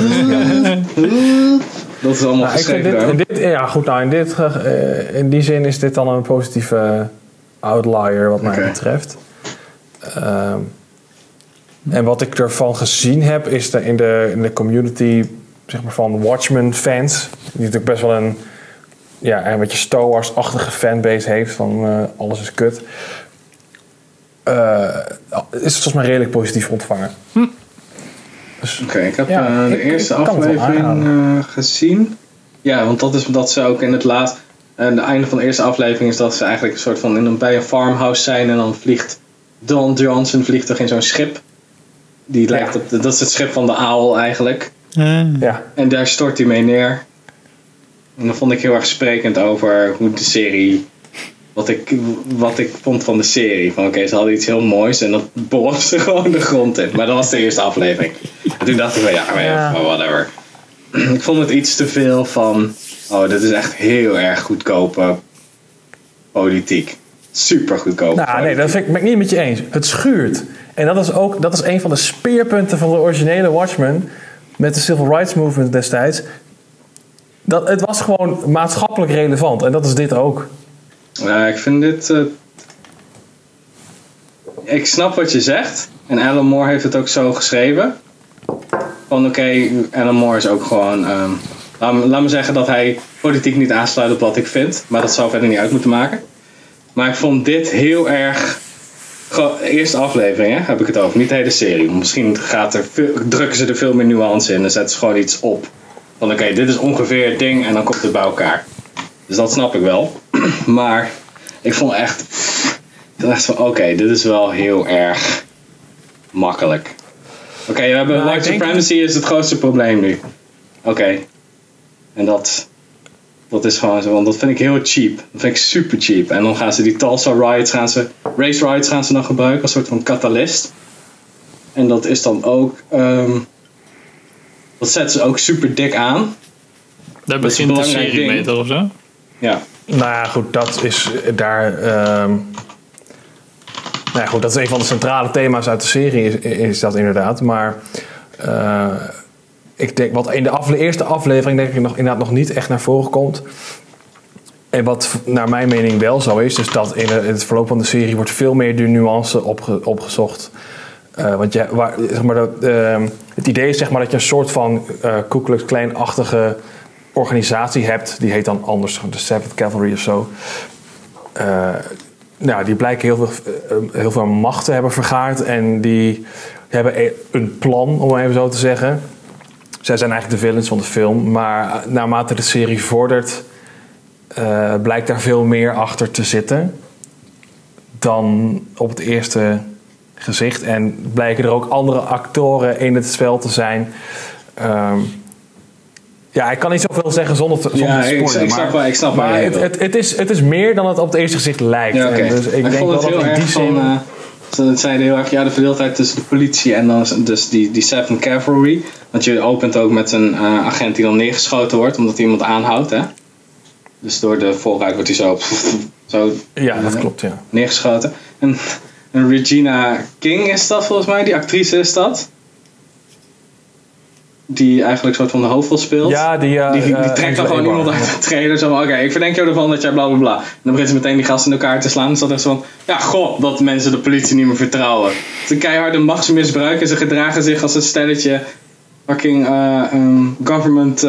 dat is allemaal Nou, geschreven dit, in ja, goed, nou, in, dit, eh, in die zin is dit dan een positieve outlier wat mij betreft. Ehm, en wat ik ervan gezien heb, is de, in, de, in de community zeg maar, van Watchmen fans, die natuurlijk best wel een, ja, een beetje Star Wars-achtige fanbase heeft, van eh, alles is kut. Eh, is het volgens mij redelijk positief ontvangen. Oké, ik heb Ja, eh, de ik- eerste ik aflevering eh, gezien. Ja, want dat is dat ze ook in het laat. En het einde van de eerste aflevering is dat ze eigenlijk een soort van in een, bij een farmhouse zijn en dan vliegt Don Johnson vliegt toch in zo'n schip. Die lijkt op de- dat is het schip van de aal eigenlijk. Ja. En daar stort hij mee neer. En dat vond ik heel erg sprekend over hoe de serie. Wat ik, wat ik vond van de serie. Van oké, ze hadden iets heel moois en dat borrelt ze gewoon de grond in. Maar dat was de eerste aflevering. En toen dacht ik van ja, maar ja, maar whatever. ik vond het iets te veel van. Oh, dit is echt heel erg goedkope politiek. super goedkoop. Nou, nee, dat vind ik, ben ik niet met je eens. Het schuurt. En dat is ook dat is een van de speerpunten van de originele Watchmen. Met de Civil Rights Movement destijds. Dat, het was gewoon maatschappelijk relevant. En dat is dit ook. Ja, ik vind dit. eh, Ik snap wat je zegt. En Alan Moore heeft het ook zo geschreven. Van oké, Alan Moore is ook gewoon. ehm, laat, me, laat me zeggen dat hij politiek niet aansluit op wat ik vind. Maar dat zou verder niet uit moeten maken. Maar ik vond dit heel erg. Eerste aflevering hè, heb ik het over, niet de hele serie. Misschien gaat er drukken ze er veel meer nuance in en zetten ze gewoon iets op. Van oké, dit is ongeveer het ding en dan komt het bij elkaar. Dus dat snap ik wel. maar ik vond echt. Ik dacht van oké, dit is wel heel erg makkelijk. Oké, we hebben Nou, white supremacy is het grootste probleem nu. Oké. En dat, dat is gewoon zo, want dat vind ik heel cheap. Dat vind ik super cheap. En dan gaan ze die Tulsa riots, gaan ze, race riots gaan ze dan gebruiken als soort van catalyst. En dat is dan ook, ehm, dat zetten ze ook super dik aan. Daar Dat is een begint de belangrijk serie ding. mee, toch of zo? Ja. Nou ja, goed, dat is daar. ehm, nou ja, goed, dat is een van de centrale thema's uit de serie, is, is dat inderdaad. Maar eh, ik denk, wat in de afle- eerste aflevering denk ik nog, inderdaad nog niet echt naar voren komt. En wat naar mijn mening wel zo is, is dat in, de- in het verloop van de serie wordt veel meer de nuance opge- opgezocht. Eh, want je, zeg maar, dat, ehm, het idee is zeg maar, dat je een soort van eh Ku organisatie hebt. Die heet dan anders, de Seventh Cavalry of zo. Eh, nou, die blijken heel veel, heel veel macht te hebben vergaard. En die hebben e- een plan, om even zo te zeggen. Zij zijn eigenlijk de villains van de film. Maar naarmate de serie vordert, blijkt daar veel meer achter te zitten. Dan op het eerste gezicht. En blijken er ook andere actoren in het spel te zijn. Ehm, ja, ik kan niet zoveel zeggen zonder te, zonder Ja, te ik- spoilen. ik snap maar wel- ik snap maar het, het, het, is, het is meer dan het op het eerste gezicht lijkt. Ja, Dus ik denk vond het dat heel in die erg zin... van. eh, ze zeiden heel erg, ja, de verdeeldheid tussen de politie en dan dus die, die Seventh Cavalry. Want je opent ook met een eh, agent die dan neergeschoten wordt omdat hij iemand aanhoudt, hè? Dus door de vooruit wordt hij zo, zo ja, dat klopt, ja. neergeschoten. En, en Regina King is dat volgens mij, die actrice is dat. Die eigenlijk soort van de hoofdrol speelt. Ja, die, eh, die, die eh, trekt dan gewoon iemand uit de trailer. Zo van, oké, ik verdenk jou ervan dat jij bla bla bla. En dan begint ze meteen die gasten in elkaar te slaan. Dus dat is van, ja, god, dat mensen de politie niet meer vertrouwen. Het is een keiharde machtsmisbruik en ze gedragen zich als een stelletje fucking eh, ehm, government,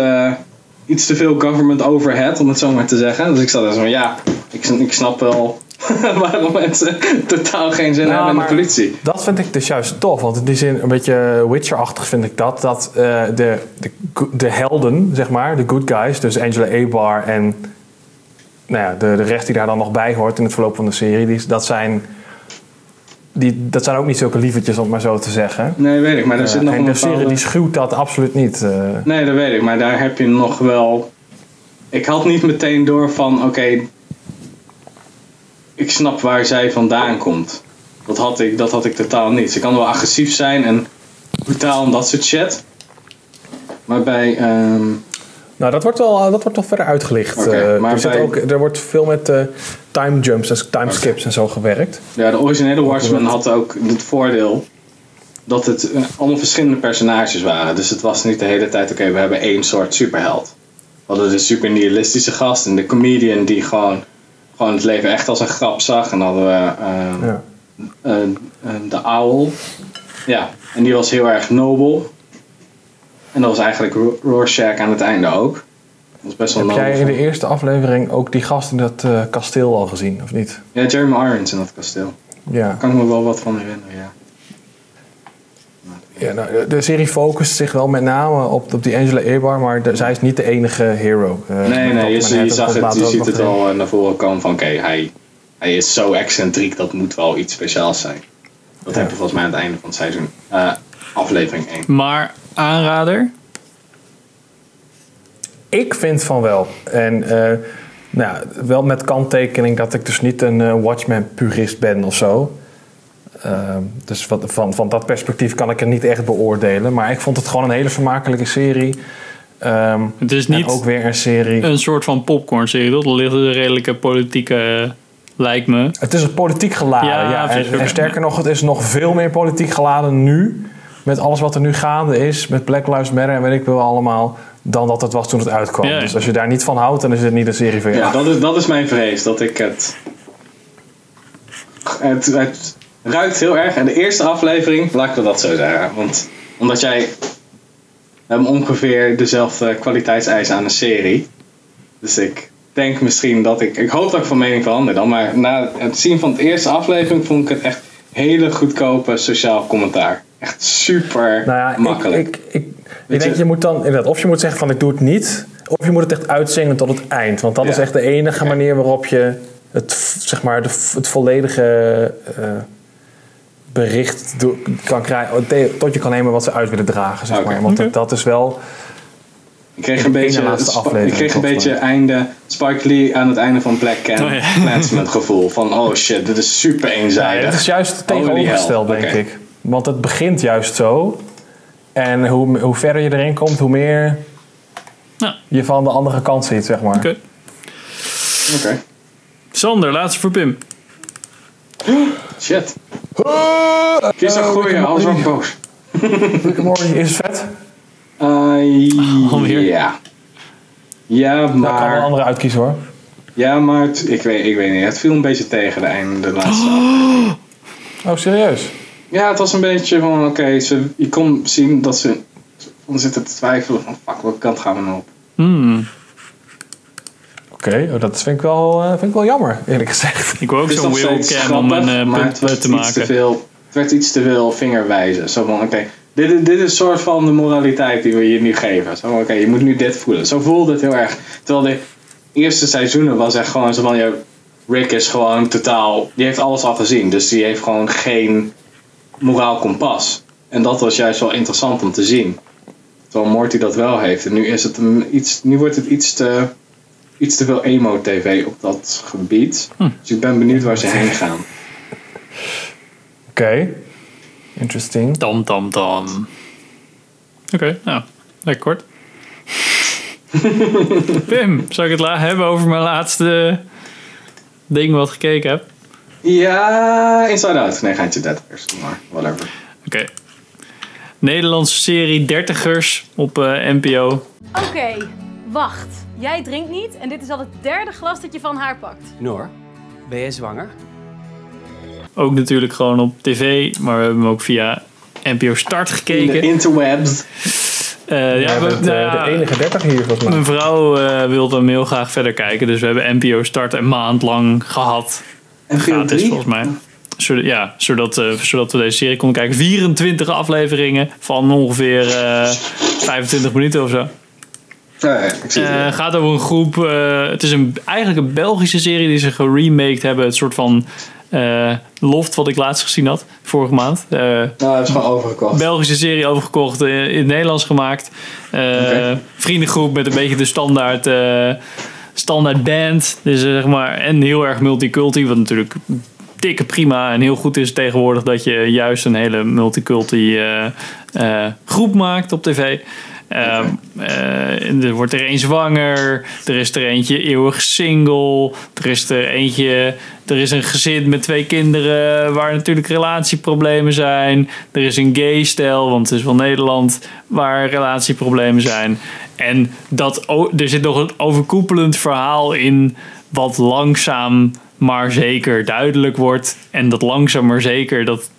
iets te veel government overhead, om het zo maar te zeggen. Dus ik zat er zo van, ja, ik, ik snap wel waarom mensen totaal geen zin Nou, hebben in de politie. Dat vind ik dus juist tof. Want in die zin, een beetje Witcher-achtig vind ik dat. Dat eh, de, de, de helden, zeg maar, de good guys, dus Angela Abar en nou ja, de, de rest die daar dan nog bij hoort in het verloop van de serie, die, dat, zijn, die, dat zijn ook niet zulke lievertjes, om het maar zo te zeggen. Nee, weet ik, maar er Eh, zit nog en een de serie die schuwt dat absoluut niet. eh. Nee, dat weet ik, maar daar heb je nog wel. Ik had niet meteen door van, oké, ik snap waar zij vandaan komt. Dat had, ik, dat had ik totaal niet. Ze kan wel agressief zijn en brutaal en dat soort shit. Maar bij. ehm, Nou, dat wordt wel, dat wordt wel verder uitgelicht. Oké, Eh, maar er, bij- ook, er wordt veel met eh, time jumps en time skips en zo gewerkt. Ja, de originele Watchmen had ook het voordeel dat het eh, allemaal verschillende personages waren. Dus het was niet de hele tijd, oké, we hebben één soort superheld. We hadden de super nihilistische gast en de comedian die gewoon, gewoon het leven echt als een grap zag. En dan hadden we eh, Ja. de owl. Ja, en die was heel erg nobel. En dat was eigenlijk Ro- Rorschach aan het einde ook. Dat was best wel Heb jij in de eerste aflevering ook die gast in dat eh, kasteel al gezien, of niet? Ja, Jeremy Irons in dat kasteel. Ja. Daar kan ik me wel wat van herinneren, ja. Ja, nou, de- de serie focust zich wel met name op, op die Angela Abar, maar de- zij is niet de enige hero. Eh, Nee, je, zag het, je ziet het al eh, naar voren komen van oké, hij, hij is zo excentriek, dat moet wel iets speciaals zijn. Dat heb je volgens mij aan het einde van het seizoen. eh, aflevering 1. Maar aanrader? Ik vind van wel. En eh, nou, wel met kanttekening dat ik dus niet een eh, Watchmen-purist ben of zo. Ehm, dus van, van, van dat perspectief kan ik het niet echt beoordelen. Maar ik vond het gewoon een hele vermakelijke serie. Ehm, Het is en niet ook weer een serie. een soort van popcorn serie, toch? Er ligt een redelijke politieke lijkt me. Het is een politiek geladen, Ja, en, sterker nog, het is nog veel meer politiek geladen nu. Met alles wat er nu gaande is. Met Black Lives Matter en weet ik wel allemaal. Dan dat het was toen het uitkwam. Ja. Dus als je daar niet van houdt, dan is het niet een serie voor jou. Ja, dat is, dat is mijn vrees. Dat ik het... Het, het ruikt heel erg. En de eerste aflevering, laat dat zo zeggen. Want omdat jij... Hebben ongeveer dezelfde kwaliteitseisen aan een serie. Dus ik denk misschien dat ik... Ik hoop dat ik van mening verander dan. Maar na het zien van de eerste aflevering vond ik het echt hele goedkope sociaal commentaar. Echt super Nou ja, makkelijk. Ik, ik, ik denk, je moet dan inderdaad, of je moet zeggen van ik doe het niet, of je moet het echt uitzingen tot het eind. Want dat Ja. is echt de enige manier waarop je het, zeg maar, de, het volledige eh, bericht kan krijgen, te- tot je kan nemen wat ze uit willen dragen. Zeg maar. Want dat, dat is wel. Ik kreeg in een beetje, laatste Sp- aflevering, ik kreeg een beetje einde Spike Lee aan het einde van Black Can, Oh ja. Gevoel. Van oh shit, dit is super Ja, eenzijdig. het is juist hell. denk ik. Want het begint juist zo. En hoe, hoe verder je erin komt, hoe meer je van de andere kant ziet, zeg maar. Oké. Oké. Sander, laatste voor Pim. Shit. Kies een goeie, anders word ik boos. Rick and Morty is vet. Uh, ja. Ja, Daar kan wel maar... een andere uitkiezen hoor. Ja, maar het- ik, weet, ik weet niet. Het viel een beetje tegen de einde, de laatste Oh, serieus? Ja, het was een beetje van, oké, ze je kon zien dat ze van zitten te twijfelen van, fuck, welke kant gaan we nou op? Hmm. Oké, oh, dat vind ik, wel, eh, vind ik wel jammer, eerlijk gezegd. Ik wil ook zo'n wheelcam om een uh, punt het werd te iets maken. Te veel, het werd iets te veel vingerwijzen. Zo van, oké, dit, is- dit is een soort van de moraliteit die we je nu geven. Zo van, oké, je moet nu dit voelen. Zo voelde het heel erg. Terwijl de eerste seizoenen was echt gewoon zo van, ja, Rick is gewoon totaal, die heeft alles al gezien. Dus die heeft gewoon geen moraal kompas. En dat was juist wel interessant om te zien. Terwijl Morty dat wel heeft. En nu, is het een iets, nu wordt het iets te, iets te veel emo-tv op dat gebied. Dus ik ben benieuwd waar ze heen gaan. Oké, interesting. Tam, tam, tam. Oké, nou, lekker kort. Pim, zou ik het hebben over mijn laatste ding wat ik gekeken heb? Ja, Inside Out. Nee, geintje dertigers. Maar whatever. Oké. Nederlandse serie Dertigers op eh, NPO. Oké, wacht. Jij drinkt niet en dit is al het derde glas dat je van haar pakt. Noor, ben jij zwanger? Ook natuurlijk gewoon op tv, maar we hebben hem ook via NPO Start gekeken. In de interwebs. Eh, ja, we- eh, nou ja, de enige 30 hier volgens mij. Mijn vrouw eh, wilde hem heel graag verder kijken, dus we hebben NPO Start een maand lang gehad. Gratis 3? volgens mij. Zodat, ja, zodat, eh, zodat we deze serie konden kijken. 24 afleveringen van ongeveer eh 25 minuten of zo. Ja, ja, het. Eh, gaat over een groep. eh, het is een, eigenlijk een Belgische serie die ze geremaked hebben. Het soort van eh, Loft, wat ik laatst gezien had, vorige maand. Nou, dat is gewoon overgekocht. Belgische serie overgekocht, in het Nederlands gemaakt. Eh, Vriendengroep met een beetje de standaard, standaard band. Dus zeg maar, en heel erg multiculti, wat natuurlijk dikke prima en heel goed is tegenwoordig dat je juist een hele multiculti groep maakt op tv. Ehm, eh, er wordt er een zwanger, er is er eentje eeuwig single, er is er eentje, er is een gezin met twee kinderen waar natuurlijk relatieproblemen zijn, er is een gay stel, want het is wel Nederland, waar relatieproblemen zijn. En dat, er zit nog een overkoepelend verhaal in wat langzaam maar zeker duidelijk wordt. En dat langzaam maar zeker, dat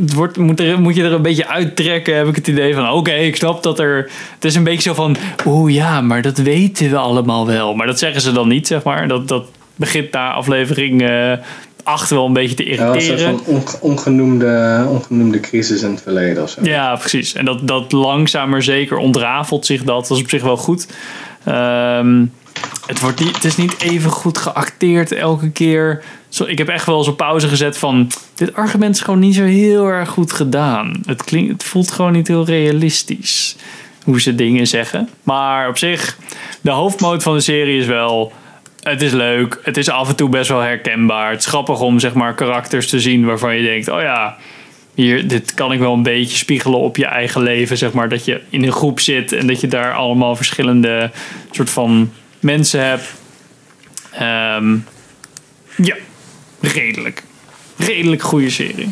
het wordt, moet, er, moet je er een beetje uittrekken, heb ik het idee van... Oké, ik snap dat er... Het is een beetje zo van... Oeh ja, maar dat weten we allemaal wel. Maar dat zeggen ze dan niet, zeg maar. Dat, dat begint na aflevering eh 8 wel een beetje te Ja, een soort irriteren. van onge- ongenoemde, ongenoemde crisis in het verleden of zo. Ja, precies. En dat, dat langzaam maar zeker ontrafelt zich dat. Dat is op zich wel goed. Ehm, het, wordt niet, het is niet even goed geacteerd elke keer. Zo, ik heb echt wel eens op pauze gezet van... Dit argument is gewoon niet zo heel erg goed gedaan. Het, klinkt, het voelt gewoon niet heel realistisch. Hoe ze dingen zeggen. Maar op zich, de hoofdmoot van de serie is wel... Het is leuk. Het is af en toe best wel herkenbaar. Het is grappig om zeg maar karakters te zien waarvan je denkt... Oh ja, hier, dit kan ik wel een beetje spiegelen op je eigen leven. Zeg maar dat je in een groep zit en dat je daar allemaal verschillende soort van mensen hebt. Ehm, ja, redelijk. Redelijk goede serie.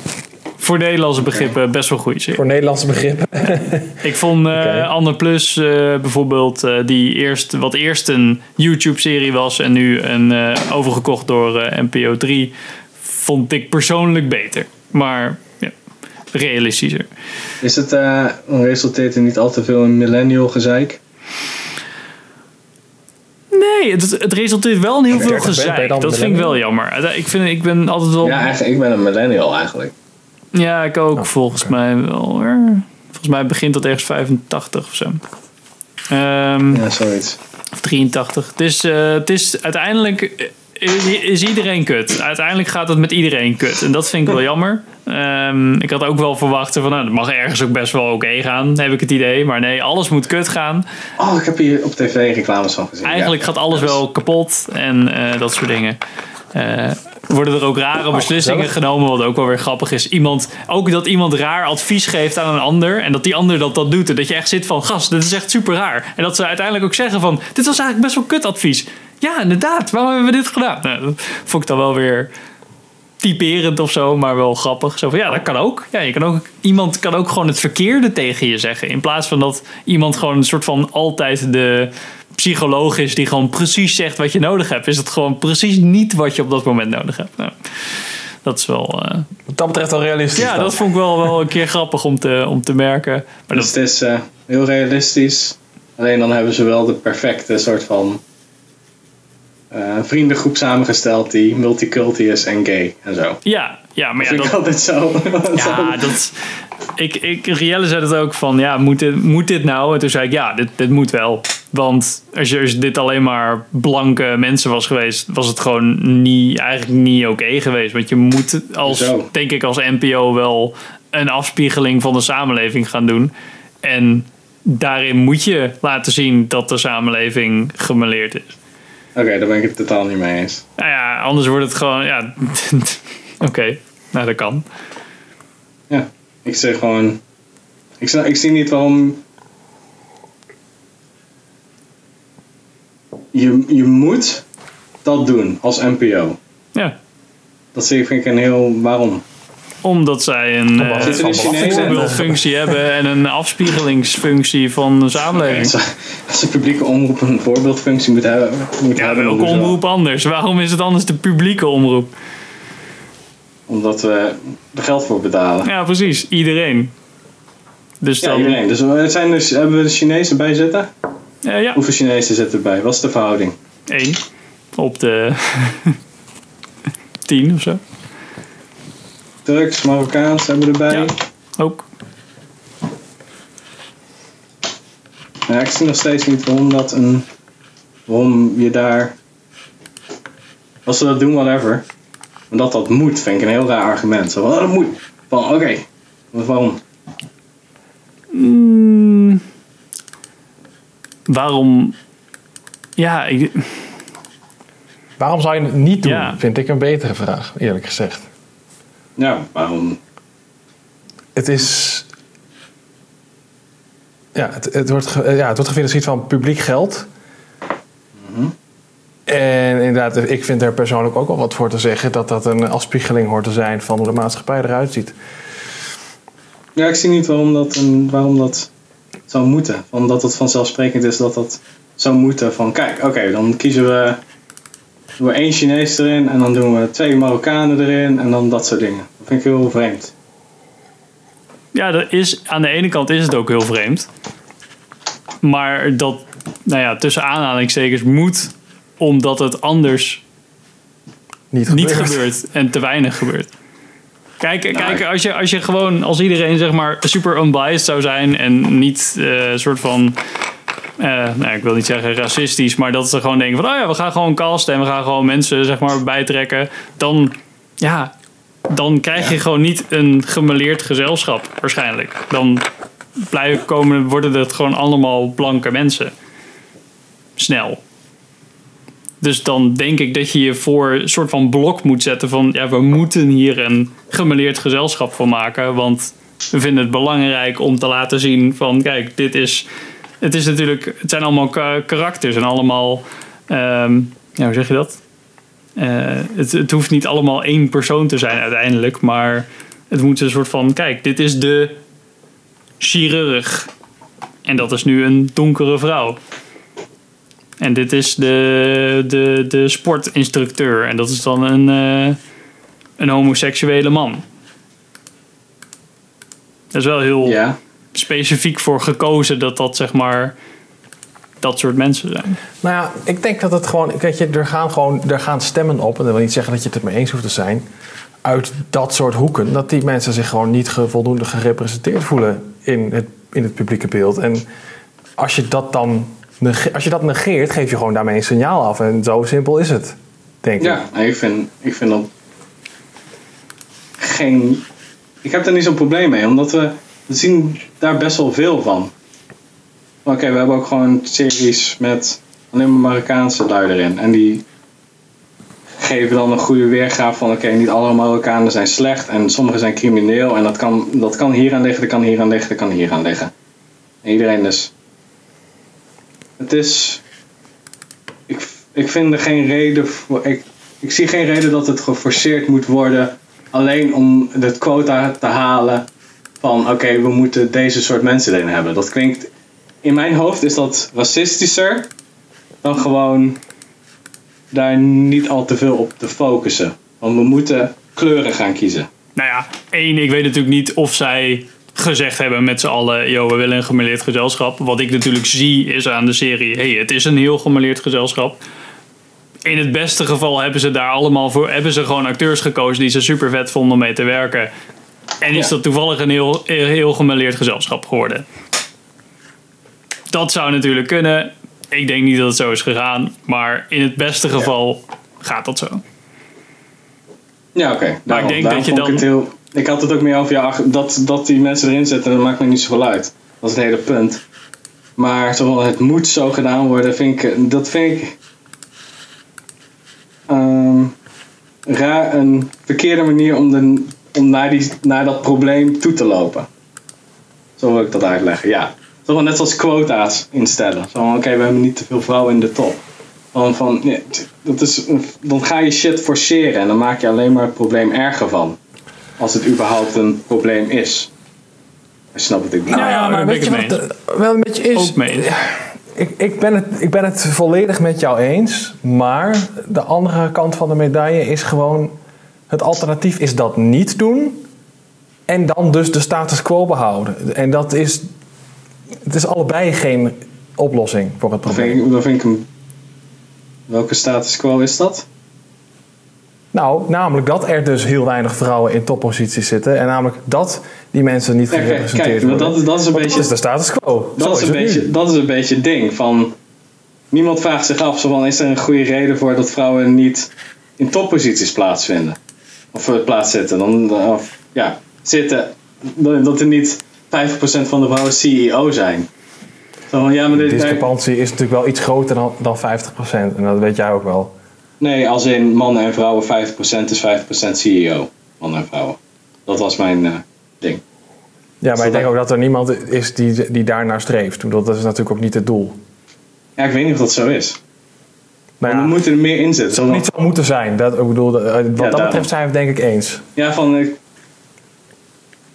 Voor Nederlandse begrippen best wel goede serie. Voor Nederlandse begrippen. Ik vond eh Anne Plus eh, bijvoorbeeld, eh, die eerst, wat eerst een YouTube-serie was en nu een, eh, overgekocht door eh, NPO 3, vond ik persoonlijk beter. Maar ja, realistischer. Is het, eh resulteert er niet al te veel in millennial gezeik? Nee, het, het resulteert wel in heel veel 30 bent, ben je gezeik. Dat vind ik wel jammer. Ik, vind, ik ben altijd wel... Ja, eigenlijk, ik ben een millennial eigenlijk. Ja, ik ook volgens mij wel hoor. Volgens mij begint dat ergens 85 of zo. Ehm, ja, zoiets. Of 83. Het is, eh, het is uiteindelijk eh, is iedereen kut. Uiteindelijk gaat het met iedereen kut. En dat vind ik wel jammer. Ehm, ik had ook wel verwacht van, nou, dat mag ergens ook best wel oké gaan, heb ik het idee. Maar nee, alles moet kut gaan. Oh, ik heb hier op tv reclames van gezien. Eigenlijk Ja. gaat alles wel kapot en eh, dat soort dingen. Eh, worden er ook rare beslissingen gezellig. genomen, wat ook wel weer grappig is. Iemand, ook dat iemand raar advies geeft aan een ander en dat die ander dat, dat doet. En dat je echt zit van, gast, dit is echt super raar. En dat ze uiteindelijk ook zeggen van, dit was eigenlijk best wel kut advies. Ja, inderdaad, waarom hebben we dit gedaan? Nou, dat vond ik dan wel weer typerend of zo, maar wel grappig. Zo van, ja, dat kan ook. Ja, je kan ook. Iemand kan ook gewoon het verkeerde tegen je zeggen. In plaats van dat iemand gewoon een soort van altijd de psycholoog is die gewoon precies zegt wat je nodig hebt, is het gewoon precies niet wat je op dat moment nodig hebt. Nou, dat is wel. eh, Wat dat betreft wel realistisch. ja, dan. dat vond ik wel, wel een keer grappig om te, om te merken. Maar Dus het is eh, heel realistisch. Alleen dan hebben ze wel de perfecte soort van eh, vriendengroep samengesteld die multiculti is en gay en zo. Ja, ja maar ja, vind ik dat, altijd zo. Ja, dat. Ik, ik, Rielle zei het ook van, ja, moet dit, moet dit nou? En toen zei ik, ja, dit, dit moet wel. Want als, je, als dit alleen maar blanke mensen was geweest, was het gewoon niet, eigenlijk niet oké geweest. Want je moet als, Zo. denk ik, als NPO wel een afspiegeling van de samenleving gaan doen. En daarin moet je laten zien dat de samenleving gemeleerd is. Oké, daar ben ik het totaal niet mee eens. Nou ja, anders wordt het gewoon, ja, oké, nou dat kan. Ja, ik zeg gewoon. Ik, zie- ik zie niet waarom. Je, je moet dat doen als NPO. Ja. Dat zie ik, vind ik een heel. Waarom? Omdat zij een eh, voorbeeldfunctie hebben en een afspiegelingsfunctie van de samenleving. Als de publieke omroep een voorbeeldfunctie moet hebben. Moet Ja, welke omroep anders? Waarom is het anders de publieke omroep? Omdat we er geld voor betalen. Ja, precies. Iedereen. Dus Ja, dan, iedereen. Dus we zijn dus, hebben we de Chinezen bij zitten? Eh, ja. Hoeveel Chinezen zitten erbij? Wat is de verhouding? één op de tien of zo. Turks, Marokkaans hebben we erbij. ook. Ja, ik zie nog steeds niet waarom dat een. waarom je daar. Als ze dat doen, whatever. Maar dat dat moet, vind ik een heel raar argument. Zo, van, oh, dat moet. Van, oké. Waarom? Mm, waarom? Ja, ik, Waarom zou je het niet doen? Ja. Vind ik een betere vraag, eerlijk gezegd. Ja, waarom? Het is. Ja, het, het, wordt, ge- ja, het wordt gefinancierd van publiek geld. En inderdaad, ik vind er persoonlijk ook wel wat voor te zeggen dat dat een afspiegeling hoort te zijn van hoe de maatschappij eruit ziet. Ja, ik zie niet waarom dat, een, waarom dat zou moeten. Omdat het vanzelfsprekend is dat dat zou moeten. Van kijk, oké, dan kiezen we. Doen we één Chinees erin en dan doen we twee Marokkanen erin en dan dat soort dingen. Dat vind ik heel vreemd. ja, dat is, aan de ene kant is het ook heel vreemd. Maar dat, nou ja, tussen aanhalingstekens moet, omdat het anders niet niet gebeurt. gebeurt en te weinig gebeurt. Kijk, kijk als, je, als je gewoon, als iedereen zeg maar super unbiased zou zijn en niet eh soort van, eh, nou, ik wil niet zeggen racistisch, maar dat ze gewoon denken van, oh ja, we gaan gewoon casten en we gaan gewoon mensen zeg maar bijtrekken, dan, ja, dan krijg je gewoon niet een gemeleerd gezelschap waarschijnlijk. Dan blijven komen, worden het gewoon allemaal blanke mensen. Snel. Dus dan denk ik dat je je voor een soort van blok moet zetten van ja, we moeten hier een gemeleerd gezelschap van maken. Want we vinden het belangrijk om te laten zien van kijk, dit is. Het is natuurlijk, het zijn allemaal ka- karakters en allemaal. ehm, ja, hoe zeg je dat? Eh, het, het hoeft niet allemaal één persoon te zijn uiteindelijk, maar het moet een soort van: kijk, dit is de chirurg. En dat is nu een donkere vrouw. En dit is de, de, de sportinstructeur. En dat is dan een, eh, een homoseksuele man. Dat is wel heel Ja. Specifiek voor gekozen dat dat zeg maar dat soort mensen zijn. Nou ja, ik denk dat het gewoon... Weet je, er gaan gewoon er gaan stemmen op. En dat wil niet zeggen dat je het ermee eens hoeft te zijn. Uit dat soort hoeken. Dat die mensen zich gewoon niet voldoende gerepresenteerd voelen in het, in het publieke beeld. En als je dat dan als je dat negeert, geef je gewoon daarmee een signaal af. En zo simpel is het, denk ik. Ja, ik vind, ik vind dat geen. Ik heb daar niet zo'n probleem mee, omdat we, we zien daar best wel veel van. Oké, we hebben ook gewoon series met alleen maar Marokkaanse lui erin. En die geven dan een goede weergave van: oké, niet alle Marokkanen zijn slecht en sommige zijn crimineel. En dat kan, dat kan hier aan liggen, dat kan hier aan liggen, dat kan hier aan liggen. En iedereen dus. Het is ik, ik vind er geen reden voor. Ik, ik zie geen reden dat het geforceerd moet worden. Alleen om het quota te halen. Oké, we moeten deze soort mensen erin hebben. Dat klinkt. In mijn hoofd is dat racistischer. Dan gewoon daar niet al te veel op te focussen. Want we moeten kleuren gaan kiezen. Nou ja, één, ik weet natuurlijk niet of zij gezegd hebben met z'n allen, yo, we willen een gemêleerd gezelschap. Wat ik natuurlijk zie is aan de serie, hey, het is een heel gemêleerd gezelschap. In het beste geval hebben ze daar allemaal voor, hebben ze gewoon acteurs gekozen die ze super vet vonden om mee te werken. En is Ja. dat toevallig een heel, heel gemêleerd gezelschap geworden. Dat zou natuurlijk kunnen. Ik denk niet dat het zo is gegaan, maar in het beste geval gaat dat zo. Ja, oké. Maar ik denk Daarom dat je dan- Ik, het heel, ik had het ook meer over, ja, dat, dat die mensen erin zitten, dat maakt me niet zoveel uit. Dat is het hele punt. Maar zo van, het moet zo gedaan worden, vind ik, dat vind ik ehm, raar, een verkeerde manier om, de, om naar, die, naar dat probleem toe te lopen. Zo wil ik dat uitleggen, ja. Van, net zoals quota's instellen. Zo van, oké, we hebben niet te veel vrouwen in de top. Van, van, nee, dat is, dan ga je shit forceren en dan maak je alleen maar het probleem erger van. Als het überhaupt een probleem is. Je snapt wat ik bedoel. Nou ja, maar weet je wat het wel een beetje is? Ik, ik, ben het, ik ben het volledig met jou eens. Maar de andere kant van de medaille is gewoon... Het alternatief is dat niet doen. En dan dus de status quo behouden. En dat is... Het is allebei geen oplossing voor het probleem. dan vind ik hem... Welke status quo is dat? Nou, namelijk dat er dus heel weinig vrouwen in topposities zitten. En namelijk dat die mensen niet kijk, gerepresenteerd kijk, worden. dat, dat is een Want beetje... Dat is de status quo. Dat is, een nu. beetje, dat is een beetje het ding. Van, niemand vraagt zich af, zo van, is er een goede reden voor dat vrouwen niet in topposities plaatsvinden? Of eh, plaatszetten. Dan, of, ja, zitten. Dat er niet 50% van de vrouwen CEO zijn. Van, ja, maar De discrepantie is natuurlijk wel iets groter dan, dan 50%. En dat weet jij ook wel. nee, als in mannen en vrouwen 50% is 50% CEO. Mannen en vrouwen. Dat was mijn eh, ding. Ja, maar ik denk ook dat er niemand is die, die daar naar streeft. Dat is natuurlijk ook niet het doel. Ja, ik weet niet of dat zo is. Nou we moeten er meer in zitten. Het zou niet zo moeten zijn. Dat, ik bedoel, eh, wat dat daarom. betreft zijn we het denk ik eens. Ja, van. ik-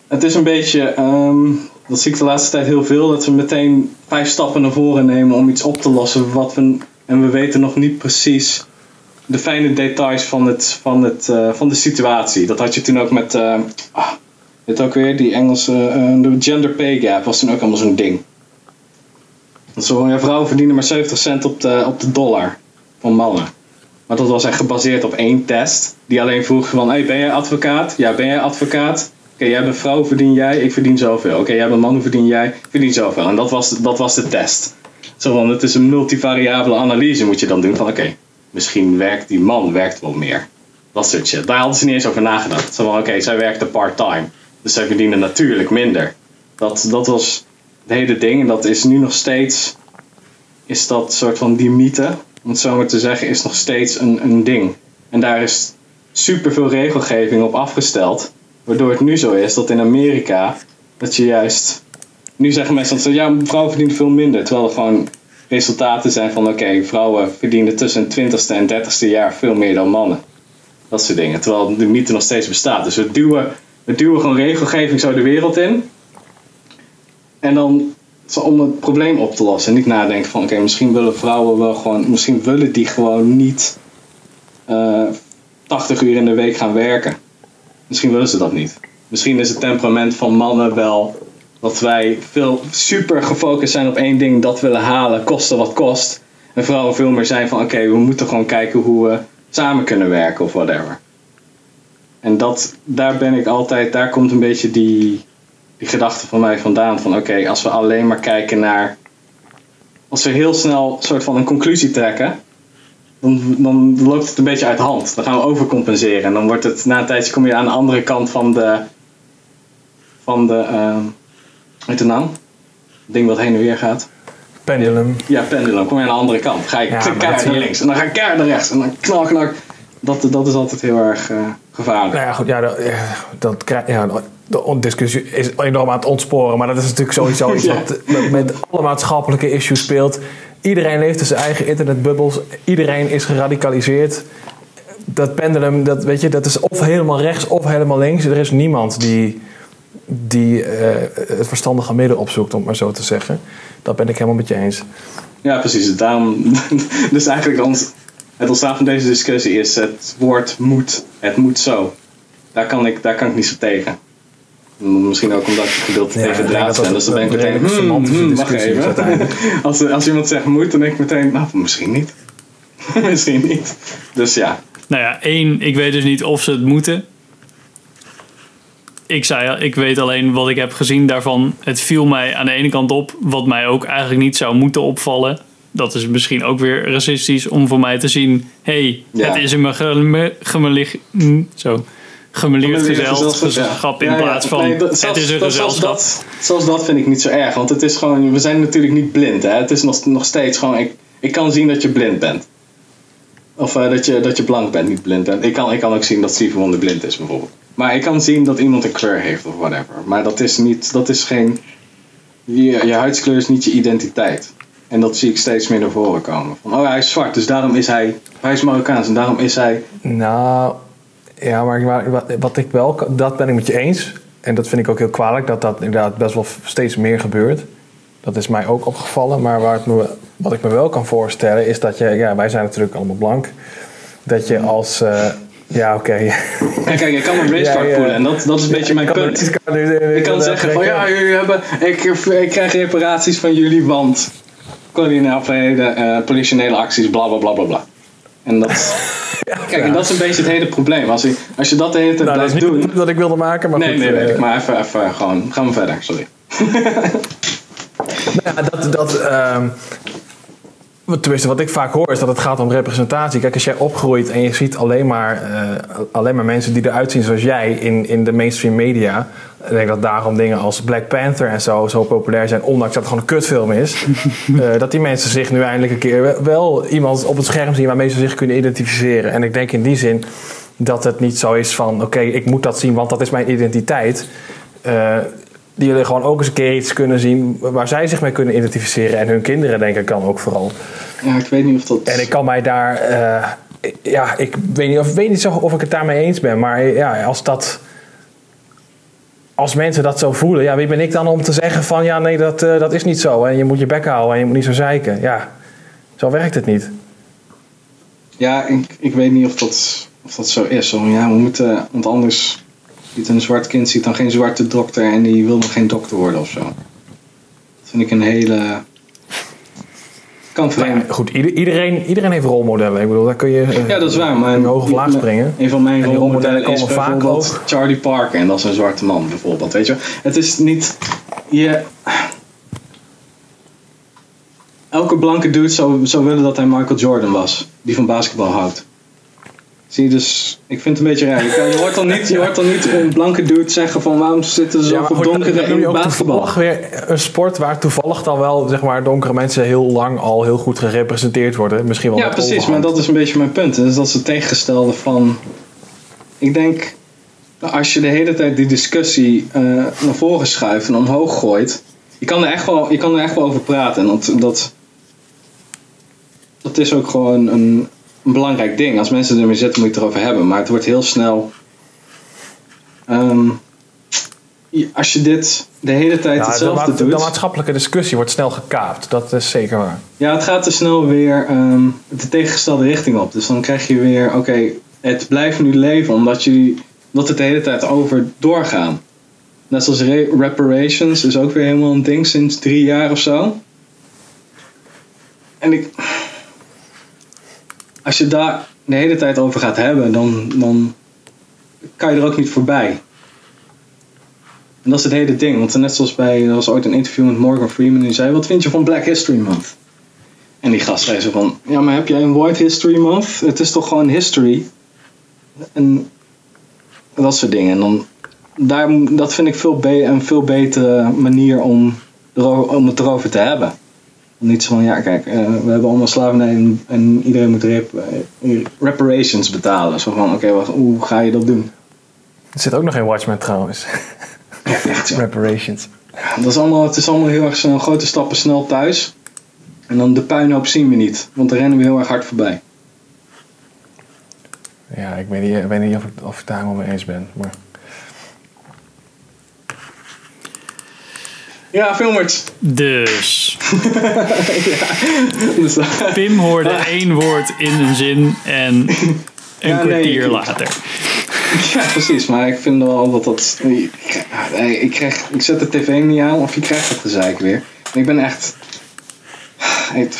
het is een beetje. ehm, dat zie ik de laatste tijd heel veel. Dat we meteen vijf stappen naar voren nemen om iets op te lossen. Wat we, en we weten nog niet precies de fijne details van, het, van, het, eh, van de situatie. Dat had je toen ook met. eh ah, dit ook weer, die Engelse. eh, de gender pay gap was toen ook allemaal zo'n ding. Dat zo, ja, vrouwen verdienen maar 70 cent op de, op de dollar van mannen. Maar dat was echt gebaseerd op één test. Die alleen vroeg van, hey, ben jij advocaat? Ja, ben jij advocaat? Oké, jij bent vrouw, verdien jij? Ik verdien zoveel. Oké, jij bent man, verdien jij? Ik verdien zoveel. En dat was, dat was de test. Zo van, het is een multivariabele analyse moet je dan doen. Van, oké, misschien werkt die man werkt wel meer. Dat soort shit. Daar hadden ze niet eens over nagedacht. Zo van, oké, zij werkte part-time. Dus zij verdienen natuurlijk minder. Dat, dat was het hele ding. En dat is nu nog steeds... Is dat soort van die mythe, om het zo maar te zeggen, is nog steeds een, een ding. En daar is superveel regelgeving op afgesteld. Waardoor het nu zo is dat in Amerika, dat je juist... Nu zeggen mensen dat ze, ja, vrouwen verdienen veel minder. Terwijl er gewoon resultaten zijn van oké, vrouwen verdienen tussen het 20ste en 30ste jaar veel meer dan mannen. Dat soort dingen. Terwijl de mythe nog steeds bestaat. Dus we duwen, we duwen gewoon regelgeving zo de wereld in. En dan om het probleem op te lossen. En niet nadenken van oké, misschien willen vrouwen wel gewoon, misschien willen die gewoon niet eh 80 uur in de week gaan werken. Misschien willen ze dat niet. Misschien is het temperament van mannen wel dat wij veel super gefocust zijn op één ding, dat willen halen, koste wat kost. En vrouwen veel meer zijn van oké, we moeten gewoon kijken hoe we samen kunnen werken of whatever. En dat, daar ben ik altijd, daar komt een beetje die, die gedachte van mij vandaan. Van oké, als we alleen maar kijken naar. Als we heel snel een soort van een conclusie trekken. Dan, dan loopt het een beetje uit de hand. Dan gaan we overcompenseren. En dan wordt het na een tijdje kom je aan de andere kant van de. Van de. Uh, weet de naam? Het ding wat heen en weer gaat. Pendulum. Ja, pendulum. Kom je aan de andere kant. Ga je Ja, keihard naar links. En dan ga ik keihard naar rechts. En dan knal, knal. Dat, dat is altijd heel erg eh, gevaarlijk. Nou ja, goed, ja, dat, dat krijg- ja, de discussie is enorm aan het ontsporen. Maar dat is natuurlijk sowieso iets wat met, alle maatschappelijke issues speelt. Iedereen leeft in zijn eigen internetbubbels. Iedereen is geradicaliseerd. Dat pendulum, dat, weet je, dat is of helemaal rechts of helemaal links. Er is niemand die, die eh, het verstandige midden opzoekt, om het maar zo te zeggen. Dat ben ik helemaal met je eens. Ja, precies. Daarom, dus eigenlijk ons, het ontstaan van deze discussie is het woord moet. Het moet zo. Daar kan ik, daar kan ik niet zo tegen. Misschien ook omdat ik gedeelte Ja, tegen draad dat Dus dan ben ik een meteen, hmm, hmm, wacht even. Als, als iemand zegt moet, dan denk ik meteen, nou, misschien niet. misschien niet. Dus ja. Nou ja, één, ik weet dus niet of ze het moeten. Ik zei, ik weet alleen wat ik heb gezien daarvan. Het viel mij aan de ene kant op, wat mij ook eigenlijk niet zou moeten opvallen. Dat is misschien ook weer racistisch om voor mij te zien. hey, Ja. het is een geme- gemelig, mm, zo, gemeleerd gezelschap, in plaats van nee, dat- het zelfs- is een dat- zelfs gezelschap. dat, zelfs dat vind ik niet zo erg. Want het is gewoon, we zijn natuurlijk niet blind. Hè? Het is nog, nog steeds gewoon, ik, ik kan zien dat je blind bent. Of eh, dat, je, dat je blank bent, niet blind bent. Ik kan, ik kan ook zien dat Stevie Wonder blind is bijvoorbeeld. Maar ik kan zien dat iemand een kleur heeft of whatever. Maar dat is niet, dat is geen, je, je huidskleur is niet je identiteit. En dat zie ik steeds meer naar voren komen. Van, oh hij is zwart, dus daarom is hij, hij is Marokkaans en daarom is hij... Nou, ja, maar wat, ik wel, kan- dat ben ik met je eens. En dat vind ik ook heel kwalijk, dat dat inderdaad best wel steeds meer gebeurt. Dat is mij ook opgevallen. Maar waar het me, wat ik me wel kan voorstellen, is dat je, ja, wij zijn natuurlijk allemaal blank. Dat je als, eh, ja, oké. Kijk, ik kan racecard Ja, ja. voelen en dat, dat is een beetje mijn kan punt. nu- nu- Ik kan zeggen van ja, jullie hebben, ik, ik krijg reparaties van jullie, want koloniale uh, politionele acties, bla bla bla bla bla. En dat, kijk, en dat is een beetje het hele probleem. Als je, als je dat de hele tijd Nou, dat is blijft niet doen. dat ik wilde maken, maar nee, goed, nee, weet eh, ik. Maar even, even gewoon, gaan we verder, sorry. Nou ja, dat, dat, wat- tenminste, wat ik vaak hoor is dat het gaat om representatie. Kijk, als jij opgroeit en je ziet alleen maar, eh, alleen maar mensen die eruit zien zoals jij in, in de mainstream media. Ik denk dat daarom dingen als Black Panther en zo zo populair zijn, ondanks dat het gewoon een kutfilm is. eh, dat die mensen zich nu eindelijk een keer wel- iemand op het scherm zien waarmee ze zich kunnen identificeren. En ik denk in die zin dat het niet zo is van: oké, ik moet dat zien, want dat is mijn identiteit. Eh, die jullie gewoon ook eens een keer iets kunnen zien waar zij zich mee kunnen identificeren. En hun kinderen, denk ik, kan ook vooral. Ja, ik weet niet of dat... En ik kan mij daar... eh, ja, ik weet niet, of, weet niet zo of ik het daarmee eens ben. Maar ja, als dat... Als mensen dat zo voelen, ja, wie ben ik dan om te zeggen van... Ja, nee, dat, eh, dat is niet zo. En je moet je bek houden en je moet niet zo zeiken. Ja, zo werkt het niet. Ja, ik, ik weet niet of dat, of dat zo is. Ja, we moeten, want anders ziet een zwart kind ziet dan geen zwarte dokter en die wil dan geen dokter worden of zo. Dat vind ik een hele. Kan vreemd. Goed, ieder- iedereen, iedereen heeft rolmodellen. Ik bedoel, daar kun je eh, Ja, dat is waar. Maar in hoog of laag springen. Een van mijn rolmodellen rolmodellen is vaak ook. Charlie Parker. En dat is een zwarte man bijvoorbeeld. Weet je? Het is niet... Je... Elke blanke dude zou, zou willen dat hij Michael Jordan was. Die van basketbal houdt. Zie je dus... Ik vind het een beetje raar. Je, hoort dan niet, je hoort dan niet een blanke dude zeggen van... Waarom zitten Ja, maar zoveel goed, dan donkere in basketbal? weer een sport waar toevallig dan wel zeg maar, donkere mensen heel lang al heel goed gerepresenteerd worden. Misschien wel Ja, precies, overhand. maar dat is een beetje mijn punt. Dus dat is het tegengestelde van. Ik denk, als je de hele tijd die discussie eh, naar voren schuift en omhoog gooit. Je kan, er echt wel, je kan er echt wel over praten. En dat, dat, dat is ook gewoon een, een belangrijk ding. Als mensen ermee zitten, moet je het erover hebben. Maar het wordt heel snel. ehm, als je dit de hele tijd Ja, de, hetzelfde de doet. maatschappelijke discussie wordt snel gekaapt. Dat is zeker waar. Ja, het gaat te snel weer ehm, de tegengestelde richting op. Dus dan krijg je weer, oké, het blijft nu leven omdat jullie dat het de hele tijd over doorgaan. Net zoals re- reparations is ook weer helemaal een ding sinds drie jaar of zo. En ik. Als je daar de hele tijd over gaat hebben, dan, dan kan je er ook niet voorbij. En dat is het hele ding. Want net zoals bij, er was ooit een interview met Morgan Freeman. Die zei, wat vind je van Black History Month? En die gast zei zo van, ja maar heb jij een White History Month? Het is toch gewoon history? En dat soort dingen. En dan, daar, dat vind ik veel een veel betere manier om, om het erover te hebben. Niet zo van, ja kijk, eh, we hebben allemaal slavernij en, en iedereen moet rep- eh, reparations betalen. Zo van, oké, hoe ga je dat doen? Er zit ook nog in Watchmen trouwens. Reparations. Dat is allemaal, het is allemaal heel erg snel, grote stappen snel thuis. En dan de puinhoop zien we niet, want daar rennen we heel erg hard voorbij. Ja, ik weet niet, ik weet niet of, ik, of ik daar helemaal mee eens ben. Maar Ja, filmers. Dus. Dus, Pim hoorde één woord in een zin en een Ja, kwartier later. Ja, precies. Maar ik vind wel dat dat... Ik, krijg- ik, krijg, ik zet de tv niet aan of je krijgt het gezeik weer. Ik ben echt... Het,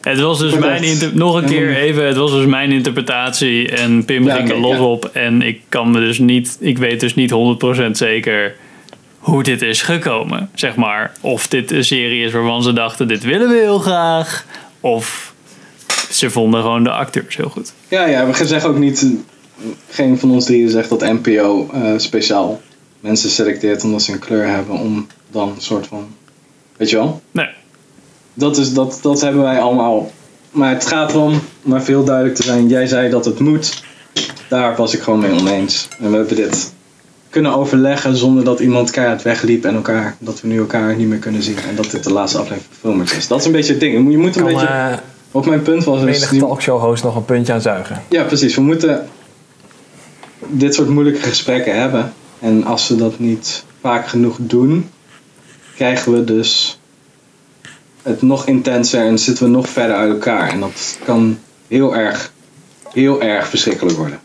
Het was dus mijn nog een keer even, het was dus mijn interpretatie en Pim Ja, ging er los ja. op en ik kan me dus niet, ik weet dus niet 100% zeker hoe dit is gekomen, zeg maar. Of dit een serie is waarvan ze dachten dit willen we heel graag, of ze vonden gewoon de acteurs heel goed. ja, ja, we zeggen ook niet... Geen van ons drieën zegt dat NPO eh, speciaal mensen selecteert omdat ze een kleur hebben om dan een soort van... Weet je wel? Nee. Dat, is, dat, dat hebben wij allemaal. Maar het gaat erom, om maar veel duidelijk te zijn. Jij zei dat het moet. Daar was ik gewoon mee oneens. En we hebben dit kunnen overleggen zonder dat iemand keihard wegliep en elkaar, dat we nu elkaar niet meer kunnen zien. En dat dit de laatste aflevering van Filmers is. Dat is een beetje het ding. Je moet- een kan beetje. eh Wat mijn punt was. Menig die- talkshow-host nog een puntje aan zuigen. ja, precies. We moeten dit soort moeilijke gesprekken hebben. En als we dat niet vaak genoeg doen, krijgen we dus het nog intenser en zitten we nog verder uit elkaar. En dat kan heel erg, heel erg verschrikkelijk worden.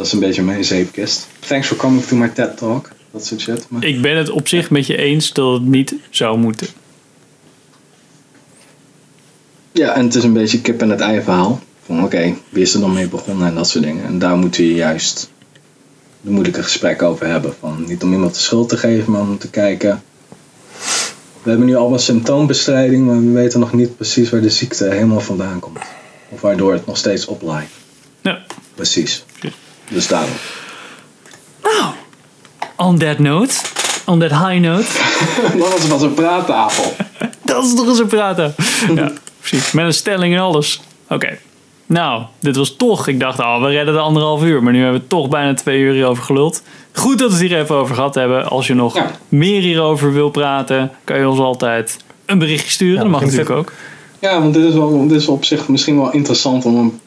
Dat is een beetje mijn zeepkist. Thanks for coming to my TED Talk. Dat soort shit. Maar Ik ben het op zich met je eens dat het niet zou moeten. Ja, en het is een beetje kip en het ei verhaal. Van oké, wie is er dan mee begonnen en dat soort dingen. En daar moeten we juist de moeilijke gesprekken over hebben. Van niet om iemand de schuld te geven, maar om te kijken. We hebben nu allemaal symptoombestrijding, maar we weten nog niet precies waar de ziekte helemaal vandaan komt. Of waardoor het nog steeds oplaait. Ja. Precies. Dus daarom. On that note, on that high note. Dat was was een praattafel. Dat is toch eens een praten. Ja, precies. Met een stelling en alles. Oké. Nou, dit was toch. Ik dacht, oh, we redden de anderhalf uur. Maar nu hebben we toch bijna twee uur hierover geluld. Goed dat we het hier even over gehad hebben. Als je nog meer hierover wil praten, kan je ons altijd een berichtje sturen. dat mag natuurlijk ook. Ja, want dit is, wel, dit is op zich misschien wel interessant om, hem-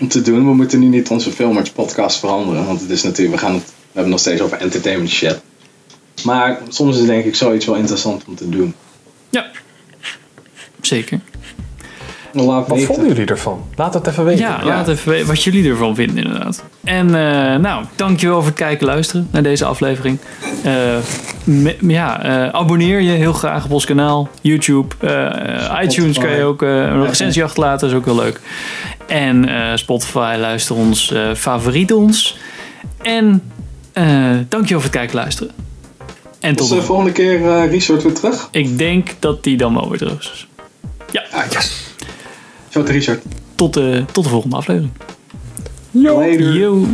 om te doen. We moeten nu niet onze Filmers podcast veranderen. Want het is natuurlijk, we, gaan het, we hebben nog steeds over entertainment shit. Maar soms is denk ik zoiets wel interessant om te doen. Zeker. Laat Wat weten. vonden jullie ervan? Laat het even weten. Ja, laat even weten wat jullie ervan vinden inderdaad. En eh, nou, dankjewel voor het kijken en luisteren naar deze aflevering. Eh, me- ja, eh, abonneer je heel graag op ons kanaal. YouTube, eh, iTunes kan je ook een recensie achterlaten, is ook heel leuk. En eh, Spotify, luister ons, favoriet ons. En eh dankjewel voor het kijken en luisteren. En tot Is de de volgende keer eh Richard weer terug? Ik denk dat die dan wel weer terug is. Ja. Ah, yes. Zo, Richard. Tot, de tot de volgende aflevering. Later. Yo.